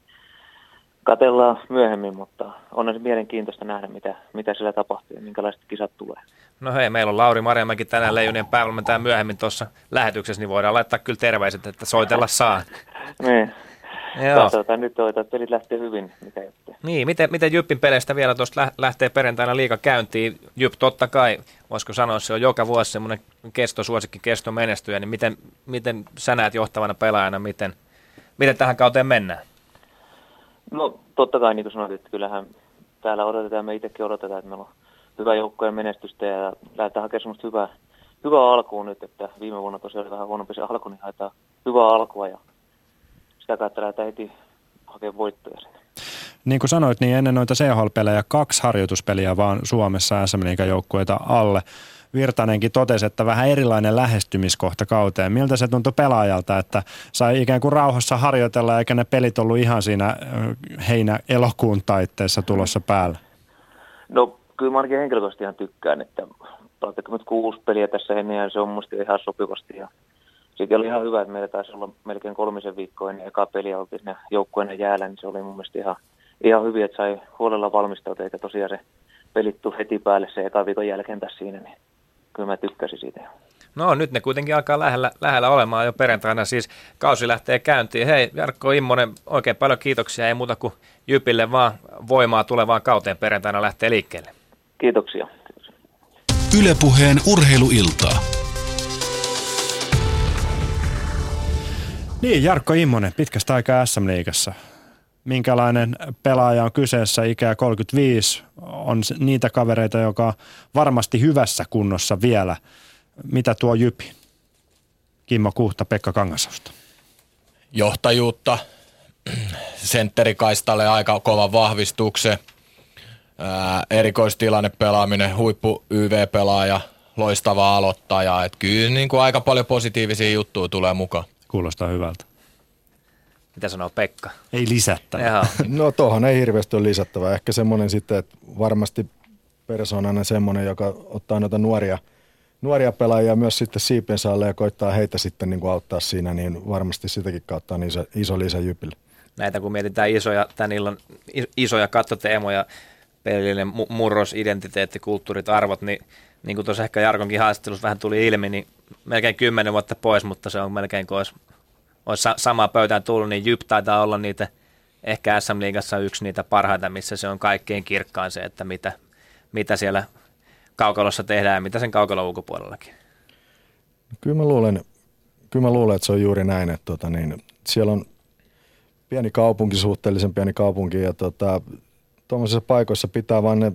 katellaan myöhemmin, mutta on se mielenkiintoista nähdä, mitä, mitä siellä tapahtuu ja minkälaiset kisat tulee. No hei, meillä on Lauri Marjamäki tänään Leijonien päävalmentaja myöhemmin tuossa lähetyksessä, niin voidaan laittaa kyllä terveiset, että soitella saa. *laughs* niin. Joo. Katsotaan nyt, että pelit lähtee hyvin, mikä. Niin, miten, miten Jyppin peleistä vielä tuosta lähtee perjantaina liika käyntiin? Jyp totta kai, voisiko sanoa, se on joka vuosi semmoinen kestosuosikki, kesto menestyjä, niin miten, miten sä näet johtavana pelaajana, miten, miten tähän kauteen mennään? No totta kai, niin kuin sanoit, että kyllähän täällä odotetaan, me itsekin odotetaan, että meillä on hyvä joukkojen menestystä ja lähdetään hakemaan semmoista hyvää, hyvää alkuun nyt, että viime vuonna tosiaan oli vähän huonompi se alku, niin haetaan hyvää alkua ja sitä kautta lähdetään heti hakemaan voittoja sinne. Niin kuin sanoit, niin ennen noita CHL-pelejä kaksi harjoituspeliä vaan Suomessa sm joukkueita alle. Virtanenkin totesi, että vähän erilainen lähestymiskohta kauteen. Miltä se tuntui pelaajalta, että sai ikään kuin rauhassa harjoitella eikä ne pelit ollut ihan siinä heinä-elokuun taitteessa tulossa päällä? No kyllä mä ainakin henkilökohtaisesti ihan tykkään, että pelatteko nyt kuusi peliä tässä ennen ja se on musta ihan sopivasti. Ja sitten oli ihan hyvä, että meillä taisi olla melkein kolmisen viikkoa ennen eka peliä oltiin siinä joukkueena jäällä, niin se oli mun mielestä ihan, ihan hyvin, että sai huolella valmistautua, eikä tosiaan se pelittu heti päälle se eka viikon jälkeen tässä siinä, niin kyllä mä tykkäsin siitä. No nyt ne kuitenkin alkaa lähellä, lähellä olemaan jo perjantaina, siis kausi lähtee käyntiin. Hei Jarkko Immonen, oikein paljon kiitoksia, ei muuta kuin Jypille vaan voimaa tulevaan kauteen perjantaina lähtee liikkeelle. Kiitoksia. Ylepuheen urheiluiltaa. Niin, Jarkko Immonen, pitkästä aikaa SM-liigassa. Minkälainen pelaaja on kyseessä, ikää 35, on niitä kavereita, joka varmasti hyvässä kunnossa vielä. Mitä tuo Jypi? Kimmo Kuhta, Pekka Kangasausta. Johtajuutta, sentterikaistalle aika kova vahvistuksen, erikoistilanne pelaaminen, huippu YV-pelaaja, loistava aloittaja. Et kyllä niin kuin aika paljon positiivisia juttuja tulee mukaan. Kuulostaa hyvältä. Mitä sanoo Pekka? Ei lisättävä. Jaha. No tuohon ei hirveästi ole lisättävä. Ehkä semmoinen sitten, että varmasti persoonana semmoinen, joka ottaa noita nuoria, nuoria pelaajia myös sitten siipensä alle ja koittaa heitä sitten niin kuin auttaa siinä, niin varmasti sitäkin kautta on iso, iso lisä Jypille. Näitä kun mietitään isoja, tämän illan isoja kattoteemoja, pelillinen murros, identiteetti, kulttuurit, arvot, niin niin kuin tuossa ehkä Jarkonkin haastattelussa vähän tuli ilmi, niin melkein kymmenen vuotta pois, mutta se on melkein kuin olisi, olisi samaa pöytään tullut, niin Jyp taitaa olla niitä, ehkä SM-liigassa yksi niitä parhaita, missä se on kaikkein kirkkaan se, että mitä, mitä siellä kaukalossa tehdään ja mitä sen kaukalon ulkopuolellakin. Kyllä mä luulen, kyllä mä luulen että se on juuri näin, että tota niin, siellä on pieni kaupunki, suhteellisen pieni kaupunki ja tota, tuommoisissa paikoissa pitää vaan ne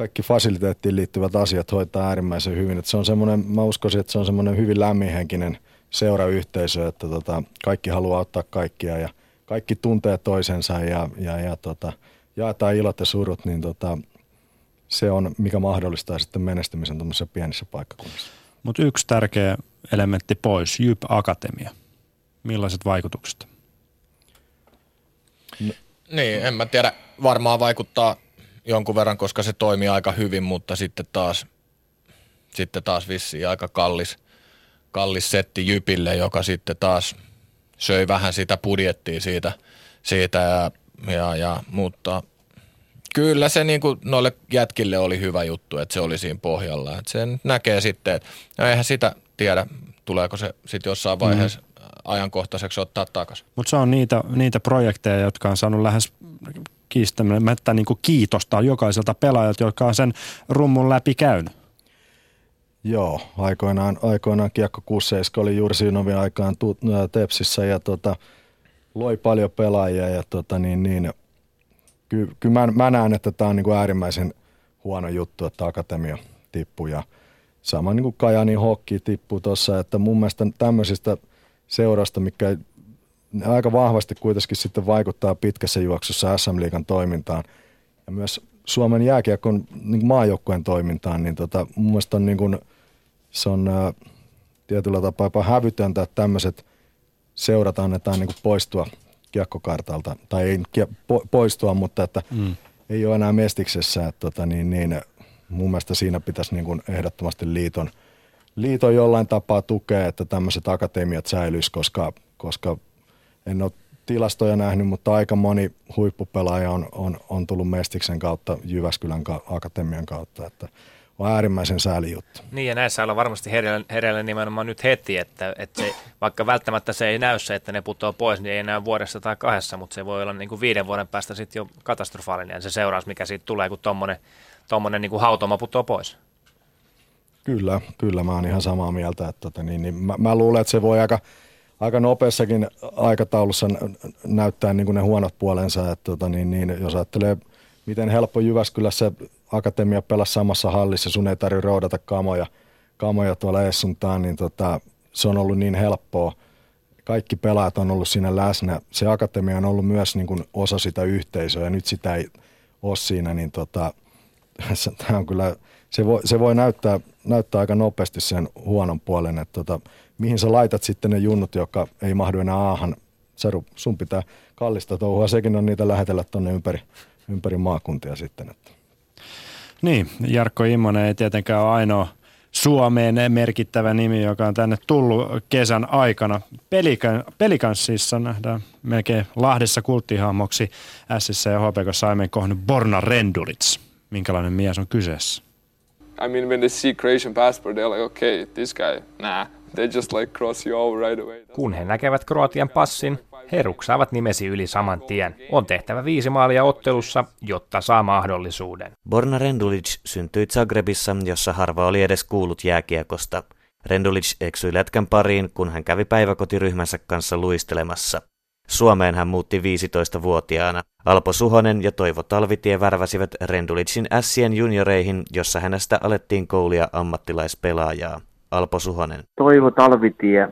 kaikki fasiliteettiin liittyvät asiat hoitaa äärimmäisen hyvin. Että se on semmoinen, mä uskoisin, että se on semmoinen hyvin lämminhenkinen seurayhteisö, että tota, kaikki haluaa ottaa kaikkia ja kaikki tuntee toisensa ja, ja, ja tota, jaetaan ilot ja surut, niin tota, se on, mikä mahdollistaa sitten menestymisen tuollaisessa pienissä paikkakunnissa. Mutta yksi tärkeä elementti pois, Jyp Akatemia. Millaiset vaikutukset? No, niin, en mä tiedä. Varmaan vaikuttaa jonkun verran, koska se toimii aika hyvin, mutta sitten taas, sitten taas vissiin aika kallis, kallis setti Jypille, joka sitten taas söi vähän sitä budjettia siitä, siitä ja, ja, ja, mutta kyllä se niin kuin noille jätkille oli hyvä juttu, että se oli siinä pohjalla. Että sen näkee sitten, että no eihän sitä tiedä, tuleeko se sitten jossain vaiheessa mm. ajankohtaiseksi ottaa takaisin. Mutta se on niitä, niitä projekteja, jotka on saanut lähes kiistämättä niin kiitosta jokaiselta pelaajalta, joka on sen rummun läpi käynyt. Joo, aikoinaan, aikoinaan Kiekko 67 oli juuri Synovin aikaan tu, ää, Tepsissä ja tota, loi paljon pelaajia ja tota, niin, niin, kyllä ky, mä, mä näen, että tämä on niin kuin äärimmäisen huono juttu, että akatemia tippuu ja sama niin kuin Kajani Hokki tippuu tuossa, että mun mielestä tämmöisistä seurasta, mikä aika vahvasti kuitenkin sitten vaikuttaa pitkässä juoksussa SM-liigan toimintaan ja myös Suomen jääkiekon niin maajoukkueen toimintaan, niin tota, mun mielestä on, niin kuin, se on ää, tietyllä tapaa jopa hävytöntä, että tämmöiset seurat annetaan niin kuin poistua kiekkokartalta, tai ei po, poistua, mutta että mm. ei ole enää mestiksessä, että tota, niin, niin, mun mielestä siinä pitäisi niin kuin ehdottomasti liiton, liiton jollain tapaa tukea, että tämmöiset akatemiat säilyisi, koska, koska en ole tilastoja nähnyt, mutta aika moni huippupelaaja on, on, on tullut Mestiksen kautta Jyväskylän ka- akatemian kautta, että on äärimmäisen sääli juttu. Niin ja näissä ollaan varmasti hereillä, hereillä nimenomaan nyt heti, että, että se, vaikka välttämättä se ei näy se, että ne putoaa pois, niin ei näy vuodessa tai kahdessa, mutta se voi olla niin kuin viiden vuoden päästä sitten jo katastrofaalinen se seuraus, mikä siitä tulee, kun tuommoinen tommonen niin kuin hautoma putoaa pois. Kyllä, kyllä mä oon ihan samaa mieltä. Että, tota, niin, niin mä, mä luulen, että se voi aika, aika nopeassakin aikataulussa näyttää niin kuin ne huonot puolensa. Että, tota, niin, niin, jos ajattelee, miten helppo Jyväskylässä akatemia pelasi samassa hallissa, sun ei tarvitse roudata kamoja, kamoja tuolla Essuntaan, niin tota, se on ollut niin helppoa. Kaikki pelaajat on ollut siinä läsnä. Se akatemia on ollut myös niin kuin osa sitä yhteisöä ja nyt sitä ei ole siinä, niin tota, *laughs* tämä on kyllä, se voi, se voi näyttää, näyttää aika nopeasti sen huonon puolen, että tota, mihin sä laitat sitten ne junnut, jotka ei mahdu enää aahan. Saru, sun pitää kallista touhua, sekin on niitä lähetellä tuonne ympäri, ympäri maakuntia sitten. Että. Niin, Jarkko Immonen ei tietenkään ole ainoa Suomeen merkittävä nimi, joka on tänne tullut kesän aikana. Pelikan, Pelikanssissa nähdään melkein Lahdessa kulttihahmoksi Sissä ja HPKssa aiemmin kohdannut Borna Rendulits. Minkälainen mies on kyseessä? I mean, when they see Croatian passport, they're like, okay, this guy, nah. They just like cross you over right away. Kun he näkevät Kroatian passin, he ruksaavat nimesi yli saman tien. On tehtävä viisi maalia ottelussa, jotta saa mahdollisuuden. Borna Rendulic syntyi Zagrebissa, jossa harva oli edes kuullut jääkiekosta. Rendulic eksyi lätkän pariin, kun hän kävi päiväkotiryhmänsä kanssa luistelemassa. Suomeen hän muutti 15-vuotiaana. Alpo Suhonen ja Toivo Talvitie värväsivät Rendulicin Ässien junioreihin, jossa hänestä alettiin koulia ammattilaispelaajaa. Alpo Suhonen. Toivo Talvitie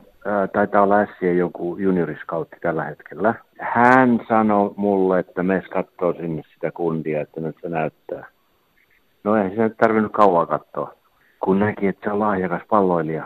taitaa olla Ässien joku junioriskautti tällä hetkellä. Hän sanoi mulle, että me katsoo sinne sitä kundia, että nyt se näyttää. No ei se nyt tarvinnut kauan katsoa, kun näki, että se on lahjakas palloilija.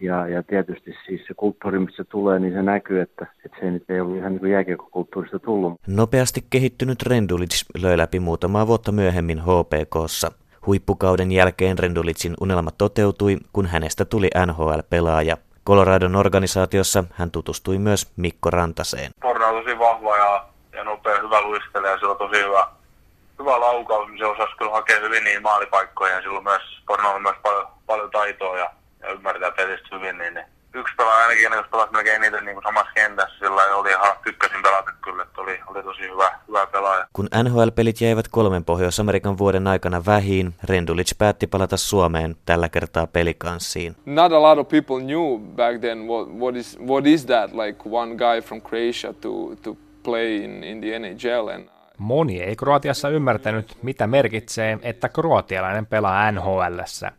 Ja, ja tietysti siis se kulttuuri, missä tulee, niin se näkyy, että, että se nyt ei ollut ihan niin jääkiekokulttuurista tullut. Nopeasti kehittynyt Rendulic löi läpi muutamaa vuotta myöhemmin HPKssa. Huippukauden jälkeen Rendulitsin unelma toteutui, kun hänestä tuli NHL-pelaaja. Coloradon organisaatiossa hän tutustui myös Mikko Rantaseen. Porna on tosi vahva ja, ja nopea, hyvä luistelija ja sillä on tosi hyvä, hyvä laukaus. Se osasi kyllä hakea hyvin niin maalipaikkoja ja silloin myös Porna on myös paljon, paljon taitoa ja, ja ymmärtää pelistä hyvin. Niin, niin yksi pelaaja ainakin, jos pelasi melkein niitä niin kuin samassa kentässä, sillä oli ihan tykkäsin pelata kyllä, että oli, oli tosi hyvä, hyvä pelaaja. Kun NHL-pelit jäivät kolmen Pohjois-Amerikan vuoden aikana vähiin, Rendulic päätti palata Suomeen tällä kertaa pelikanssiin. Not a lot of people knew back then what, what, is, what is that, like one guy from Croatia to, to play in, in the NHL. And Moni ei Kroatiassa ymmärtänyt, mitä merkitsee, että kroatialainen pelaa NHLssä.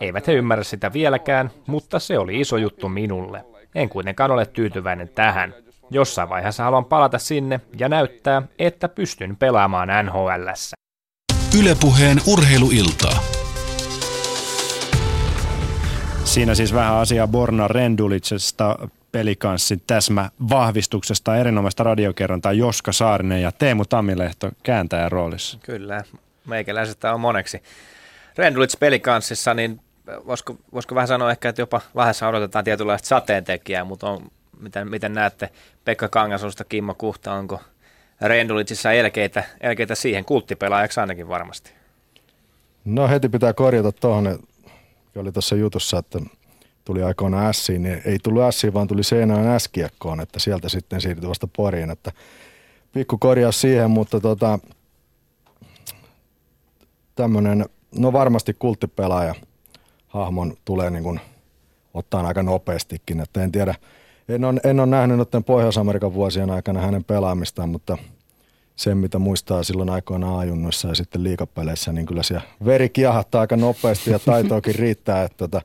Eivät he ymmärrä sitä vieläkään, mutta se oli iso juttu minulle. En kuitenkaan ole tyytyväinen tähän. Jossain vaiheessa haluan palata sinne ja näyttää, että pystyn pelaamaan NHLssä. Ylepuheen urheiluiltaa. Siinä siis vähän asiaa Borna Rendulicesta pelikanssin täsmä vahvistuksesta, erinomaista radiokerrontaa Joska Saarinen ja Teemu Tammilehto kääntäjän roolissa. Kyllä, meikäläisestä on moneksi. Rendulic pelikanssissa, niin voisiko, voisiko vähän sanoa ehkä, että jopa Lahdessa odotetaan tietynlaista sateentekijää, mutta on, miten, miten näette Pekka Kangasosta, Kimmo Kuhta, onko Rendulitsissa elkeitä, elkeitä siihen kulttipelaajaksi ainakin varmasti? No heti pitää korjata tuohon, oli tuossa jutussa, että tuli aikoina Siin, niin ei tullut Siin, vaan tuli Seinään S-kiekkoon, että sieltä sitten siirtyi vasta Poriin, että pikku korjaus siihen, mutta tota, tämmöinen, no varmasti kulttipelaaja hahmon tulee niin kuin ottaa aika nopeastikin, että en tiedä, en ole, en ole nähnyt noiden Pohjois-Amerikan vuosien aikana hänen pelaamistaan, mutta sen, mitä muistaa silloin aikoina ajunnoissa ja sitten liikapeleissä, niin kyllä siellä veri kiahattaa aika nopeasti ja taitoakin riittää, että tota,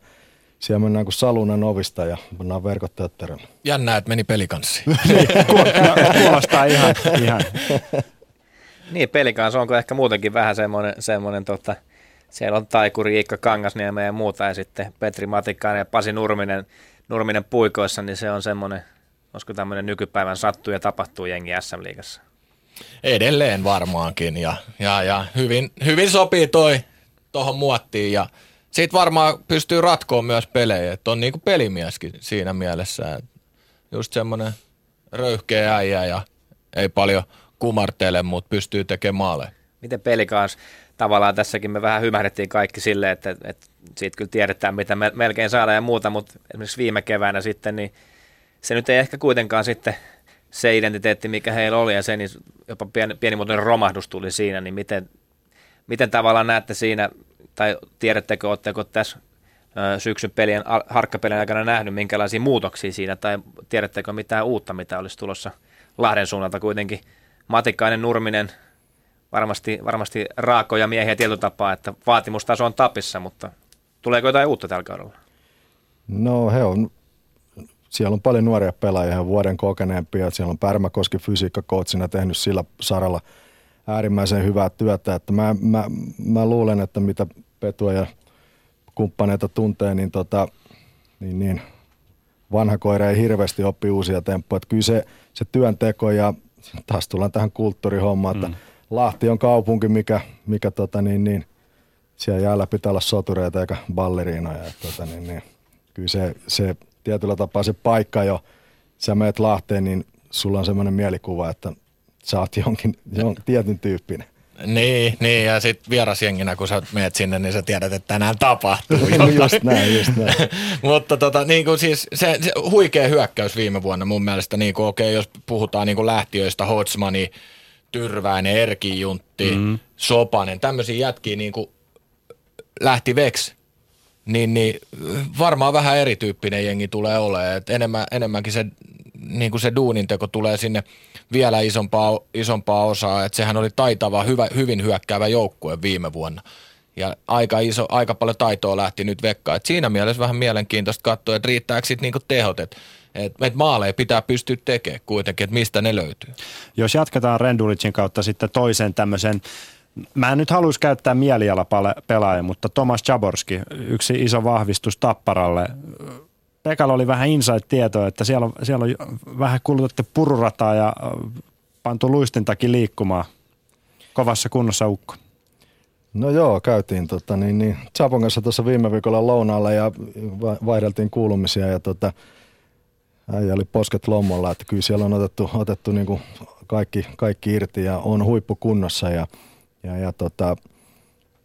siellä mennään kuin salunan ovista ja mennään verkot tötterölle. Jännää, että meni pelikanssiin. *laughs* Niin, kuulostaa ihan, ihan. *laughs* Niin, pelikanssa onko ehkä muutenkin vähän semmoinen, semmoinen tota, siellä on Taikuri, Iikka Kangasniemi ja muuta ja sitten Petri Matikainen ja Pasi Nurminen, Nurminen puikoissa, niin se on semmoinen, olisiko tämmöinen nykypäivän sattuu ja tapahtuu jengi SM-liigassa. Edelleen varmaankin ja, ja, ja hyvin, hyvin sopii toi tuohon muottiin ja siitä varmaan pystyy ratkoon myös pelejä, että on niinku pelimieskin siinä mielessä. Just semmoinen röyhkeä äijä ja ei paljon kumartele, mutta pystyy tekemään maaleja. Miten peli kanssa? Tavallaan tässäkin me vähän hymähdettiin kaikki silleen, että, että siitä kyllä tiedetään, mitä me melkein saadaan ja muuta, mutta esimerkiksi viime keväänä sitten, niin se nyt ei ehkä kuitenkaan sitten se identiteetti, mikä heillä oli, ja se niin jopa pieni, pienimuotoinen romahdus tuli siinä, niin miten, miten tavallaan näette siinä, tai tiedättekö, oletteko tässä syksyn pelien, harkkapelien aikana nähnyt, minkälaisia muutoksia siinä, tai tiedättekö mitään uutta, mitä olisi tulossa Lahden suunnalta kuitenkin. Matikainen, Nurminen, varmasti, varmasti raakoja miehiä tietyllä tapaa, että vaatimustaso on tapissa, mutta tuleeko jotain uutta tällä kaudella? No he on siellä on paljon nuoria pelaajia, vuoden kokeneempia. Siellä on Pärmäkoski fysiikkakoutsina tehnyt sillä saralla äärimmäisen hyvää työtä. Että mä, mä, mä luulen, että mitä Petua ja kumppaneita tuntee, niin, tota, niin, niin vanha koira ei hirveästi oppi uusia temppuja. Että kyllä se, se työnteko ja taas tullaan tähän kulttuurihommaan, että mm. Lahti on kaupunki, mikä, mikä tota, niin, niin, siellä jäällä pitää olla sotureita eikä balleriinoja. Että, tota, niin, niin, kyllä se, se tietyllä tapaa se paikka jo, sä meet Lahteen, niin sulla on semmoinen mielikuva, että sä oot jonkin, jonkin tietyn tyyppinen. Niin, niin ja sitten vierasjenginä, kun sä meet sinne, niin sä tiedät, että tänään tapahtuu *laughs* jotain. just näin, just näin. *laughs* Mutta tota, niin kuin siis se, se, huikea hyökkäys viime vuonna mun mielestä, niin kuin, okei, okay, jos puhutaan niin kuin lähtiöistä, Hotsmani, Tyrväinen, Erki Juntti, mm-hmm. Sopanen, tämmöisiä jätkiä niin kuin lähti veksi niin, niin varmaan vähän erityyppinen jengi tulee olemaan. Et enemmän, enemmänkin se, niin kuin se duuninteko tulee sinne vielä isompaa, isompaa osaa. Et sehän oli taitava, hyvä, hyvin hyökkäävä joukkue viime vuonna. Ja aika, iso, aika paljon taitoa lähti nyt vekkaan. Et siinä mielessä vähän mielenkiintoista katsoa, että riittääkö sitten niinku tehot, että et, maaleja pitää pystyä tekemään kuitenkin, että mistä ne löytyy. Jos jatketaan Rendulicin kautta sitten toisen tämmöisen Mä en nyt haluaisi käyttää mielialapelaaja, mutta Tomas Jaborski, yksi iso vahvistus Tapparalle. Pekalla oli vähän insight-tietoa, että siellä on, siellä on vähän kulutettu pururataa ja pantu luistintakin liikkumaan. Kovassa kunnossa ukko. No joo, käytiin tota, niin, niin, Chapon kanssa tuossa viime viikolla lounaalla ja vaihdeltiin kuulumisia ja tota, äijä oli posket lommolla, että kyllä siellä on otettu, otettu niin kuin kaikki, kaikki irti ja on huippukunnossa ja – ja, ja tota,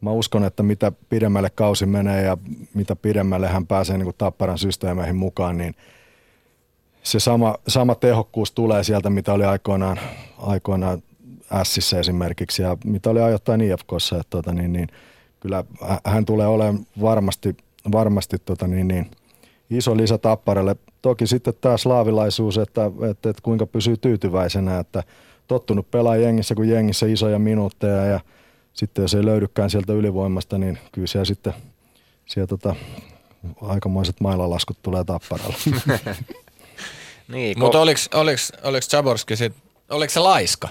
mä uskon, että mitä pidemmälle kausi menee ja mitä pidemmälle hän pääsee niin kuin Tapparan systeemeihin mukaan, niin se sama, sama tehokkuus tulee sieltä, mitä oli aikoinaan, aikoinaan Sissä esimerkiksi ja mitä oli ajoittain IFKssa. Että tota, niin, niin, kyllä hän tulee olemaan varmasti, varmasti tota, niin, niin, iso lisä Tapparalle. Toki sitten tämä slaavilaisuus, että, että, että kuinka pysyy tyytyväisenä, että – tottunut pelaa jengissä kuin jengissä isoja minuutteja ja sitten jos ei löydykään sieltä ylivoimasta, niin kyllä siellä sitten siellä tota, aikamoiset mailalaskut tulee tapparalle. *laughs* niin, Mutta oliko, oliko, oliko Chaborski sit, oliko se laiska?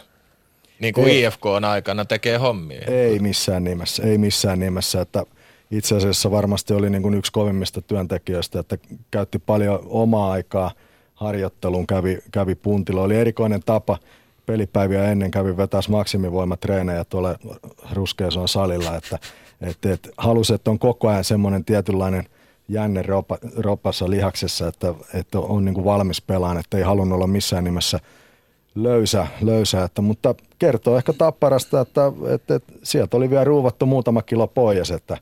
Niin kuin ei, IFK on aikana tekee hommia. Ei missään nimessä, ei missään nimessä, että itse asiassa varmasti oli niin kuin yksi kovimmista työntekijöistä, että käytti paljon omaa aikaa harjoitteluun, kävi, kävi puntilla. Oli erikoinen tapa – pelipäiviä ennen kävin vetäs maksimivoimatreenejä tuolla Ruskeason salilla, että et, et, halusi, että on koko ajan semmoinen tietynlainen jänne ropa, ropassa lihaksessa, että, että on niin kuin valmis pelaan, että ei halunnut olla missään nimessä löysä, löysä että, mutta kertoo ehkä Tapparasta, että, että, että sieltä oli vielä ruuvattu muutama kilo pois, että,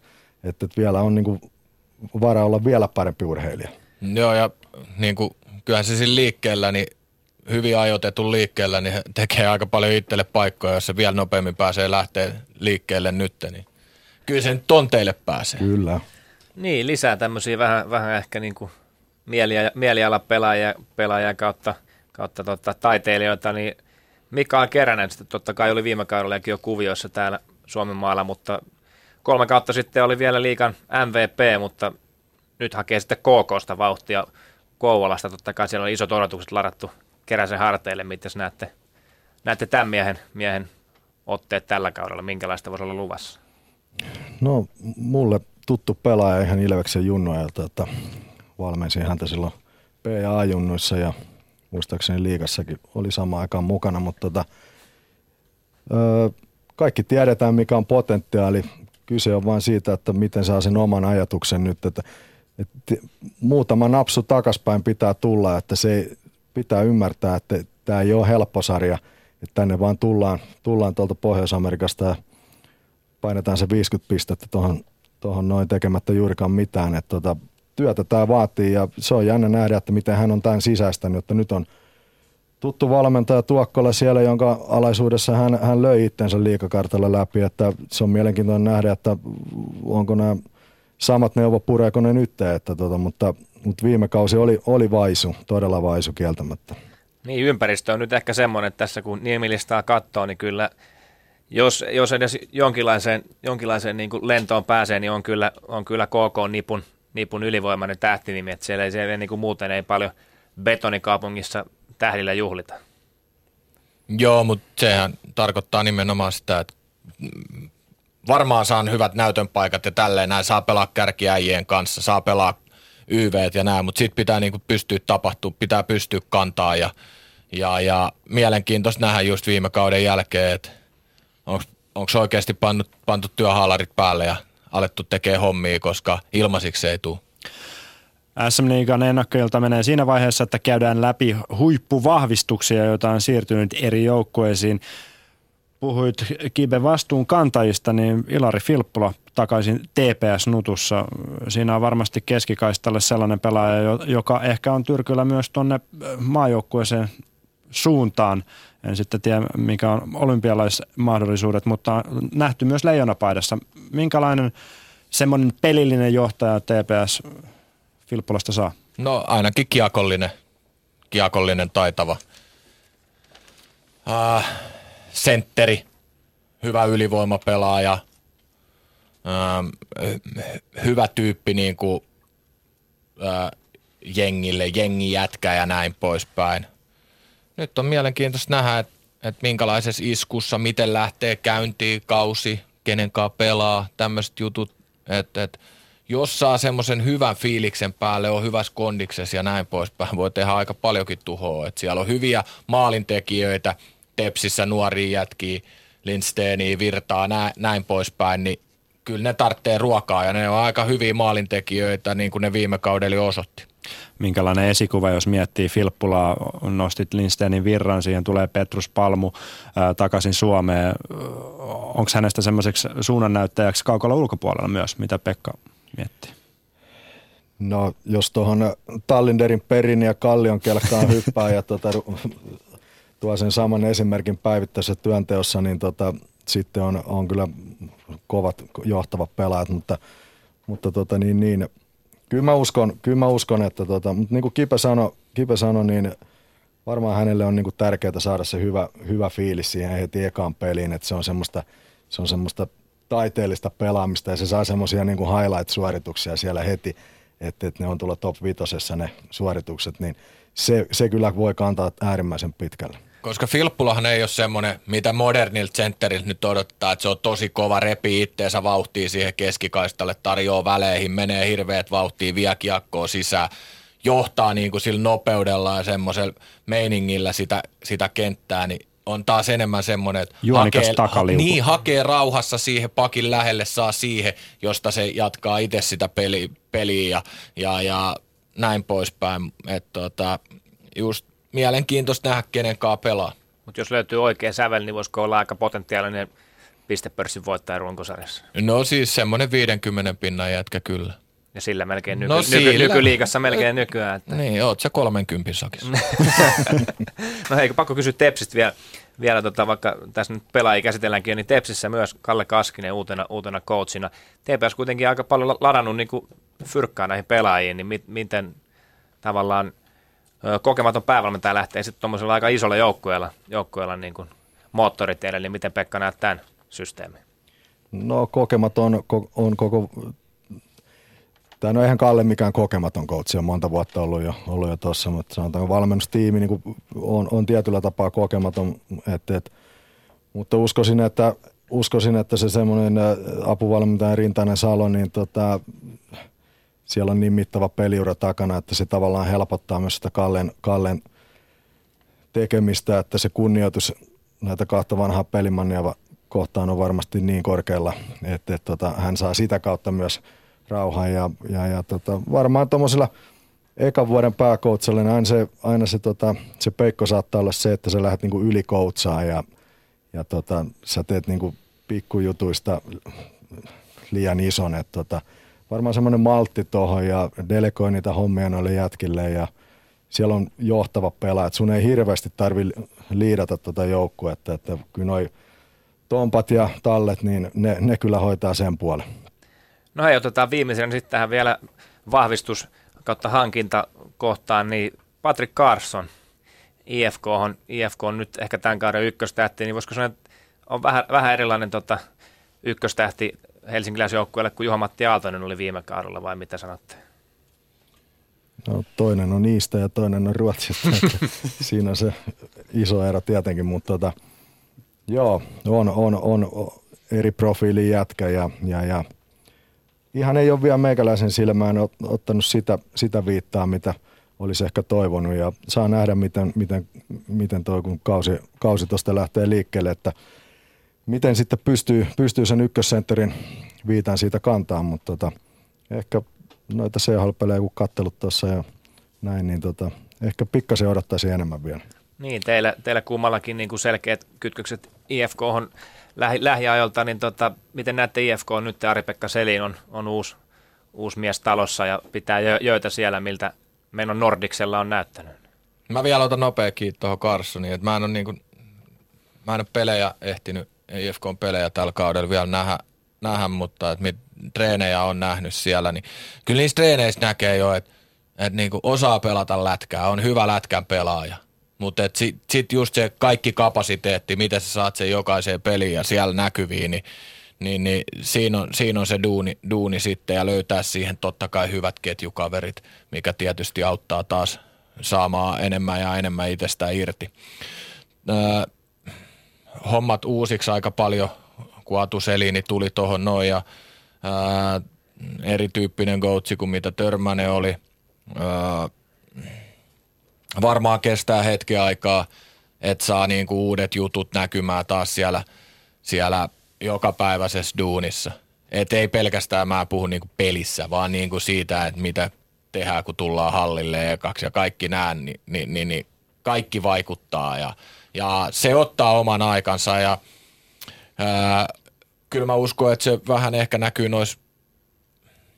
että, että vielä on niin kuin varaa olla vielä parempi urheilija. Joo, ja niin kuin, kyllähän se siinä liikkeellä, niin hyvin ajoitetun liikkeellä, niin tekee aika paljon itselle paikkoja, jos se vielä nopeammin pääsee lähteä liikkeelle nyt, niin kyllä se nyt tonteille pääsee. Kyllä. Niin, lisää tämmöisiä vähän, vähän ehkä niin kuin mieliala, mielialapelaajia pelaajia kautta, kautta tota, taiteilijoita, niin Mikael Keränen sitten totta kai oli viime kaudellakin jo kuvioissa täällä Suomen maalla, mutta kolme kautta sitten oli vielä liikan MVP, mutta nyt hakee sitten KKsta vauhtia Kouvolasta. Totta kai siellä oli isot odotukset ladattu Keräsen harteille. Miten näette, näette tämän miehen, miehen otteet tällä kaudella? Minkälaista voisi olla luvassa? No mulle tuttu pelaaja ihan Ilveksen junnuajalta, että valmensin häntä silloin P- ja muistaakseni liigassakin oli sama aikaan mukana, mutta tota, öö, kaikki tiedetään mikä on potentiaali. Kyse on vain siitä, että miten saa sen oman ajatuksen nyt, että, että muutama napsu takaspäin pitää tulla, että se pitää ymmärtää, että tämä ei ole helppo sarja, että tänne vaan tullaan, tullaan tuolta Pohjois-Amerikasta ja painetaan se 50 pistettä tuohon tohon noin tekemättä juurikaan mitään. Että tota, työtä tämä vaatii ja se on jännä nähdä, että miten hän on tämän sisäistänyt, että nyt on tuttu valmentaja Tuokkola siellä, jonka alaisuudessa hän, hän löi itsensä liikakartalla läpi, että se on mielenkiintoinen nähdä, että onko nämä samat neuvot pureeko ne nyt, että tota, mutta, mutta viime kausi oli, oli vaisu, todella vaisu kieltämättä. Niin, ympäristö on nyt ehkä semmoinen, että tässä kun niemilistaa katsoo, niin kyllä jos, jos edes jonkinlaiseen, jonkinlaiseen niin kuin lentoon pääsee, niin on kyllä, on kyllä KK-nipun nipun ylivoimainen tähtinimi, että siellä ei, siellä niin kuin muuten ei paljon betonikaupungissa tähdillä juhlita. Joo, mutta sehän tarkoittaa nimenomaan sitä, että varmaan saan hyvät näytön paikat ja tälleen näin, saa pelaa kärkiäjien kanssa, saa pelaa YV ja näin, mutta sitten pitää niinku pystyä tapahtua, pitää pystyä kantaa ja, ja, ja mielenkiintoista nähdä just viime kauden jälkeen, että onko oikeasti pantu, pantu työhaalarit päälle ja alettu tekemään hommia, koska ilmaisiksi ei tule. SM Liigan ennakkoilta menee siinä vaiheessa, että käydään läpi huippuvahvistuksia, joita on siirtynyt eri joukkueisiin. Puhuit Kibe vastuun kantajista, niin Ilari Filppula takaisin TPS-nutussa. Siinä on varmasti keskikaistalle sellainen pelaaja, joka ehkä on tyrkyllä myös tuonne maajoukkueeseen suuntaan. En sitten tiedä, mikä on olympialaismahdollisuudet, mutta on nähty myös leijonapaidassa. Minkälainen semmoinen pelillinen johtaja TPS Filppulasta saa? No ainakin kiakollinen, kiakollinen taitava. Uh, sentteri, hyvä ylivoimapelaaja, uh, hyvä tyyppi niin kuin, uh, jengille, jengi jätkä ja näin poispäin. Nyt on mielenkiintoista nähdä, että, että minkälaisessa iskussa, miten lähtee käyntiin kausi, kenenkaan pelaa, tämmöiset jutut, että, että jos saa semmoisen hyvän fiiliksen päälle, on hyvässä kondiksessa ja näin poispäin, voi tehdä aika paljonkin tuhoa. Että siellä on hyviä maalintekijöitä, Tepsissä nuoria jätkiä, Lindsteeniä, Virtaa, näin, näin poispäin, niin kyllä ne tarvitsee ruokaa ja ne on aika hyviä maalintekijöitä, niin kuin ne viime kaudella osoitti. Minkälainen esikuva, jos miettii Filppulaa, nostit Lindsteinin virran, siihen tulee Petrus Palmu ää, takaisin Suomeen. Onko hänestä semmoiseksi suunnannäyttäjäksi kaukalla ulkopuolella myös, mitä Pekka miettii? No jos tuohon Tallinderin perin ja Kallion kelkkaan *laughs* hyppää ja tota, tuo sen saman esimerkin päivittäisessä työnteossa, niin tota, sitten on, on kyllä kovat johtavat pelaajat, mutta, mutta tota, niin, niin, kyllä, mä uskon, kyllä mä uskon, että tota, mutta niin kuin Kipe sanoi, Kipe sano, niin varmaan hänelle on niin kuin tärkeää saada se hyvä, hyvä fiilis siihen heti ekaan peliin, että se on semmoista, se on semmoista taiteellista pelaamista ja se saa semmoisia niin kuin highlight-suorituksia siellä heti, että, että ne on tulla top vitosessa ne suoritukset, niin se, se kyllä voi kantaa äärimmäisen pitkälle. Koska Filppulahan ei ole semmoinen, mitä modernilta sentteriltä nyt odottaa, että se on tosi kova, repi itteensä vauhtia siihen keskikaistalle, tarjoaa väleihin, menee hirveät vauhtia, vie kiekkoa sisään, johtaa niin kuin sillä nopeudella ja semmoisella meiningillä sitä, sitä kenttää, niin on taas enemmän semmoinen, että hakee, ha, niin, hakee rauhassa siihen pakin lähelle, saa siihen, josta se jatkaa itse sitä peli, peliä ja, ja, ja näin poispäin. Että tota, just mielenkiintoista nähdä, kenen kanssa pelaa. Mutta jos löytyy oikea sävel, niin voisiko olla aika potentiaalinen pistepörssin voittaja runkosarjassa? No siis semmoinen 50 pinnan jätkä kyllä. Ja sillä melkein nyky, No no, sillä. nyky, nykyliigassa melkein nykyään. Että. Niin, oot sä 30 sakissa. *laughs* no eikö pakko kysyä Tepsistä vielä, vielä tota, vaikka tässä nyt pelaajia käsitelläänkin, niin Tepsissä myös Kalle Kaskinen uutena, uutena coachina. TPS kuitenkin aika paljon la- ladannut niin kuin fyrkkaa näihin pelaajiin, niin mit, miten tavallaan kokematon päävalmentaja lähtee sitten tuommoisella aika isolla joukkueella, joukkueella niin kuin moottoriteille, niin miten Pekka näet tämän systeemin? No kokematon ko- on koko... Tämä no eihän Kalle mikään kokematon coach, on monta vuotta ollut jo, ollut jo tuossa, mutta sanotaanko valmennustiimi niin on, on, tietyllä tapaa kokematon, et, et, mutta uskoisin, että, uskoisin, että se semmoinen ä, apuvalmentaja Rintainen Salo, niin tota, siellä on niin mittava peliura takana, että se tavallaan helpottaa myös sitä Kallen, Kallen tekemistä, että se kunnioitus näitä kahta vanhaa pelimannia kohtaan on varmasti niin korkealla, että, että tota, hän saa sitä kautta myös rauhan ja, ja, ja tota, varmaan tuommoisella ekan vuoden pääkoutsella, niin aina se, aina se, tota, se peikko saattaa olla se, että sä lähdet niinku ylikoutsaa ja, ja tota, sä teet niinku pikkujutuista liian ison. Et tota, varmaan semmoinen maltti tuohon ja delegoi niitä hommia noille jätkille ja siellä on johtava pelaaja. Sun ei hirveästi tarvi liidata tuota joukkuetta, että kyllä noi Tompat ja Tallet, niin ne, ne kyllä hoitaa sen puolen. No hei, otetaan viimeisenä sitten tähän vielä vahvistus kautta hankinta kohtaan, niin Patrick Carson, IFK on, IFK on nyt ehkä tämän kauden ykköstähti, niin voisiko sanoa, että on vähän, vähän erilainen tota, ykköstähti helsinkiläisjoukkueelle kuin Juha-Matti Aaltonen oli viime kaudella, vai mitä sanotte? No, toinen on niistä ja toinen on Ruotsista. *laughs* Siinä on se iso ero tietenkin, mutta tota, joo, on, on, on eri profiili jätkä ja, ja, ja ihan ei ole vielä meikäläisen silmään ot- ottanut sitä, sitä viittaa, mitä olisi ehkä toivonut ja saa nähdä, miten, miten, miten toi, kun kausi, kausi tuosta lähtee liikkeelle, että miten sitten pystyy, pystyy sen ykkössentterin viitan siitä kantaa, mutta tota, ehkä noita CHL-pelejä kun kattelut tuossa ja näin, niin tota, ehkä pikkasen odottaisi enemmän vielä. Niin, teillä, teillä kummallakin niin kuin selkeät kytkökset IFK on lähi, lähiajoilta, niin tota, miten näette IFK on nyt, Ari-Pekka Selin on, on uusi, uusi mies talossa ja pitää jo, joita siellä, miltä meidän Nordiksella on näyttänyt. Mä vielä otan nopea kiinni tuohon Carssoniin, että mä en ole niinku, mä en ole pelejä ehtinyt, IFK on pelejä tällä kaudella vielä nähdä, nähdä mutta että mit, treenejä on nähnyt siellä, niin kyllä niissä treeneissä näkee jo, että, että niinku osaa pelata lätkää, on hyvä lätkän pelaaja. Mutta sitten sit just se kaikki kapasiteetti, miten sä saat sen jokaiseen peliin ja siellä näkyviin, niin, niin, niin siinä, on, siinä on se duuni, duuni sitten ja löytää siihen totta kai hyvät ketjukaverit, mikä tietysti auttaa taas saamaan enemmän ja enemmän itsestään irti. Öö, hommat uusiksi aika paljon, kun Atu Selini tuli tuohon noin ja ää, erityyppinen goutsi kuin mitä Törmänen oli. Ää, varmaan kestää hetki aikaa, että saa niinku uudet jutut näkymään taas siellä, siellä jokapäiväisessä duunissa. Et ei pelkästään mä puhun niinku pelissä, vaan niinku siitä, että mitä tehdään, kun tullaan hallille ekaksi ja kaikki näen, niin, niin, niin, niin kaikki vaikuttaa ja, ja se ottaa oman aikansa ja ää, kyllä mä uskon, että se vähän ehkä näkyy noissa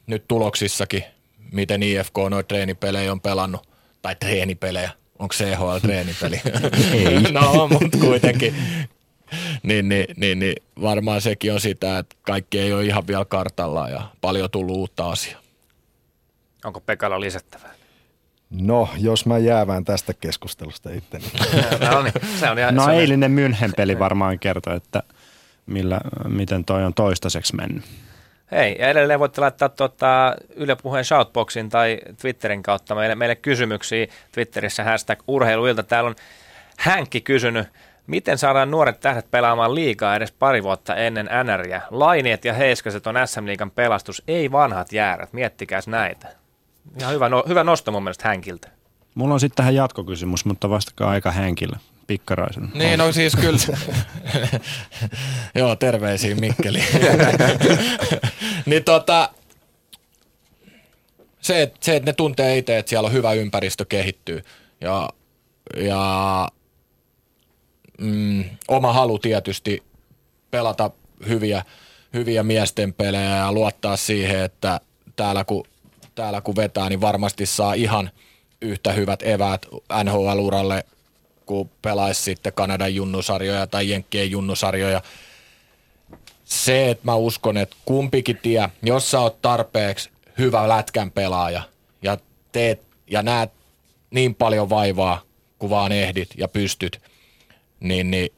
nyt tuloksissakin, miten IFK noita treenipelejä on pelannut, tai treenipelejä, onko CHL treenipeli? *laughs* Ei. no, mutta kuitenkin. Niin, niin, niin, niin, varmaan sekin on sitä, että kaikki ei ole ihan vielä kartalla ja paljon tullut uutta asiaa. Onko Pekalla lisättävää? No, jos mä jäävään tästä keskustelusta itteni. *laughs* no niin, se on ihan, No se on, eilinen München peli varmaan kertoo, että millä, miten toi on toistaiseksi mennyt. Hei, ja edelleen voitte laittaa tuota, Yle Puheen shoutboxin tai Twitterin kautta meille, meille kysymyksiä Twitterissä hashtag urheiluilta. Täällä on Hänkki kysynyt, miten saadaan nuoret tähdet pelaamaan liikaa edes pari vuotta ennen NRiä? Lainiet ja Heiskaset on SM Liigan pelastus, ei vanhat jäärät. Miettikääs näitä. Ihan hyvä, no, hyvä nosto mun mielestä Hänkiltä. Mulla on sitten tähän jatkokysymys, mutta vastakaa aika henkilö. Pikkaraisen. Niin, no siis kyllä. *laughs* Joo, terveisiä Mikkeli. *laughs* niin tota, se, että se, että ne tuntee itse, että siellä on hyvä ympäristö kehittyy ja, ja mm, oma halu tietysti pelata hyviä, hyviä miesten pelejä ja luottaa siihen, että täällä kun täällä kun vetää, niin varmasti saa ihan yhtä hyvät eväät NHL-uralle, kun pelaisi sitten Kanadan junnusarjoja tai Jenkkien junnusarjoja. Se, että mä uskon, että kumpikin tie, jos sä oot tarpeeksi hyvä lätkän pelaaja ja teet ja näet niin paljon vaivaa, kun vaan ehdit ja pystyt, niin, niin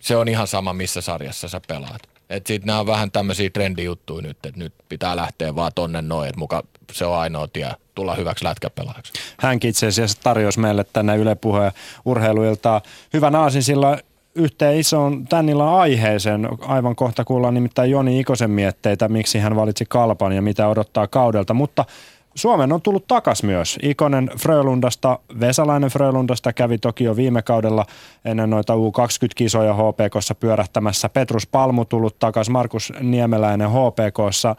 se on ihan sama, missä sarjassa sä pelaat. Et sit nämä on vähän tämmöisiä trendijuttuja nyt, että nyt pitää lähteä vaan tonne noin, että muka se on ainoa tie tulla hyväksi lätkäpelaajaksi. Hänkin itse asiassa tarjosi meille tänne Yle Puheen urheiluiltaa hyvän aasin sillä yhteen isoon tän illan aiheeseen. Aivan kohta kuullaan nimittäin Joni Ikosen mietteitä, miksi hän valitsi kalpan ja mitä odottaa kaudelta. Mutta Suomen on tullut takas myös. Ikonen Frölundasta, Vesalainen Frölundasta kävi toki jo viime kaudella ennen noita U20-kisoja HPKssa pyörähtämässä. Petrus Palmu tullut takas, Markus Niemeläinen HPKssa.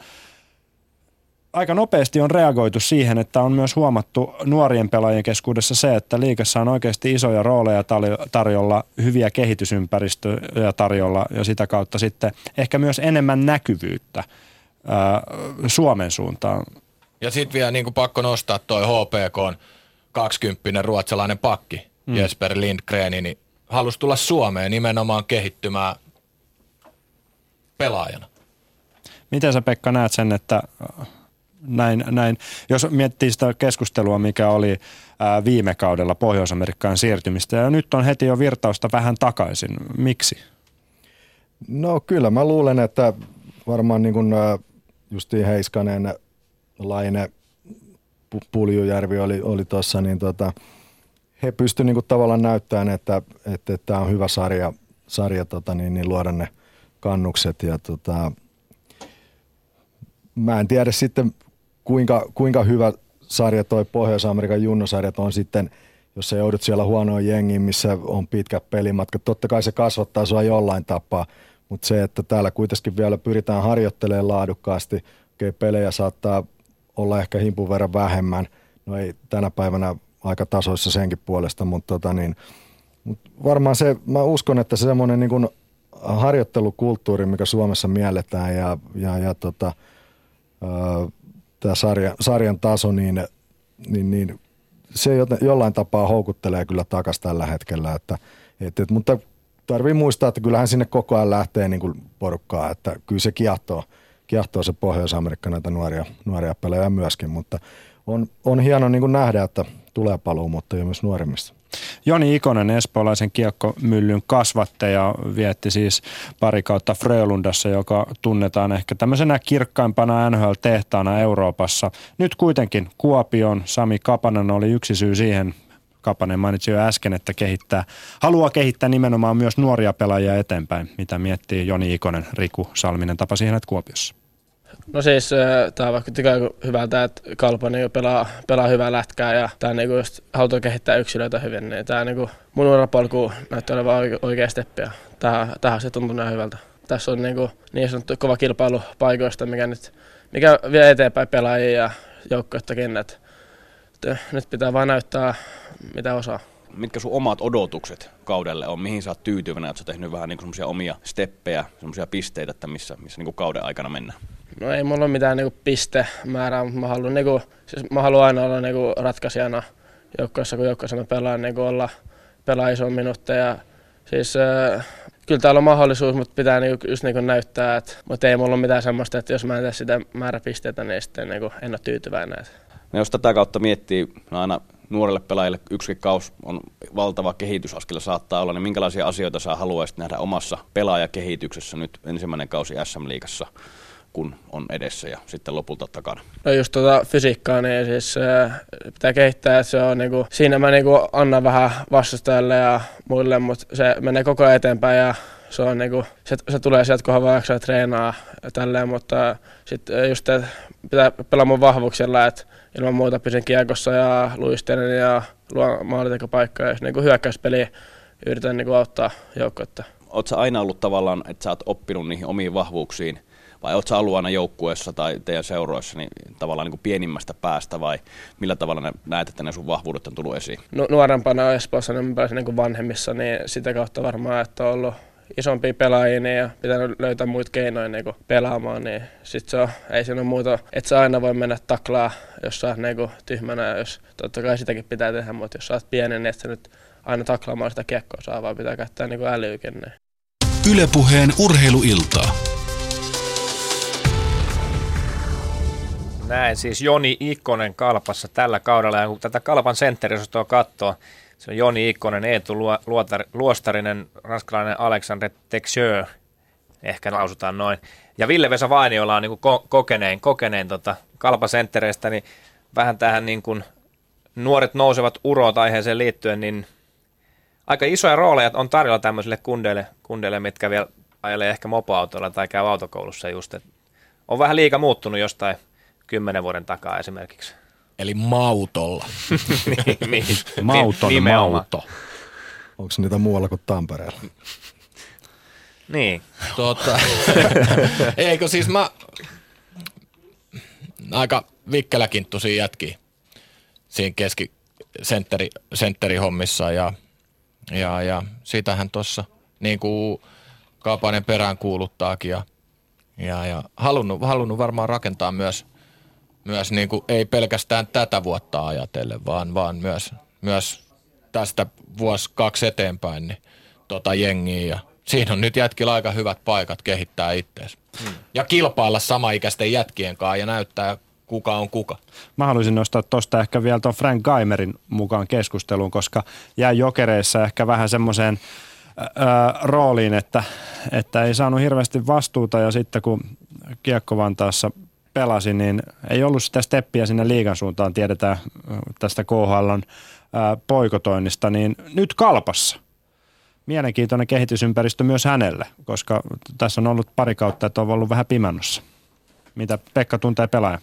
Aika nopeasti on reagoitu siihen, että on myös huomattu nuorien pelaajien keskuudessa se, että liikassa on oikeasti isoja rooleja tarjolla, hyviä kehitysympäristöjä tarjolla ja sitä kautta sitten ehkä myös enemmän näkyvyyttä Suomen suuntaan. Ja sitten vielä niin pakko nostaa toi HPK 20 ruotsalainen pakki, mm. Jesper Lindgren, niin halusi tulla Suomeen nimenomaan kehittymään pelaajana. Miten sä Pekka näet sen, että äh, näin, näin, jos miettii sitä keskustelua, mikä oli ää, äh, viime kaudella Pohjois-Amerikkaan siirtymistä, ja nyt on heti jo virtausta vähän takaisin. Miksi? No kyllä mä luulen, että varmaan niin kuin äh, Justiin Heiskanen Laine, Puljujärvi oli, oli tuossa, niin tota, he pystyivät niinku tavallaan näyttämään, että tämä että, että on hyvä sarja, sarja tota, niin, niin luoda ne kannukset. Ja, tota, mä en tiedä sitten, kuinka, kuinka hyvä sarja toi Pohjois-Amerikan junnosarjat on sitten, jos sä joudut siellä huonoon jengiin, missä on pitkät pelimatkat. Totta kai se kasvattaa sua jollain tapaa, mutta se, että täällä kuitenkin vielä pyritään harjoittelemaan laadukkaasti, okei, pelejä saattaa olla ehkä himpun verran vähemmän. No ei tänä päivänä aika tasoissa senkin puolesta, mutta tota niin, mut varmaan se, mä uskon, että se semmoinen niin harjoittelukulttuuri, mikä Suomessa mielletään ja, ja, ja tota, tämä sarja, sarjan taso, niin, niin, niin se jollain tapaa houkuttelee kyllä takaisin tällä hetkellä. Että, et, et, mutta tarvii muistaa, että kyllähän sinne koko ajan lähtee niin kuin porukkaa, että kyllä se kiehtoo – kiehtoo se Pohjois-Amerikka näitä nuoria, nuoria pelejä myöskin, mutta on, on hieno niin nähdä, että tulee paluu, mutta jo myös nuorimmissa. Joni Ikonen, espoolaisen kiekkomyllyn kasvattaja, vietti siis pari kautta Frölundassa, joka tunnetaan ehkä tämmöisenä kirkkaimpana NHL-tehtaana Euroopassa. Nyt kuitenkin Kuopion Sami Kapanen oli yksi syy siihen, Kapanen mainitsi jo äsken, että kehittää, haluaa kehittää nimenomaan myös nuoria pelaajia eteenpäin. Mitä miettii Joni Ikonen, Riku Salminen tapasi hänet Kuopiossa? No siis tämä vaikka hyvältä, että Kalpa niin pelaa, pelaa hyvää lätkää ja tämä niin just halutaan kehittää yksilöitä hyvin, niin tämä niin mun urapolku näyttää olevan oikea steppi ja tähän, tähän se tuntuu näin hyvältä. Tässä on niin, kuin, niin sanottu kova kilpailu paikoista, mikä nyt mikä vie eteenpäin pelaajia ja joukkoittakin, että nyt pitää vain näyttää, mitä osaa. Mitkä sun omat odotukset kaudelle on? Mihin sä oot tyytyväinen, että sä tehnyt vähän niin semmoisia omia steppejä, semmoisia pisteitä, että missä, missä niin kauden aikana mennään? No ei mulla ole mitään niinku pistemäärää, mutta mä haluan, niinku, siis mä haluan aina olla niinku ratkaisijana joukkueessa, kun joukkueessa mä pelaan, niinku olla, pelaa iso minuutteja. Siis äh, kyllä täällä on mahdollisuus, mutta pitää niinku, just niinku näyttää, että, mutta ei mulla ole mitään semmoista, että jos mä en tee sitä määrä pisteitä, niin sitten niinku, en ole tyytyväinen. No jos tätä kautta miettii, no aina nuorelle pelaajalle yksi kaus on valtava kehitysaskel saattaa olla, niin minkälaisia asioita sä haluaisit nähdä omassa pelaajakehityksessä nyt ensimmäinen kausi SM-liigassa? kun on edessä ja sitten lopulta takana? No just tuota fysiikkaa, niin siis äh, pitää kehittää, että se on niinku, siinä mä niinku annan vähän vastustajalle ja muille, mutta se menee koko ajan eteenpäin ja se, on niinku, se, se tulee sieltä, kun vaan jaksaa treenaa ja tälleen, mutta sitten just että pitää pelaa mun vahvuuksilla, että ilman muuta pysyn kiekossa ja luistelen ja luon maalitekopaikkoja, jos niinku hyökkäyspeliä yritän niinku auttaa joukkoetta. Oletko aina ollut tavallaan, että sä oot oppinut niihin omiin vahvuuksiin vai oletko ollut aina joukkueessa tai teidän seuroissa niin tavallaan niin kuin pienimmästä päästä vai millä tavalla ne näet, että ne sun vahvuudet on tullut esiin? No, nuorempana Espoossa niin pelasin niin vanhemmissa, niin sitä kautta varmaan, että on ollut isompia pelaajia niin ja pitää löytää muita keinoja niin pelaamaan, niin sit se on, ei siinä ole muuta, että sä aina voi mennä taklaa, jos sä oot niin tyhmänä, jos totta kai sitäkin pitää tehdä, mutta jos sä oot pienen, niin et sä nyt aina taklaamaan sitä kiekkoa saa, vaan pitää käyttää niin älyykin. Niin. Ylepuheen urheiluiltaa. Näin siis Joni Ikkonen Kalpassa tällä kaudella. Ja kun tätä Kalpan sentteriosastoa katsoo, se on Joni Ikkonen, Eetu Luostarinen, ranskalainen Alexandre Texieux, ehkä lausutaan noin. Ja Ville-Vesa Vainiola on niin kuin ko- kokeneen, kokeneen tota Kalpasenttereistä, niin vähän tähän niin kuin nuoret nousevat urot aiheeseen liittyen, niin aika isoja rooleja on tarjolla tämmöisille kundeille, kundeille mitkä vielä ajelee ehkä mopoautolla tai käy autokoulussa just. Et on vähän liika muuttunut jostain kymmenen vuoden takaa esimerkiksi. Eli mautolla. *laughs* niin, niin, Mauton nimenomaan. mauto. Onko niitä muualla kuin Tampereella? Niin. Tota, *laughs* eikö siis mä aika vikkeläkinttuisia jätkiä siinä keski sentteri, sentterihommissa ja, ja, ja sitähän tuossa niin kuin Kaapainen perään kuuluttaakin ja, ja, ja halunnut, halunnut varmaan rakentaa myös, myös niin kuin, ei pelkästään tätä vuotta ajatellen, vaan, vaan myös, myös tästä vuosi kaksi eteenpäin niin, tota jengiä ja siinä on nyt jätkillä aika hyvät paikat kehittää itseensä. Hmm. Ja kilpailla samaikäisten jätkien kanssa ja näyttää kuka on kuka. Mä haluaisin nostaa tuosta ehkä vielä tuon Frank Geimerin mukaan keskusteluun, koska jää jokereissa ehkä vähän semmoiseen rooliin, että, että ei saanut hirveästi vastuuta ja sitten kun Kiekko Vantaassa pelasi, niin ei ollut sitä steppiä sinne liigan suuntaan, tiedetään tästä KHLn poikotoinnista, niin nyt kalpassa. Mielenkiintoinen kehitysympäristö myös hänelle, koska tässä on ollut pari kautta, että on ollut vähän pimennossa. Mitä Pekka tuntee pelaaja?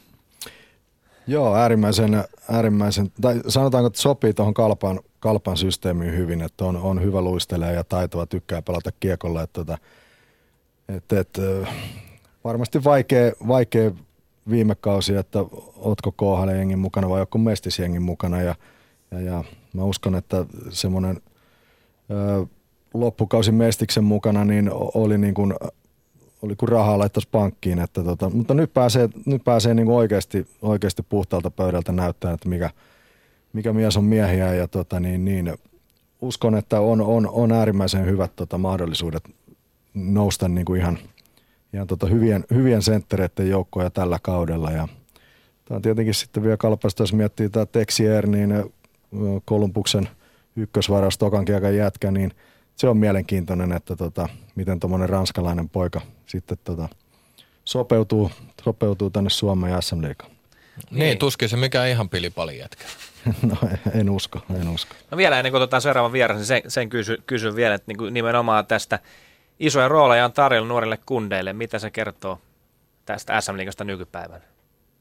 Joo, äärimmäisen, äärimmäisen, tai sanotaanko, että sopii tuohon kalpan, kalpan systeemiin hyvin, että on, on hyvä luistelija ja taitava, tykkää pelata kiekolla. Että, että, että, että, varmasti vaikea, vaikea viime kausi, että ootko KHL jengin mukana vai joku mestisjengin mukana ja, ja, ja mä uskon, että semmoinen loppukausi mestiksen mukana niin oli niin kuin oli kuin rahaa laittaisi pankkiin. Että tota, mutta nyt pääsee, nyt pääsee niin oikeasti, oikeasti puhtaalta pöydältä näyttää, että mikä, mikä mies on miehiä. Ja tota, niin, niin, uskon, että on, on, on äärimmäisen hyvät tota, mahdollisuudet nousta niin kuin ihan, ihan tota, hyvien, hyvien senttereiden joukkoja tällä kaudella. Ja, tämä on tietenkin sitten vielä kalpaista, jos miettii tämä Texier, niin Kolumbuksen ykkösvaras Tokan jätkä, niin – se on mielenkiintoinen, että tota, miten tuommoinen ranskalainen poika sitten tota, sopeutuu, sopeutuu tänne Suomeen ja SM Liigaan. Niin, niin, tuskin se mikä ihan pilipali jätkä. *laughs* no en usko, en usko. No vielä ennen kuin otetaan seuraavan vieras, niin sen, sen kysyn, kysyn vielä, että niin kuin nimenomaan tästä isoja rooleja on tarjolla nuorille kundeille. Mitä se kertoo tästä SM Liigasta nykypäivänä?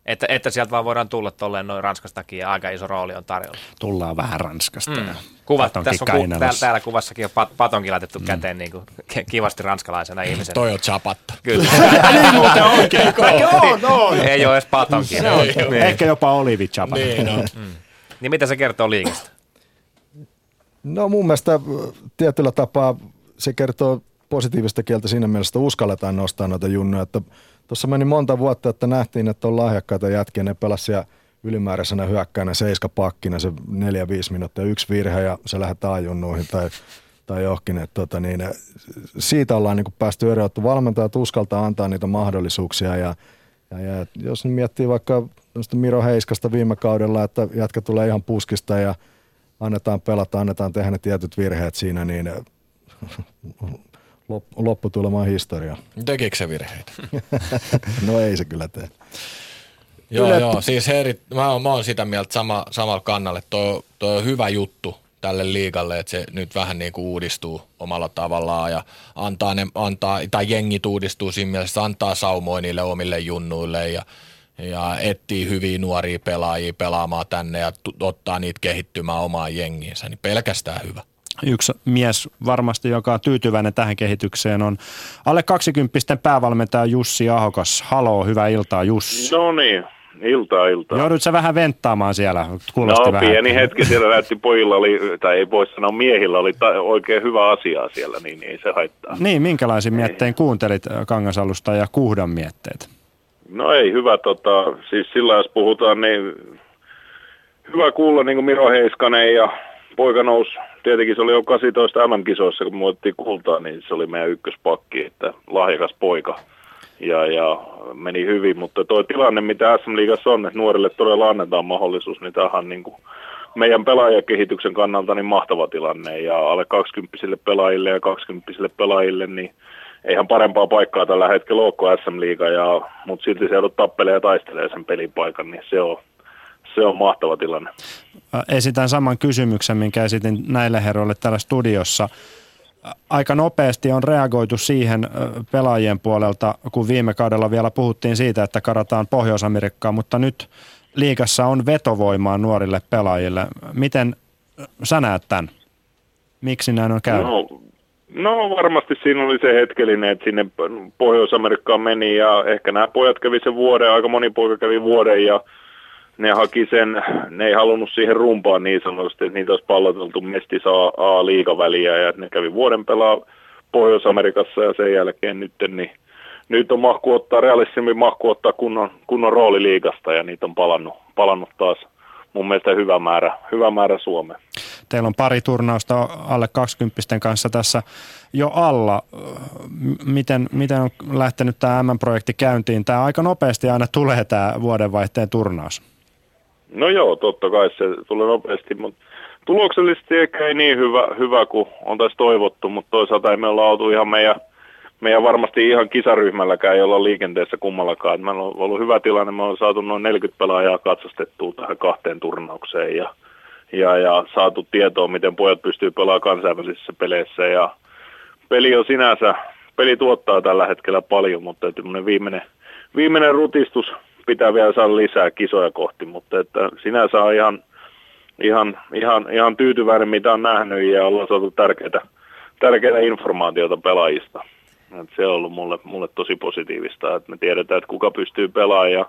Että, että sieltä vaan voidaan tulla tolleen noin Ranskastakin ja aika iso rooli on tarjolla. Tullaan vähän Ranskasta. Mm. Kuvat, tässä on ku, täällä, täällä, kuvassakin on pat, patonkin laitettu mm. käteen niin kuin, kivasti ranskalaisena *laughs* ihmisenä. Toi on chapatta. Kyllä. *laughs* niin muuten oikein. on, on. Ei ole edes patonkin. Se on, niin. Ehkä jopa olivi chapatta. Niin, no. *laughs* mm. niin mitä se kertoo liikasta? No mun mielestä tietyllä tapaa se kertoo positiivista kieltä siinä mielessä, että uskalletaan nostaa noita junnoja, että Tuossa meni monta vuotta, että nähtiin, että on lahjakkaita jätkiä. Ne pelasivat ylimääräisenä hyökkäänä seiska pakkina se neljä, viisi minuuttia, yksi virhe ja se lähdetään ajunnuihin tai, tai johonkin. Että tota niin, siitä ollaan niin päästy eroon, että valmentajat uskaltaa antaa niitä mahdollisuuksia ja, ja, ja jos miettii vaikka Miro Heiskasta viime kaudella, että jätkä tulee ihan puskista ja annetaan pelata, annetaan tehdä ne tietyt virheet siinä, niin lopputulema on historia. Tekikö se virheitä? *laughs* no ei se kyllä tee. joo, Yle... joo, siis eri, mä, oon, mä oon sitä mieltä sama, samalla kannalle. Tuo, tuo on hyvä juttu tälle liigalle, että se nyt vähän niin kuin uudistuu omalla tavallaan ja antaa, ne, antaa tai jengit uudistuu siinä mielessä, antaa saumoja niille omille junnuille ja, ja etsii hyviä nuoria pelaajia pelaamaan tänne ja t- ottaa niitä kehittymään omaan jengiinsä, niin pelkästään hyvä. Yksi mies varmasti, joka on tyytyväinen tähän kehitykseen, on alle 20 päävalmentaja Jussi Ahokas. Haloo, hyvää iltaa Jussi. No niin, Iltaa, iltaa. Joudut sä vähän venttaamaan siellä? Kuulosti no vähän. pieni hetki siellä näytti pojilla oli, tai ei voi sanoa miehillä, oli ta- oikein hyvä asia siellä, niin, niin ei se haittaa. Niin, minkälaisin miettein kuuntelit äh, Kangasalusta ja Kuhdan mietteet? No ei, hyvä. Tota, siis sillä jos puhutaan, niin hyvä kuulla niin kuin Miro Heiskanen ja poika nousi, tietenkin se oli jo 18 MM-kisoissa, kun me otettiin kultaa, niin se oli meidän ykköspakki, että lahjakas poika. Ja, ja meni hyvin, mutta tuo tilanne, mitä SM Liigassa on, että nuorille todella annetaan mahdollisuus, niin tämähän niin kuin meidän pelaajakehityksen kannalta niin mahtava tilanne. Ja alle 20 pelaajille ja 20 pelaajille, niin eihän parempaa paikkaa tällä hetkellä ole kuin SM Liiga, mutta silti se joudut tappelee ja taistelee sen pelipaikan, niin se on, se on mahtava tilanne. Esitän saman kysymyksen, minkä esitin näille herroille täällä studiossa. Aika nopeasti on reagoitu siihen pelaajien puolelta, kun viime kaudella vielä puhuttiin siitä, että karataan Pohjois-Amerikkaan, mutta nyt liikassa on vetovoimaa nuorille pelaajille. Miten sä näet tämän? Miksi näin on käynyt? No, no varmasti siinä oli se hetkellinen, että sinne Pohjois-Amerikkaan meni ja ehkä nämä pojat kävi sen vuoden, aika moni poika kävi vuoden ja ne haki sen, ne ei halunnut siihen rumpaan niin sanotusti, että niitä olisi palloteltu mestis A, A liikaväliä ja ne kävi vuoden pelaa Pohjois-Amerikassa ja sen jälkeen nyt, niin nyt on mahku ottaa, realistisemmin mahku ottaa kunnon, kunnon rooli liikasta ja niitä on palannut, palannut taas mun mielestä hyvä määrä, hyvä määrä Suomeen. Teillä on pari turnausta alle 20 kanssa tässä jo alla. Miten, miten on lähtenyt tämä M-projekti käyntiin? Tämä aika nopeasti aina tulee tämä vuodenvaihteen turnaus. No joo, totta kai se tulee nopeasti, mutta tuloksellisesti ehkä ei niin hyvä, hyvä kuin on tässä toivottu, mutta toisaalta ei me olla oltu ihan meidän, meidän varmasti ihan kisaryhmälläkään, ei olla liikenteessä kummallakaan. Meillä on ollut hyvä tilanne, me on saatu noin 40 pelaajaa katsastettua tähän kahteen turnaukseen ja, ja, ja saatu tietoa, miten pojat pystyy pelaamaan kansainvälisissä peleissä ja peli on sinänsä, peli tuottaa tällä hetkellä paljon, mutta viimeinen, viimeinen rutistus pitää vielä saada lisää kisoja kohti, mutta että sinänsä on ihan, ihan, ihan, ihan tyytyväinen, mitä on nähnyt ja ollaan saatu tärkeitä, tärkeitä informaatiota pelaajista. Et se on ollut mulle, mulle tosi positiivista, että me tiedetään, että kuka pystyy pelaamaan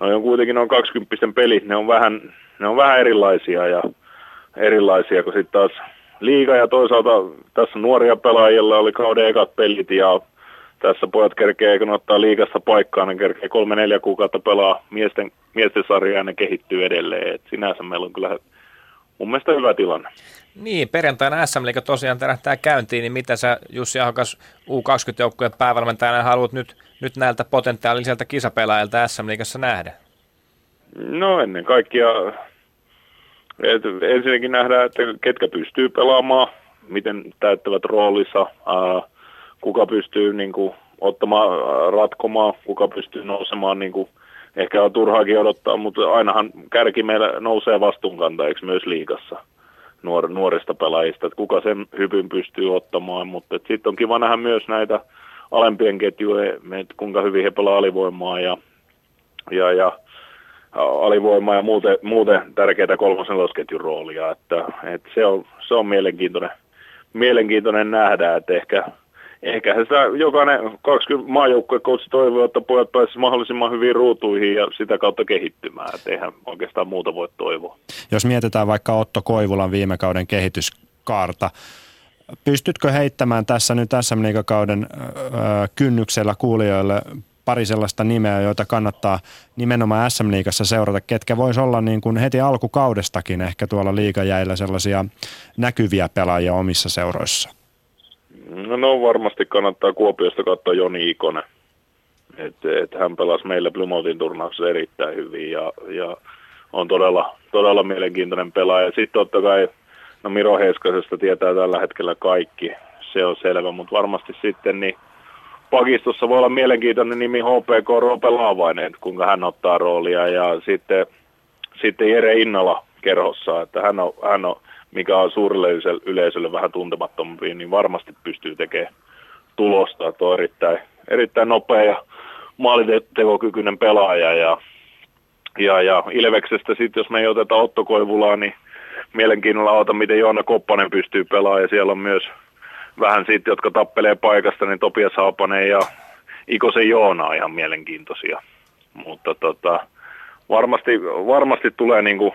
no on kuitenkin noin 20 pelit, ne on vähän, ne on vähän erilaisia ja erilaisia kuin sitten taas liiga ja toisaalta tässä nuoria pelaajilla oli kauden ekat pelit ja tässä pojat kerkee, kun ottaa liikassa paikkaa, niin kerkee kolme-neljä kuukautta pelaa miesten, miesten sarjaa ja ne kehittyy edelleen. Et sinänsä meillä on kyllä mun mielestä hyvä tilanne. Niin, perjantaina SM Liiga tosiaan tärähtää käyntiin, niin mitä sä Jussi Ahokas U20-joukkueen päävalmentajana haluat nyt, nyt näiltä potentiaalisilta kisapelaajilta SM Liigassa nähdä? No ennen kaikkea et ensinnäkin nähdään, että ketkä pystyy pelaamaan, miten täyttävät roolissa, ää, kuka pystyy niin kuin, ottamaan, ratkomaan, kuka pystyy nousemaan, niin kuin, ehkä on turhaakin odottaa, mutta ainahan kärki meillä nousee vastuunkantajiksi myös liikassa nuor, nuorista pelaajista, että kuka sen hypyn pystyy ottamaan, mutta sitten on kiva nähdä myös näitä alempien ketjuja, kuinka hyvin he pelaa alivoimaa ja, ja, ja alivoimaa ja muuten, muuten tärkeitä kolmosen losketjun roolia, että, että se, on, se on mielenkiintoinen, mielenkiintoinen nähdä, että ehkä ehkä sitä jokainen 20 maajoukkuekoutsi toivoo, että pojat pääsisivät mahdollisimman hyvin ruutuihin ja sitä kautta kehittymään. Että eihän oikeastaan muuta voi toivoa. Jos mietitään vaikka Otto Koivulan viime kauden kehityskaarta, pystytkö heittämään tässä nyt tässä kauden kynnyksellä kuulijoille pari sellaista nimeä, joita kannattaa nimenomaan SM-liigassa seurata, ketkä vois olla niin kuin heti alkukaudestakin ehkä tuolla liigajäillä sellaisia näkyviä pelaajia omissa seuroissa? No, varmasti kannattaa Kuopiosta katsoa Joni Ikonen. Et, et hän pelasi meillä Plymoutin turnauksessa erittäin hyvin ja, ja on todella, todella mielenkiintoinen pelaaja. Sitten totta kai, no Miro Heiskasesta tietää tällä hetkellä kaikki, se on selvä, mutta varmasti sitten niin pakistossa voi olla mielenkiintoinen nimi HPK Roope Laavainen, kuinka hän ottaa roolia ja sitten, sitten Jere Innala kerhossa, että hän on, hän on mikä on suurelle yleisölle vähän tuntemattomampi, niin varmasti pystyy tekemään tulosta. Että on erittäin, erittäin nopea ja maalitekokykyinen pelaaja. Ja, ja, ja Ilveksestä sitten, jos me ei oteta Otto Koivulaa, niin mielenkiinnolla ota, miten Joona Koppanen pystyy pelaamaan. Ja siellä on myös vähän siitä, jotka tappelee paikasta, niin Topias Haapanen ja Ikosen Joona on ihan mielenkiintoisia. Mutta tota, varmasti, varmasti tulee niin kuin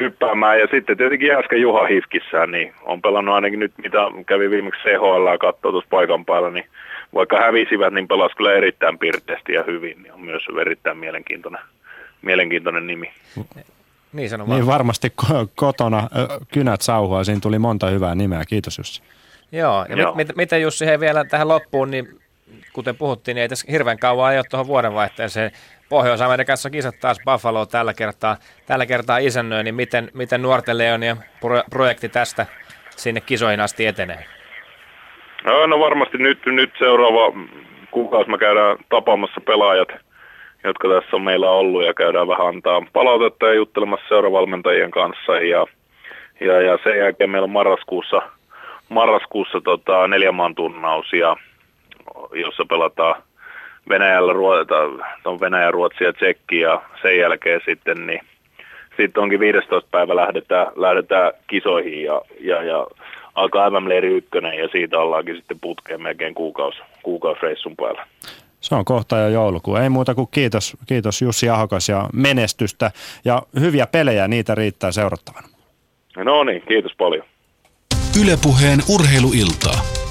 hyppäämään. Ja sitten tietenkin Jääskä Juha Hifkissään, niin on pelannut ainakin nyt, mitä kävi viimeksi CHL ja tuossa paikan päällä, niin vaikka hävisivät, niin pelasi kyllä erittäin pirteästi ja hyvin, niin on myös erittäin mielenkiintoinen, mielenkiintoinen nimi. Niin sanon Niin varmasti ko- kotona kynät sauhua, siinä tuli monta hyvää nimeä. Kiitos Jussi. Joo, ja Joo. Mit, mit, miten Jussi, hei vielä tähän loppuun, niin kuten puhuttiin, niin ei tässä hirveän kauan ei ole tuohon vuodenvaihteeseen. Pohjois-Amerikassa kisat taas Buffalo tällä kertaa, tällä kertaa isännöi, niin miten, miten nuorten leonien pro, projekti tästä sinne kisoihin asti etenee? No, no varmasti nyt, nyt seuraava kuukausi me käydään tapaamassa pelaajat, jotka tässä on meillä ollut ja käydään vähän antaa palautetta ja juttelemassa seuravalmentajien kanssa ja, ja, ja sen jälkeen meillä on marraskuussa, marraskuussa tota, neljän maan turnaus, ja, jossa pelataan Venäjällä, on Venäjä, Ruotsi ja Tsekki ja sen jälkeen sitten niin sitten onkin 15. päivä lähdetään, lähdetään kisoihin ja, ja, ja alkaa MM-leiri ykkönen ja siitä ollaankin sitten putkeen melkein kuukausi, kuukausreissun päällä. Se on kohta jo joulukuu. Ei muuta kuin kiitos, kiitos Jussi Ahokas ja menestystä ja hyviä pelejä, niitä riittää seurattavana. No niin, kiitos paljon. Ylepuheen urheiluiltaa.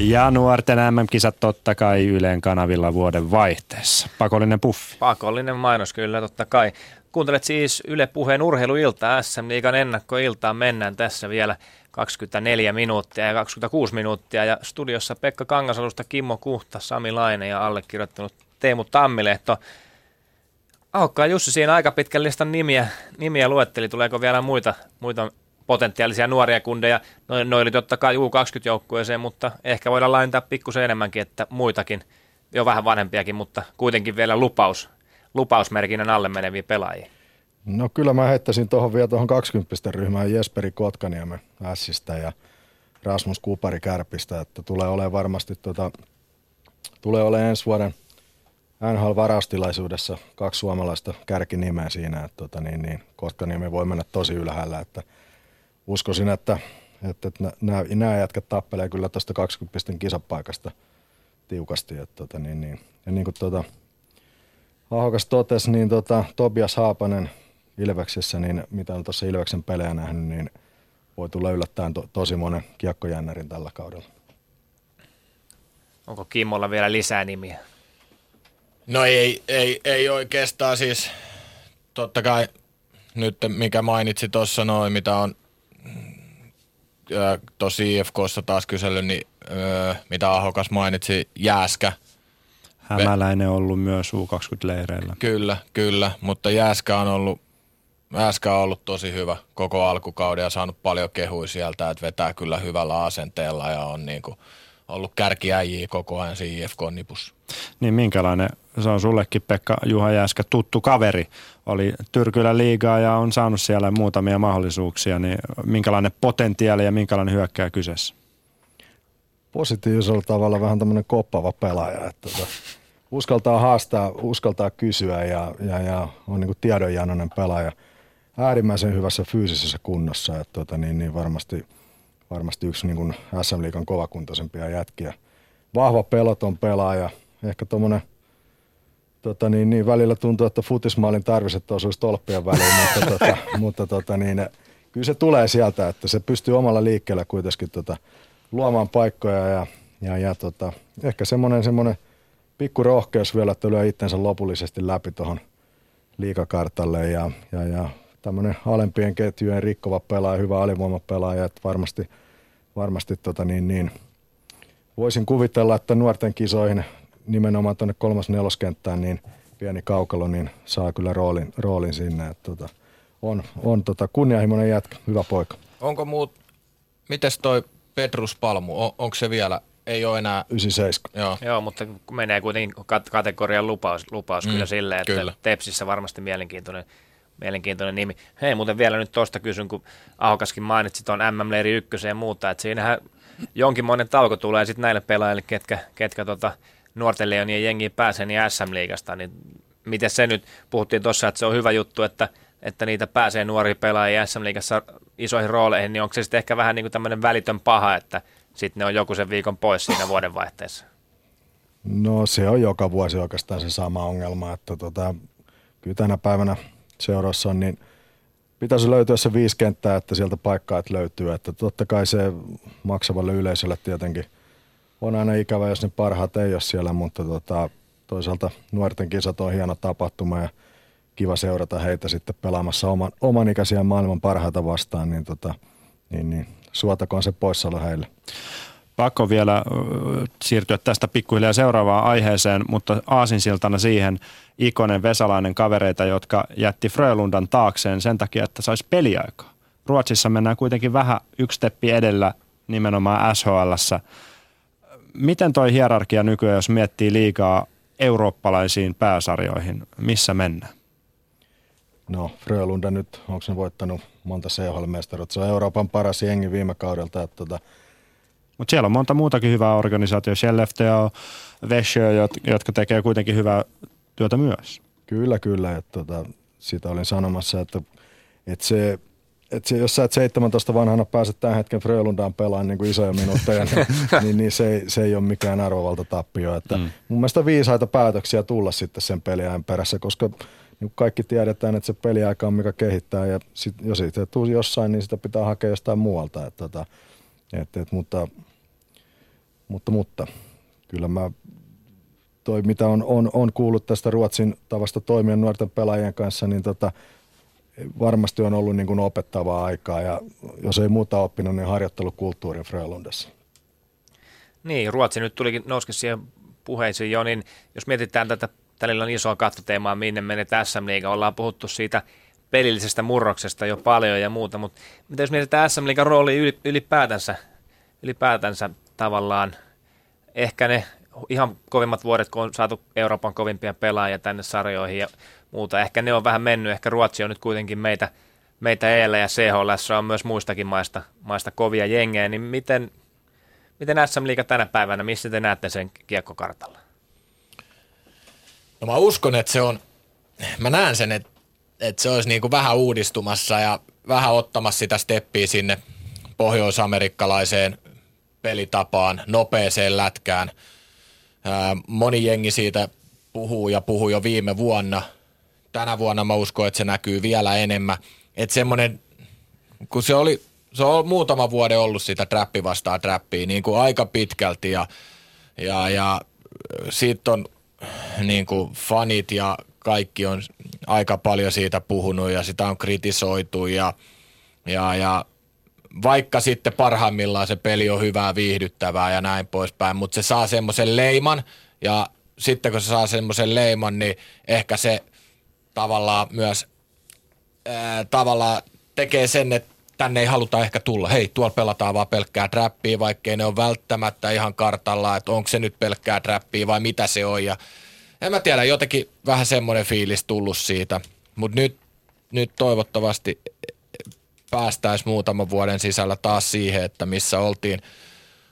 Ja nuorten MM-kisat totta kai Yleen kanavilla vuoden vaihteessa. Pakollinen puffi. Pakollinen mainos kyllä, totta kai. Kuuntelet siis Yle Puheen urheiluiltaa, SM Liigan ennakkoiltaan. Mennään tässä vielä 24 minuuttia ja 26 minuuttia. Ja studiossa Pekka Kangasalusta, Kimmo Kuhta, Sami Laine ja allekirjoittanut Teemu Tammilehto. Aukkaa Jussi siinä aika pitkän listan nimiä, nimiä luetteli. Tuleeko vielä muita, muita potentiaalisia nuoria kundeja? No, no oli totta kai U20-joukkueeseen, mutta ehkä voidaan laajentaa pikkusen enemmänkin, että muitakin, jo vähän vanhempiakin, mutta kuitenkin vielä lupaus, lupausmerkinnän alle meneviä pelaajia. No kyllä mä heittäisin tuohon vielä tuohon 20 ryhmään Jesperi Kotkaniemen Ässistä ja Rasmus Kupari Kärpistä, että tulee olemaan varmasti tota, tulee olemaan ensi vuoden NHL-varaustilaisuudessa kaksi suomalaista kärkinimeä siinä, että tota, niin, niin, Kotkaniemi voi mennä tosi ylhäällä, että uskoisin, että, että, että nämä, nämä jätkät tappelee kyllä tuosta 20 pistin kisapaikasta tiukasti, että tota, niin, niin. ja niin kuin tota, Ahokas totesi, niin tota, Tobias Haapanen Ilveksessä, niin mitä on tuossa Ilveksen pelejä nähnyt, niin voi tulla yllättäen to, tosi monen kiekkojännärin tällä kaudella. Onko Kimmolla vielä lisää nimiä? No ei, ei, ei oikeastaan siis, totta kai nyt mikä mainitsi tuossa noin, mitä on tosi IFKssa taas kysely, niin öö, mitä Ahokas mainitsi, Jääskä. Hämäläinen on ollut myös U20-leireillä. Kyllä, kyllä, mutta Jääskä on ollut, Jääskä on ollut tosi hyvä koko alkukauden ja saanut paljon kehuja sieltä, että vetää kyllä hyvällä asenteella ja on niin kuin ollut kärkiäjiä koko ajan siinä IFK-nipussa. Niin minkälainen, se on sullekin Pekka Juha Jääskä tuttu kaveri, oli Tyrkylä liigaa ja on saanut siellä muutamia mahdollisuuksia, niin minkälainen potentiaali ja minkälainen hyökkää kyseessä? Positiivisella tavalla vähän tämmöinen koppava pelaaja, että tota, uskaltaa haastaa, uskaltaa kysyä ja, ja, ja on niin tiedonjanoinen pelaaja. Äärimmäisen hyvässä fyysisessä kunnossa, että tota, niin, niin varmasti, varmasti yksi niin kuin SM-liikan kovakuntoisempia jätkiä. Vahva peloton pelaaja, ehkä tuommoinen tota niin, niin, välillä tuntuu, että futismaalin tarvisi, että osuisi tolppien väliin, mutta, tota, *laughs* mutta tota, niin, kyllä se tulee sieltä, että se pystyy omalla liikkeellä kuitenkin tota, luomaan paikkoja ja, ja, ja tota, ehkä semmoinen, semmoinen pikku rohkeus vielä, että lyö itsensä lopullisesti läpi tuohon liikakartalle ja, ja, ja tämmöinen alempien ketjujen rikkova pelaaja, hyvä alivoimapelaaja, että varmasti, varmasti tota niin, niin, voisin kuvitella, että nuorten kisoihin nimenomaan tuonne kolmas neloskenttään, niin pieni kaukalo, niin saa kyllä roolin, roolin sinne. Että tota, on on tota kunnianhimoinen jätkä, hyvä poika. Onko muut, mites toi Petrus Palmu, on, onko se vielä, ei ole enää... 97. Joo. Joo, mutta menee kuitenkin kat- kategorian lupaus, lupaus mm, kyllä silleen, että kyllä. Tepsissä varmasti mielenkiintoinen, mielenkiintoinen nimi. Hei, muuten vielä nyt tuosta kysyn, kun Ahokaskin mainitsi tuon MM-leiri ykköseen ja muuta, että siinähän jonkinmoinen tauko tulee sitten näille pelaajille, ketkä, ketkä tota, nuorten leonien jengiin pääsee niin SM-liigasta, niin miten se nyt, puhuttiin tuossa, että se on hyvä juttu, että, että niitä pääsee nuoria pelaajia SM-liigassa isoihin rooleihin, niin onko se sitten ehkä vähän niin kuin tämmöinen välitön paha, että sitten ne on joku sen viikon pois siinä vuodenvaihteessa? No se on joka vuosi oikeastaan se sama ongelma, että tota, kyllä tänä päivänä seurassa on niin pitäisi löytyä se viisi kenttää, että sieltä paikkaa löytyy. Että totta kai se maksavalle yleisölle tietenkin on aina ikävä, jos ne parhaat ei ole siellä, mutta tota, toisaalta nuorten kisat on hieno tapahtuma ja kiva seurata heitä sitten pelaamassa oman, oman ikäisiä maailman parhaita vastaan, niin, tota, niin, niin suotakoon se poissaolo heille. Pakko vielä siirtyä tästä pikkuhiljaa seuraavaan aiheeseen, mutta aasinsiltana siihen Ikonen Vesalainen kavereita, jotka jätti Frölundan taakseen sen takia, että saisi peliaikaa. Ruotsissa mennään kuitenkin vähän yksi steppi edellä nimenomaan SHLssä. Miten toi hierarkia nykyään, jos miettii liikaa eurooppalaisiin pääsarjoihin, missä mennään? No, Frölunda nyt, onko se voittanut monta CHL-mestaruutta? Se on Euroopan paras jengi viime kaudelta. Että tota... Mutta siellä on monta muutakin hyvää organisaatioa, Skellefteå, Vesjö, jotka tekee kuitenkin hyvää työtä myös. Kyllä, kyllä. Että tota, sitä olin sanomassa, että, että se että se, jos sä et 17 vanhana pääset tämän hetken Frölundaan pelaamaan niin kuin isoja minuutteja, niin, *laughs* niin, niin se, ei, se ei ole mikään arvovalta tappio. Että mm. Mun mielestä viisaita päätöksiä tulla sitten sen peliajan perässä, koska niin kaikki tiedetään, että se peliaika on mikä kehittää ja sit, jos siitä tuu jossain, niin sitä pitää hakea jostain muualta. Et, tota, et, et, mutta, mutta, mutta kyllä mä toi, mitä on, on, on kuullut tästä Ruotsin tavasta toimia nuorten pelaajien kanssa, niin tota, varmasti on ollut niin kuin opettavaa aikaa ja jos ei muuta oppinut, niin harjoittelukulttuuri Frölundassa. Niin, Ruotsi nyt tulikin nouskin siihen puheisiin jo, niin jos mietitään tätä Tällä on isoa kattoteemaa, minne menee SM Liiga. Ollaan puhuttu siitä pelillisestä murroksesta jo paljon ja muuta, mutta mitä jos mietitään SM Liigan rooli ylipäätänsä, ylipäätänsä tavallaan, ehkä ne ihan kovimmat vuodet, kun on saatu Euroopan kovimpia pelaajia tänne sarjoihin ja muuta, ehkä ne on vähän mennyt, ehkä Ruotsi on nyt kuitenkin meitä, meitä EL ja CHL on myös muistakin maista, maista kovia jengejä, niin miten, miten SM Liiga tänä päivänä, missä te näette sen kiekkokartalla? No mä uskon, että se on, mä näen sen, että, että se olisi niin kuin vähän uudistumassa ja vähän ottamassa sitä steppiä sinne pohjoisamerikkalaiseen pelitapaan, nopeeseen lätkään. Ää, moni jengi siitä puhuu ja puhuu jo viime vuonna. Tänä vuonna mä uskon, että se näkyy vielä enemmän. Että semmoinen, kun se oli, se on muutama vuoden ollut sitä trappi vastaan trappia niin kuin aika pitkälti ja, ja, ja siitä on niin kuin fanit ja kaikki on aika paljon siitä puhunut ja sitä on kritisoitu ja, ja, ja vaikka sitten parhaimmillaan se peli on hyvää, viihdyttävää ja näin poispäin, mutta se saa semmoisen leiman ja sitten kun se saa semmoisen leiman, niin ehkä se tavallaan myös ää, tavallaan tekee sen, että tänne ei haluta ehkä tulla. Hei, tuolla pelataan vaan pelkkää trappia, vaikkei ne on välttämättä ihan kartalla, että onko se nyt pelkkää trappia vai mitä se on. Ja en mä tiedä, jotenkin vähän semmoinen fiilis tullut siitä. Mutta nyt, nyt toivottavasti päästäisiin muutaman vuoden sisällä taas siihen, että missä oltiin,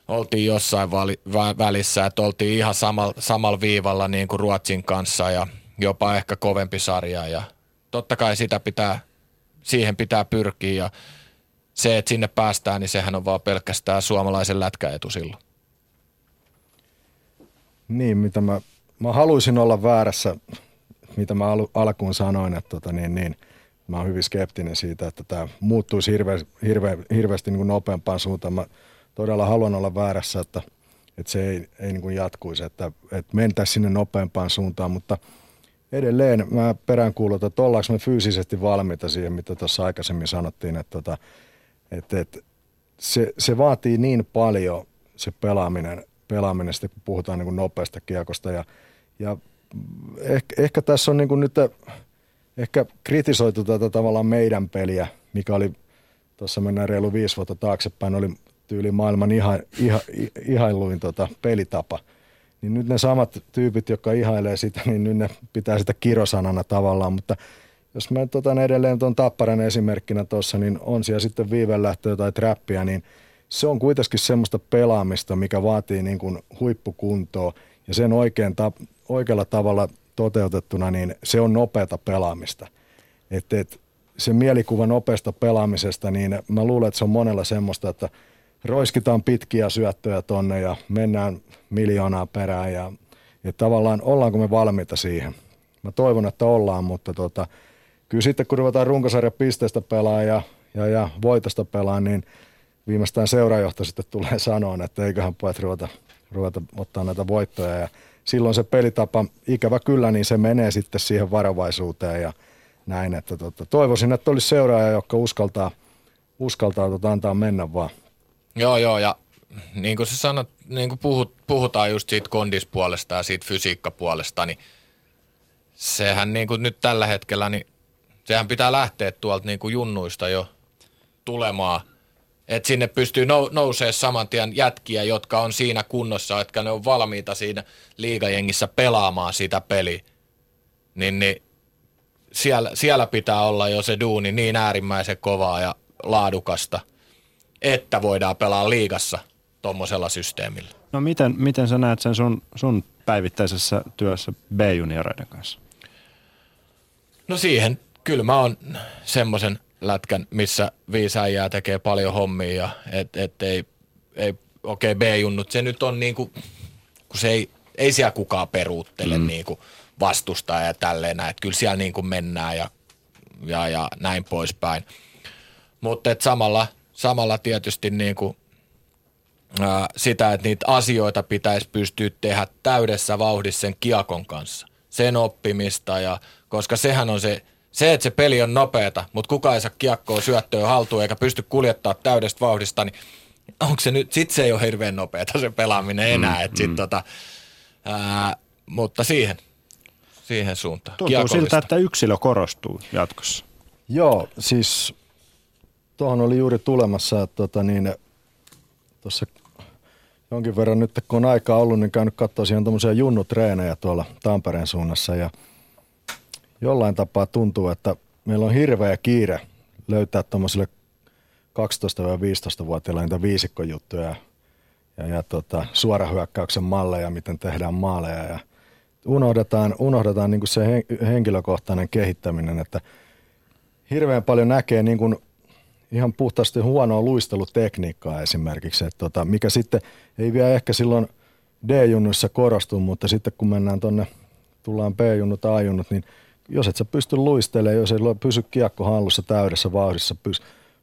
oltiin jossain vali, vä, välissä, että oltiin ihan samalla samal viivalla niin kuin Ruotsin kanssa ja jopa ehkä kovempi sarja. Ja totta kai sitä pitää, siihen pitää pyrkiä ja se, että sinne päästään, niin sehän on vaan pelkästään suomalaisen lätkäetu silloin. Niin, mitä mä, mä haluaisin olla väärässä, mitä mä al- alkuun sanoin, että tota, niin, niin, mä oon hyvin skeptinen siitä, että tämä muuttuisi hirve, hirve, hirveästi niin kuin nopeampaan suuntaan. Mä todella haluan olla väärässä, että, että se ei, ei niin kuin jatkuisi, että, että mentäisiin sinne nopeampaan suuntaan, mutta edelleen mä peräänkuulutan, että ollaanko me fyysisesti valmiita siihen, mitä tuossa aikaisemmin sanottiin, että, tota, että, että se, se vaatii niin paljon se pelaaminen, pelaaminen sitten kun puhutaan niin kuin nopeasta kiekosta ja, ja ehkä, ehkä tässä on niin kuin nyt ehkä kritisoitu tätä tavallaan meidän peliä, mikä oli, tuossa mennään reilu viisi vuotta taaksepäin, oli tyyli maailman iha, iha, ihailuin tota pelitapa. Niin nyt ne samat tyypit, jotka ihailee sitä, niin nyt ne pitää sitä kirosanana tavallaan, mutta jos mä otan edelleen tuon Tapparan esimerkkinä tuossa, niin on siellä sitten viivelähtöä tai trappia, niin se on kuitenkin semmoista pelaamista, mikä vaatii niin kuin huippukuntoa ja sen oikein ta- oikealla tavalla toteutettuna, niin se on nopeata pelaamista. Et, et, se mielikuva nopeasta pelaamisesta, niin mä luulen, että se on monella semmoista, että roiskitaan pitkiä syöttöjä tonne ja mennään miljoonaa perään ja että tavallaan ollaanko me valmiita siihen. Mä toivon, että ollaan, mutta tota, kyllä sitten kun ruvetaan runkosarja pisteestä pelaa ja, ja, ja voitosta pelaa, niin viimeistään seurajohto sitten tulee sanoa, että eiköhän pojat ruveta, ruveta ottaa näitä voittoja. Ja silloin se pelitapa, ikävä kyllä, niin se menee sitten siihen varovaisuuteen ja näin. Että tota, toivoisin, että olisi seuraaja, joka uskaltaa, uskaltaa tota, antaa mennä vaan. Joo, joo, ja niin kuin sä sanot, niin kuin puhut, puhutaan just siitä kondispuolesta ja siitä fysiikkapuolesta, niin sehän niin kuin nyt tällä hetkellä, niin sehän pitää lähteä tuolta niin kuin junnuista jo tulemaan. Että sinne pystyy nou, nousee saman tien jätkiä, jotka on siinä kunnossa, että ne on valmiita siinä liigajengissä pelaamaan sitä peliä. Niin, niin siellä, siellä pitää olla jo se duuni niin äärimmäisen kovaa ja laadukasta, että voidaan pelaa liigassa tuommoisella systeemillä. No miten, miten sä näet sen sun, sun päivittäisessä työssä B-junioreiden kanssa? No siihen kyllä mä oon semmoisen lätkän, missä viisi äijää tekee paljon hommia ja et, et ei, ei okei okay, B-junnut, se nyt on niinku, kun se ei, ei siellä kukaan peruuttele mm. niinku vastustaa ja tälleen näin, että kyllä siellä niinku mennään ja, ja, ja näin poispäin. Mutta samalla, samalla tietysti niinku, ää, sitä, että niitä asioita pitäisi pystyä tehdä täydessä vauhdissa sen kiakon kanssa. Sen oppimista ja, koska sehän on se, se, että se peli on nopeata, mutta kukaan ei saa kiekkoa syöttöä haltuun eikä pysty kuljettaa täydestä vauhdista, niin onko se nyt, sit se ei ole hirveän nopeata se pelaaminen enää, mm, et sit mm. tota, ää, mutta siihen, siihen suuntaan. Tuntuu siltä, että yksilö korostuu jatkossa. Joo, siis tuohon oli juuri tulemassa, että tota niin, tuossa jonkin verran nyt kun on aikaa ollut, niin käynyt katsoa siihen tuommoisia junnutreenejä tuolla Tampereen suunnassa ja jollain tapaa tuntuu, että meillä on hirveä kiire löytää tuommoisille 12-15-vuotiaille niitä viisikkojuttuja ja, ja tota, suorahyökkäyksen malleja, miten tehdään maaleja. Ja unohdetaan, unohdetaan niin kuin se henkilökohtainen kehittäminen, että hirveän paljon näkee niin kuin ihan puhtaasti huonoa luistelutekniikkaa esimerkiksi, että tota, mikä sitten ei vielä ehkä silloin D-junnuissa korostu, mutta sitten kun mennään tuonne, tullaan B-junnut, A-junnut, niin jos et sä pysty luistelemaan, jos ei pysy kiekko hallussa täydessä vauhdissa,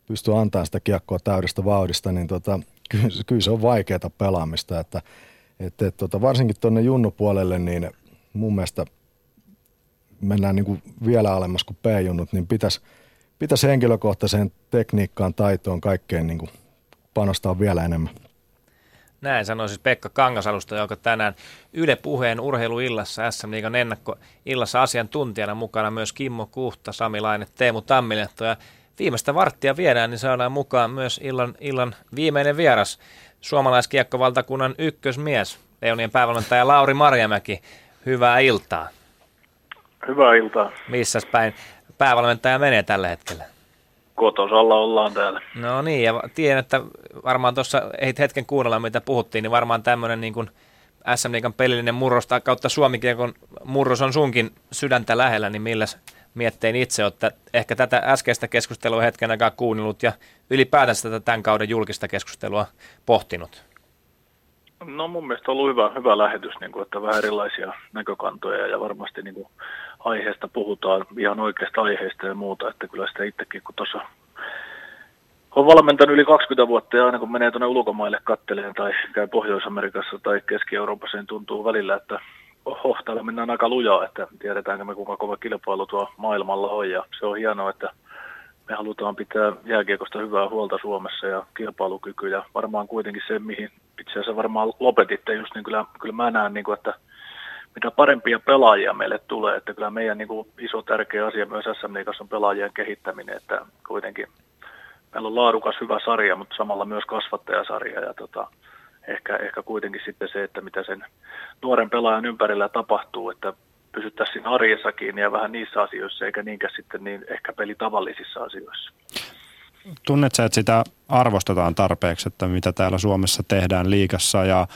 pysty, antamaan sitä kiekkoa täydestä vauhdista, niin tota, kyllä, kyllä se on vaikeaa pelaamista, että et, et, tota, varsinkin tuonne junnupuolelle, niin mun mielestä mennään niin kuin vielä alemmas kuin B-junnut, niin pitäisi pitäisi henkilökohtaiseen tekniikkaan, taitoon, kaikkeen niin kuin panostaa vielä enemmän. Näin sanoi siis Pekka Kangasalusta, joka tänään Yle Puheen urheiluillassa SM Liigan ennakkoillassa asiantuntijana mukana myös Kimmo Kuhta, Sami Laine, Teemu Tammilehto ja viimeistä varttia viedään, niin saadaan mukaan myös illan, illan viimeinen vieras, suomalaiskiekkovaltakunnan ykkösmies, Leonien päävalmentaja Lauri Marjamäki. Hyvää iltaa. Hyvää iltaa. Missäs päin päävalmentaja menee tällä hetkellä? Kotosalla ollaan täällä. No niin, ja tiedän, että varmaan tuossa hetken kuunnella, mitä puhuttiin, niin varmaan tämmöinen niin kuin SM Liigan pelillinen murrosta kautta Suomikiekon murros on sunkin sydäntä lähellä, niin milläs miettein itse, että ehkä tätä äskeistä keskustelua hetken aikaa kuunnellut ja ylipäätänsä tätä tämän kauden julkista keskustelua pohtinut? No mun mielestä on ollut hyvä, hyvä lähetys, niin kuin, että vähän erilaisia näkökantoja ja varmasti niin kuin, aiheesta puhutaan, ihan oikeasta aiheesta ja muuta, että kyllä sitä itsekin, kun tuossa on valmentanut yli 20 vuotta ja aina kun menee tuonne ulkomaille katteleen tai käy Pohjois-Amerikassa tai Keski-Euroopassa, niin tuntuu välillä, että oho, täällä mennään aika lujaa, että tiedetäänkö me kuinka kova kilpailu tuo maailmalla on. Ja se on hienoa, että me halutaan pitää jääkiekosta hyvää huolta Suomessa ja kilpailukyky. Ja varmaan kuitenkin se, mihin itse asiassa varmaan lopetitte just, niin kyllä, kyllä mä näen, niin kuin, että mitä parempia pelaajia meille tulee, että kyllä meidän niin kuin, iso tärkeä asia myös SM Liigassa on pelaajien kehittäminen, että kuitenkin meillä on laadukas hyvä sarja, mutta samalla myös kasvattajasarja ja tota, ehkä, ehkä kuitenkin sitten se, että mitä sen nuoren pelaajan ympärillä tapahtuu, että pysyttäisiin arjessa kiinni ja vähän niissä asioissa, eikä niinkään sitten niin ehkä pelitavallisissa asioissa. Tunnet sä, että sitä arvostetaan tarpeeksi, että mitä täällä Suomessa tehdään liikassa ja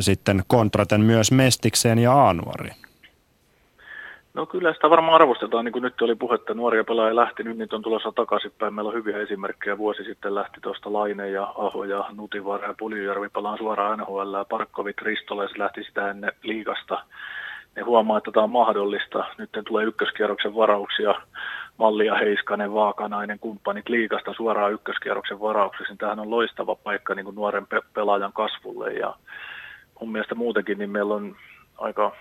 sitten kontraten myös Mestikseen ja Aanuariin? No kyllä sitä varmaan arvostetaan, niin kuin nyt oli puhetta, nuoria pelaajia lähti, nyt niitä on tulossa takaisinpäin. Meillä on hyviä esimerkkejä. Vuosi sitten lähti tuosta Laine ja Aho ja Nutivaara ja Puljujärvi pelaan suoraan NHL. Parkkovit Ristoles lähti sitä ennen liigasta. Ne huomaa, että tämä on mahdollista. Nyt tulee ykköskierroksen varauksia. Mallia Heiskanen, Vaakanainen, kumppanit liikasta suoraan ykköskierroksen varauksessa. Niin tämähän on loistava paikka niin kuin nuoren pe- pelaajan kasvulle. Ja mun mielestä muutenkin niin meillä on aika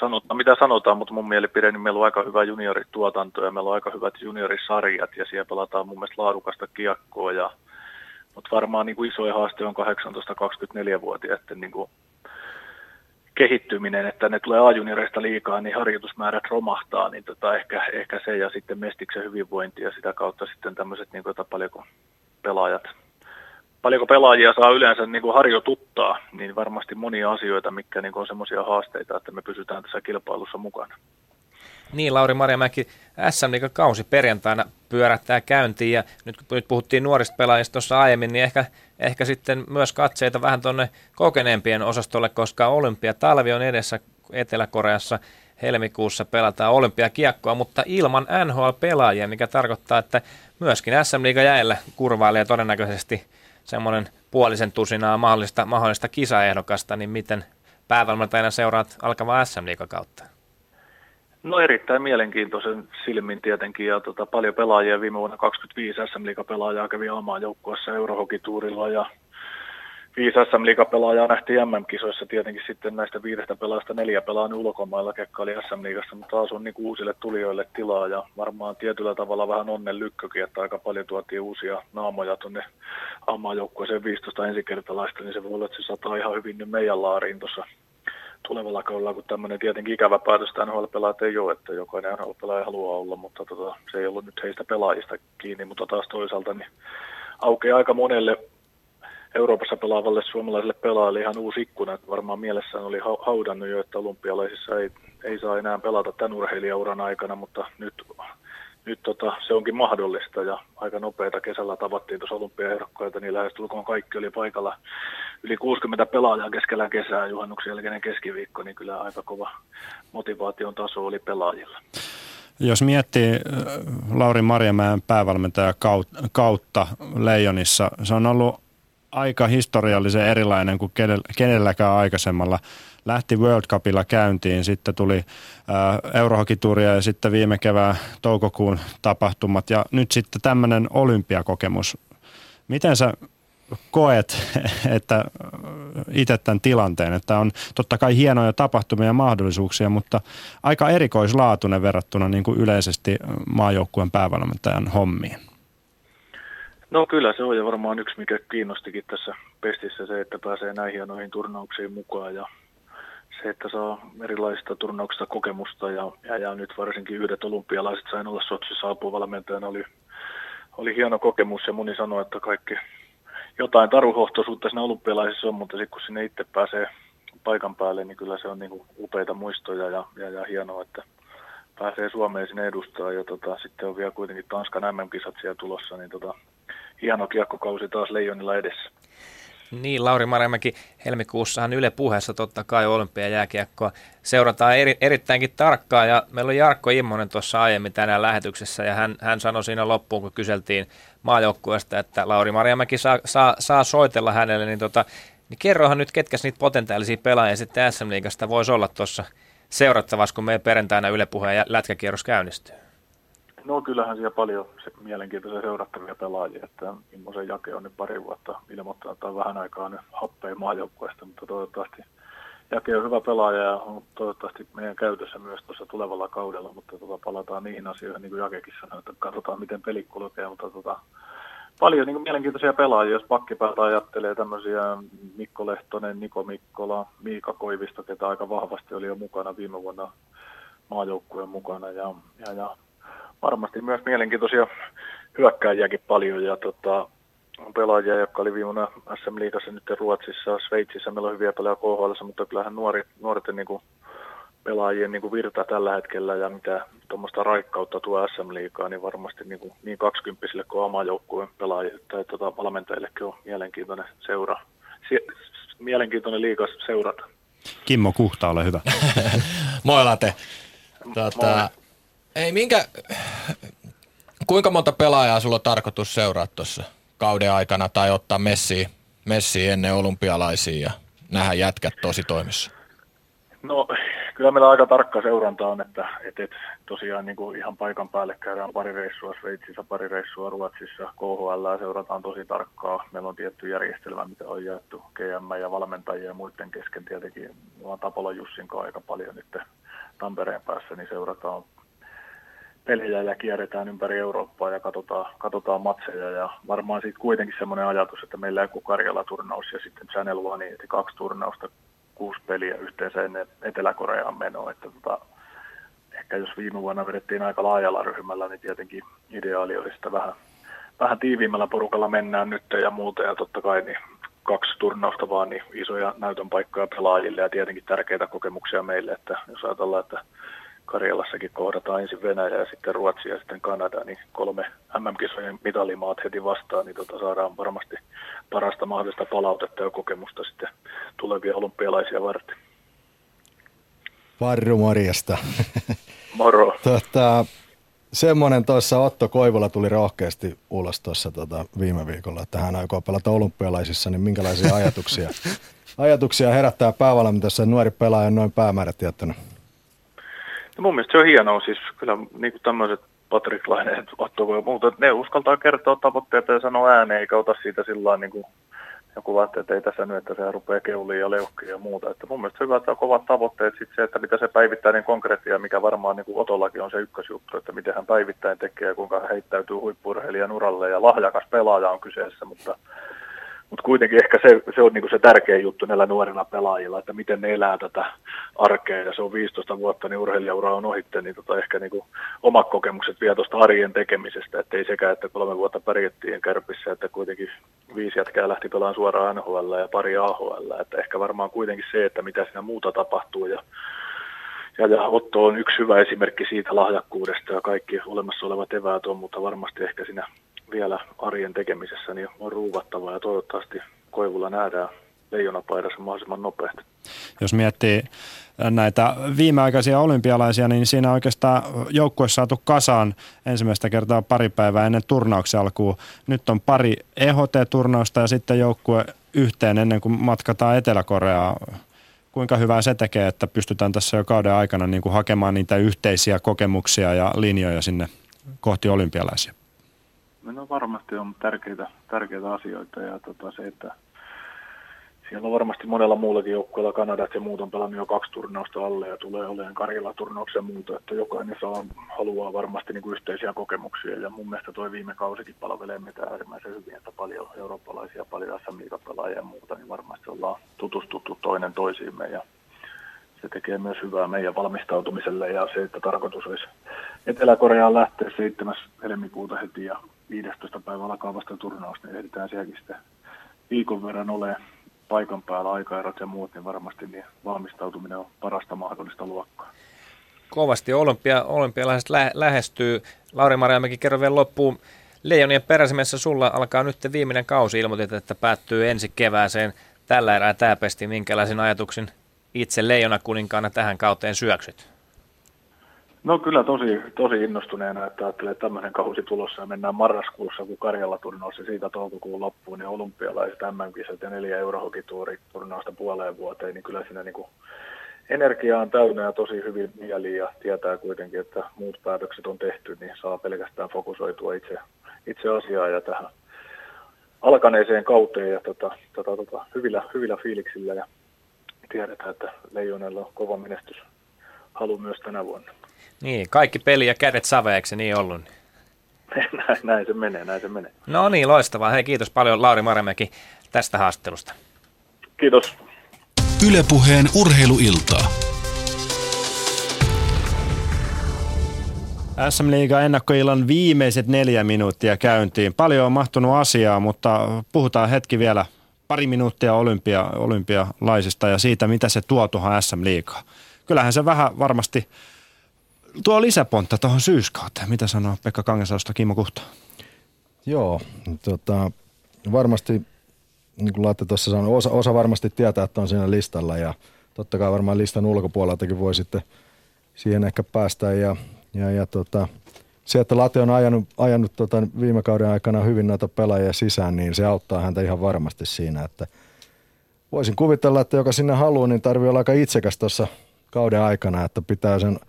sanotaan, mitä sanotaan, mutta mun mielipide, niin meillä on aika hyvä juniorituotanto ja meillä on aika hyvät juniorisarjat ja siellä pelataan mun mielestä laadukasta kiekkoa. Ja, mutta varmaan niin kuin isoin haaste on 18-24-vuotiaiden niin kuin kehittyminen, että ne tulee A-junioreista liikaa, niin harjoitusmäärät romahtaa, niin tota ehkä, ehkä se ja sitten mestiksen hyvinvointi ja sitä kautta sitten tämmöiset, niin kuin, paljonko pelaajat paljonko pelaajia saa yleensä niin kuin harjoituttaa, niin varmasti monia asioita, mikä niin kuin on semmoisia haasteita, että me pysytään tässä kilpailussa mukana. Niin, Lauri Marjamäki, SM kausi perjantaina pyörättää käyntiin ja nyt kun nyt puhuttiin nuorista pelaajista tuossa aiemmin, niin ehkä, ehkä sitten myös katseita vähän tuonne kokeneempien osastolle, koska olympiatalvi on edessä Etelä-Koreassa helmikuussa pelataan olympiakiekkoa, mutta ilman NHL-pelaajia, mikä tarkoittaa, että myöskin SM Liiga jäillä kurvailee todennäköisesti semmoinen puolisen tusinaa mahdollista, mahdollista kisaehdokasta, niin miten päävalmentajana seuraat alkavaa SM kautta? No erittäin mielenkiintoisen silmin tietenkin ja tota, paljon pelaajia viime vuonna 25 SM pelaajaa kävi omaan joukkueessa Eurohokituurilla ja viisi SM pelaajaa nähtiin MM-kisoissa tietenkin sitten näistä viidestä pelaajasta neljä pelaa ulkomailla, kekka oli SM Liigassa, mutta taas on niin kuin uusille tulijoille tilaa ja varmaan tietyllä tavalla vähän onnen lykkökin, että aika paljon tuotiin uusia naamoja tuonne ammajoukkueeseen 15 ensikertalaista, niin se voi olla, että se sataa ihan hyvin nyt meidän laariin tuossa tulevalla kaudella, kun tämmöinen tietenkin ikävä päätös NHL-pelaajat ei ole, että jokainen NHL-pelaaja haluaa olla, mutta tota, se ei ollut nyt heistä pelaajista kiinni, mutta taas toisaalta niin aukeaa aika monelle Euroopassa pelaavalle suomalaiselle pelaajalle ihan uusi ikkuna. Että varmaan mielessään oli haudannut jo, että olympialaisissa ei, ei saa enää pelata tämän urheilijauran aikana, mutta nyt, nyt tota, se onkin mahdollista ja aika nopeita kesällä tavattiin tuossa olympiaehdokkaita, niin lähestulkoon kaikki oli paikalla. Yli 60 pelaajaa keskellä kesää, juhannuksen jälkeinen keskiviikko, niin kyllä aika kova motivaation taso oli pelaajilla. Jos miettii Lauri Marjamäen päävalmentaja kautta Leijonissa, se on ollut aika historiallisen erilainen kuin kenelläkään aikaisemmalla. Lähti World Cupilla käyntiin, sitten tuli äh, Eurohokituria ja sitten viime kevään toukokuun tapahtumat ja nyt sitten tämmöinen olympiakokemus. Miten sä koet, *laughs* että itse tämän tilanteen, että on totta kai hienoja tapahtumia ja mahdollisuuksia, mutta aika erikoislaatuinen verrattuna niin kuin yleisesti maajoukkueen päävalmentajan hommiin? No kyllä se on ja varmaan yksi, mikä kiinnostikin tässä pestissä se, että pääsee näihin hienoihin turnauksiin mukaan ja se, että saa erilaisista turnauksista kokemusta ja, ja, ja nyt varsinkin yhdet olympialaiset sain olla Sotsissa apuvalmentajana oli, oli hieno kokemus ja moni sanoi, että kaikki jotain taruhohtoisuutta siinä olympialaisissa on, mutta sitten kun sinne itse pääsee paikan päälle, niin kyllä se on niin kuin upeita muistoja ja, ja, ja hienoa, että pääsee Suomeen sinne edustaa ja tota, sitten on vielä kuitenkin Tanskan MM-kisat siellä tulossa, niin tota, hieno kiekkokausi taas Leijonilla edessä. Niin, Lauri Marjamäki, helmikuussahan Yle puheessa totta kai olympiajääkiekkoa seurataan eri, erittäinkin tarkkaan ja meillä on Jarkko Immonen tuossa aiemmin tänään lähetyksessä ja hän, hän sanoi siinä loppuun, kun kyseltiin maajoukkueesta, että Lauri Marjamäki saa, saa, saa soitella hänelle, niin, tota, niin kerrohan nyt, ketkä niitä potentiaalisia pelaajia sitten SM Liigasta voisi olla tuossa seurattavassa, kun meidän perjantaina Yle puheen lätkäkierros käynnistyy. No kyllähän siellä paljon se mielenkiintoisia seurattavia pelaajia, että Immosen Jake on nyt pari vuotta ilmoittanut, että on vähän aikaa nyt happea maajoukkueesta, mutta toivottavasti Jake on hyvä pelaaja ja on toivottavasti meidän käytössä myös tuossa tulevalla kaudella, mutta tota, palataan niihin asioihin, niin kuin Jakekin sanoi, että katsotaan miten peli kulkee, mutta tota, paljon niin kuin mielenkiintoisia pelaajia, jos pakkipäältä ajattelee tämmöisiä Mikko Lehtonen, Niko Mikkola, Miika Koivisto, ketä aika vahvasti oli jo mukana viime vuonna maajoukkueen mukana. Ja, ja, ja varmasti myös mielenkiintoisia hyökkääjiäkin paljon. Ja tota, on pelaajia, jotka oli viime SM Liigassa nyt Ruotsissa, Sveitsissä, meillä on hyviä pelaajia KHL, mutta kyllähän nuori, nuorten niin kuin, pelaajien niin kuin virta tällä hetkellä ja mitä tuommoista raikkautta tuo SM Liigaa, niin varmasti niin, kuin, niin 20 kuin oma joukkueen pelaajille tai tota, valmentajillekin on mielenkiintoinen seura. Sie- mielenkiintoinen liikas seurata. Kimmo Kuhta, ole hyvä. *laughs* Moi Late. Tota, ei minkä, kuinka monta pelaajaa sulla on tarkoitus seuraa tuossa kauden aikana tai ottaa messiin, messiin ennen olympialaisia ja nähdä jätkät tosi toimissa? No kyllä meillä aika tarkka seuranta on, että, että, että tosiaan niin kuin ihan paikan päälle käydään pari reissua Sveitsissä, pari reissua Ruotsissa, KHL seurataan tosi tarkkaa. Meillä on tietty järjestelmä, mitä on jaettu GM ja valmentajien ja muiden kesken tietenkin. On Tapola Jussin kanssa aika paljon nyt Tampereen päässä, niin seurataan pelejä ja kierretään ympäri Eurooppaa ja katsotaan, katsotaan matseja. Ja varmaan siitä kuitenkin semmoinen ajatus, että meillä joku Karjala-turnaus ja sitten Channel One, että kaksi turnausta, kuusi peliä yhteensä ennen Etelä-Koreaan menoa. Että tota, ehkä jos viime vuonna vedettiin aika laajalla ryhmällä, niin tietenkin ideaali olisi, että vähän, vähän tiiviimmällä porukalla mennään nyt ja muuta. Ja totta kai niin kaksi turnausta vaan, niin isoja näytön paikkoja pelaajille ja tietenkin tärkeitä kokemuksia meille, että jos ajatellaan, että Karjalassakin kohdataan ensin Venäjä ja sitten Ruotsi ja sitten Kanada, niin kolme MM-kisojen mitalimaat heti vastaan, niin tota saadaan varmasti parasta mahdollista palautetta ja kokemusta sitten tulevia olympialaisia varten. Varru morjesta. Moro. *laughs* tota, semmoinen tuossa Otto Koivola tuli rohkeasti ulos tuossa tota, viime viikolla, että hän aikoo pelata olympialaisissa, niin minkälaisia ajatuksia, *laughs* ajatuksia herättää päävalmentaja nuori pelaaja on noin päämäärät jättänyt? No mun mielestä se on hienoa, siis kyllä niin kuin tämmöiset Patrick Laine, Otto ja muuta, ne uskaltaa kertoa tavoitteita ja sanoa ääneen, eikä ota siitä sillä niin kuin joku vaatte, että ei tässä nyt, että se rupeaa keuliin ja leuhkiin ja muuta. Että mun mielestä hyvä, että on kovat tavoitteet. Sitten se, että mitä se päivittäinen konkreettia, mikä varmaan niin kuin Otollakin on se ykkösjuttu, että miten hän päivittäin tekee ja kuinka heittäytyy huippurheilijan uralle ja lahjakas pelaaja on kyseessä, mutta mutta kuitenkin ehkä se, se on niinku se tärkeä juttu näillä nuorilla pelaajilla, että miten ne elää tätä arkea. Ja se on 15 vuotta, niin urheilijaura on ohitte, niin tota ehkä niinku omat kokemukset vielä tuosta arjen tekemisestä. Että ei sekä, että kolme vuotta pärjättiin kärpissä, että kuitenkin viisi jätkää lähti pelaamaan suoraan NHL ja pari AHL. Että ehkä varmaan kuitenkin se, että mitä siinä muuta tapahtuu ja ja, ja Otto on yksi hyvä esimerkki siitä lahjakkuudesta ja kaikki olemassa olevat eväät on, mutta varmasti ehkä siinä vielä arjen tekemisessä niin on ruuvattava ja toivottavasti Koivulla nähdään leijonapaidassa mahdollisimman nopeasti. Jos miettii näitä viimeaikaisia olympialaisia, niin siinä oikeastaan joukkue saatu kasaan ensimmäistä kertaa pari päivää ennen turnauksen alkuun. Nyt on pari EHT-turnausta ja sitten joukkue yhteen ennen kuin matkataan Etelä-Koreaan. Kuinka hyvää se tekee, että pystytään tässä jo kauden aikana niin kuin hakemaan niitä yhteisiä kokemuksia ja linjoja sinne kohti olympialaisia? No varmasti on tärkeitä, tärkeitä asioita ja tota se, että siellä on varmasti monella muullakin joukkueella Kanadat ja muut on pelannut jo kaksi turnausta alle ja tulee olemaan Karjala turnauksia ja muuta, että jokainen saa, haluaa varmasti niin kuin yhteisiä kokemuksia ja mun mielestä toi viime kausikin palvelee meitä äärimmäisen hyvin, että paljon eurooppalaisia, paljon sm pelaajia ja muuta, niin varmasti ollaan tutustuttu toinen toisiimme ja se tekee myös hyvää meidän valmistautumiselle ja se, että tarkoitus olisi Etelä-Koreaan lähteä 7. helmikuuta heti ja 15. päivä alkaa vasta turnaus, niin ehditään sielläkin sitten viikon verran ole paikan päällä aikaerot ja muut, niin varmasti niin valmistautuminen on parasta mahdollista luokkaa. Kovasti olympia, olympialaiset lä- lähestyy. Lauri Marjamäki, kerro vielä loppuun. Leijonien peräsimessä sulla alkaa nyt viimeinen kausi. Ilmoitit, että päättyy ensi kevääseen. Tällä erää tämä pesti. Minkälaisin itse leijona kuninkaana tähän kauteen syöksyt? No kyllä tosi, tosi innostuneena, että ajattelee, että tämmöinen kausi tulossa ja mennään marraskuussa, kun Karjala turnaus siitä toukokuun loppuun, niin olympialaiset MM-kisat ja neljä eurohokituuri turnausta puoleen vuoteen, niin kyllä siinä niin kuin energia on täynnä ja tosi hyvin mieli ja tietää kuitenkin, että muut päätökset on tehty, niin saa pelkästään fokusoitua itse, itse asiaan ja tähän alkaneeseen kauteen ja tota, tota, tota, hyvillä, hyvillä fiiliksillä ja tiedetään, että Leijonella on kova menestys halu myös tänä vuonna. Niin, kaikki peli ja kädet saveeksi niin ollut? *laughs* näin, näin se menee, näin se menee. No niin, loistavaa. Hei, kiitos paljon Lauri Maremäki tästä haastattelusta. Kiitos. Ylepuheen urheiluiltaa. SM Liiga ennakkoillan viimeiset neljä minuuttia käyntiin. Paljon on mahtunut asiaa, mutta puhutaan hetki vielä pari minuuttia olympia, olympialaisista ja siitä, mitä se tuo tuohon SM Liigaan. Kyllähän se vähän varmasti tuo lisäpontta tuohon syyskauteen. Mitä sanoo Pekka Kangasalosta Kimmo Kuhta? Joo, tota, varmasti, niin kuin Latte tuossa sanoi, osa, osa varmasti tietää, että on siinä listalla ja totta kai varmaan listan ulkopuoleltakin voi sitten siihen ehkä päästään. Ja, ja, ja tota, se, että Late on ajanut, ajanut tota viime kauden aikana hyvin noita pelaajia sisään, niin se auttaa häntä ihan varmasti siinä, että voisin kuvitella, että joka sinne haluaa, niin tarvii olla aika itsekäs tuossa kauden aikana, että pitää sen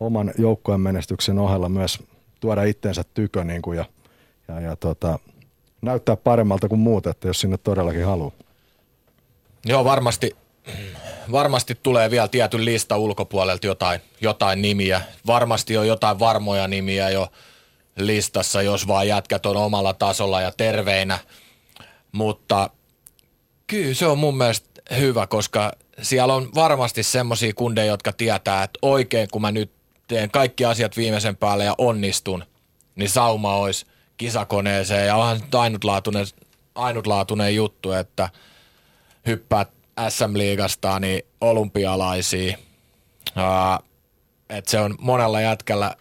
oman joukkueen menestyksen ohella myös tuoda itteensä tykö niin kuin ja, ja, ja tota, näyttää paremmalta kuin muut, että jos sinne todellakin haluaa. Joo, varmasti, varmasti tulee vielä tietyn lista ulkopuolelta jotain, jotain nimiä. Varmasti on jotain varmoja nimiä jo listassa, jos vaan jätkät on omalla tasolla ja terveinä. Mutta kyllä se on mun mielestä hyvä, koska siellä on varmasti semmoisia kundeja, jotka tietää, että oikein kun mä nyt teen kaikki asiat viimeisen päälle ja onnistun, niin sauma olisi kisakoneeseen ja onhan ainutlaatuinen, ainutlaatuinen juttu, että hyppäät SM-liigasta niin olympialaisiin. Että se on monella jätkällä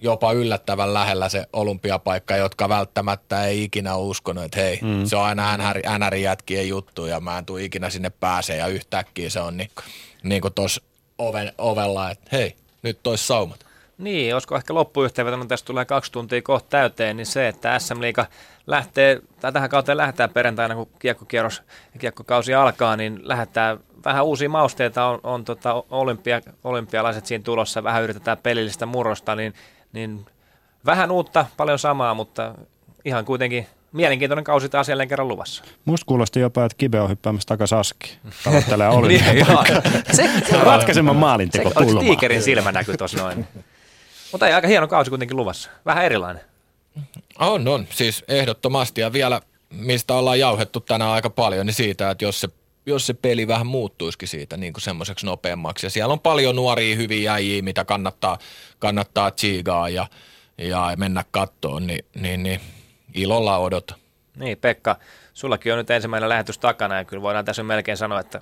jopa yllättävän lähellä se olympiapaikka, jotka välttämättä ei ikinä uskonut, että hei, mm. se on aina NR-jätkien juttu ja mä en tule ikinä sinne pääsee ja yhtäkkiä se on niin, niin kuin tuossa oven, ovella, että hei, nyt tois saumat. Niin, olisiko ehkä loppuyhteenvetona, tästä tulee kaksi tuntia kohta täyteen, niin se, että SM Liiga lähtee, tai tähän kauteen lähtee perjantaina, kun kiekkokierros ja kiekkokausi alkaa, niin lähdetään vähän uusia mausteita, on, on tota olympia, olympialaiset siinä tulossa, vähän yritetään pelillistä murrosta, niin, niin vähän uutta, paljon samaa, mutta ihan kuitenkin mielenkiintoinen kausi taas jälleen kerran luvassa. Musta kuulosti jopa, että Kibe on hyppäämässä takaisin aski. Tavoittelee *laughs* olympiapaikkaa. se, se *laughs* ratkaisemman maalinteko se, Oliko tiikerin silmä näkyy tuossa noin? Mutta ei aika hieno kausi kuitenkin luvassa. Vähän erilainen. On, on. Siis ehdottomasti. Ja vielä, mistä ollaan jauhettu tänään aika paljon, niin siitä, että jos se, jos se peli vähän muuttuisikin siitä niin kuin semmoiseksi nopeammaksi. Ja siellä on paljon nuoria hyviä jäjiä, mitä kannattaa, kannattaa tsiigaa ja, ja mennä kattoon, niin, niin, niin ilolla odota. Niin, Pekka, sullakin on nyt ensimmäinen lähetys takana ja kyllä voidaan tässä melkein sanoa, että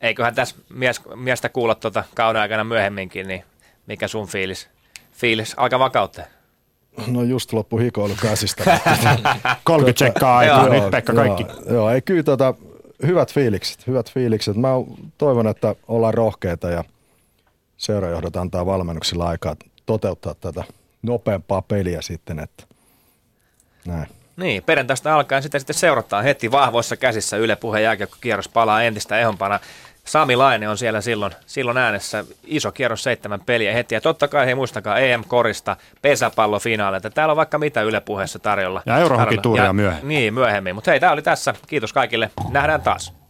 eiköhän tässä mies, miestä kuulla tuota kauden aikana myöhemminkin, niin mikä sun fiilis, fiilis alkaa vakauttaa? No just loppu hikoilu käsistä. *laughs* 30 tsekkaa aikaa nyt Pekka kaikki. Joo, joo ei kyllä tota, hyvät fiilikset, hyvät fiilikset. Mä toivon, että ollaan rohkeita ja seurajohdot antaa valmennuksilla aikaa toteuttaa tätä nopeampaa peliä sitten, että näin. Niin, perjantaista alkaen sitä sitten seurataan heti vahvoissa käsissä Yle Puheen kierros palaa entistä ehompana. Sami Laine on siellä silloin, silloin äänessä. Iso kierros seitsemän peliä heti. Ja totta kai he muistakaa EM-korista, pesäpallofinaaleita. Täällä on vaikka mitä Yle Puheessa tarjolla. Ja Eurohockey-tuuria myöhemmin. Niin, myöhemmin. Mutta hei, tämä oli tässä. Kiitos kaikille. Nähdään taas.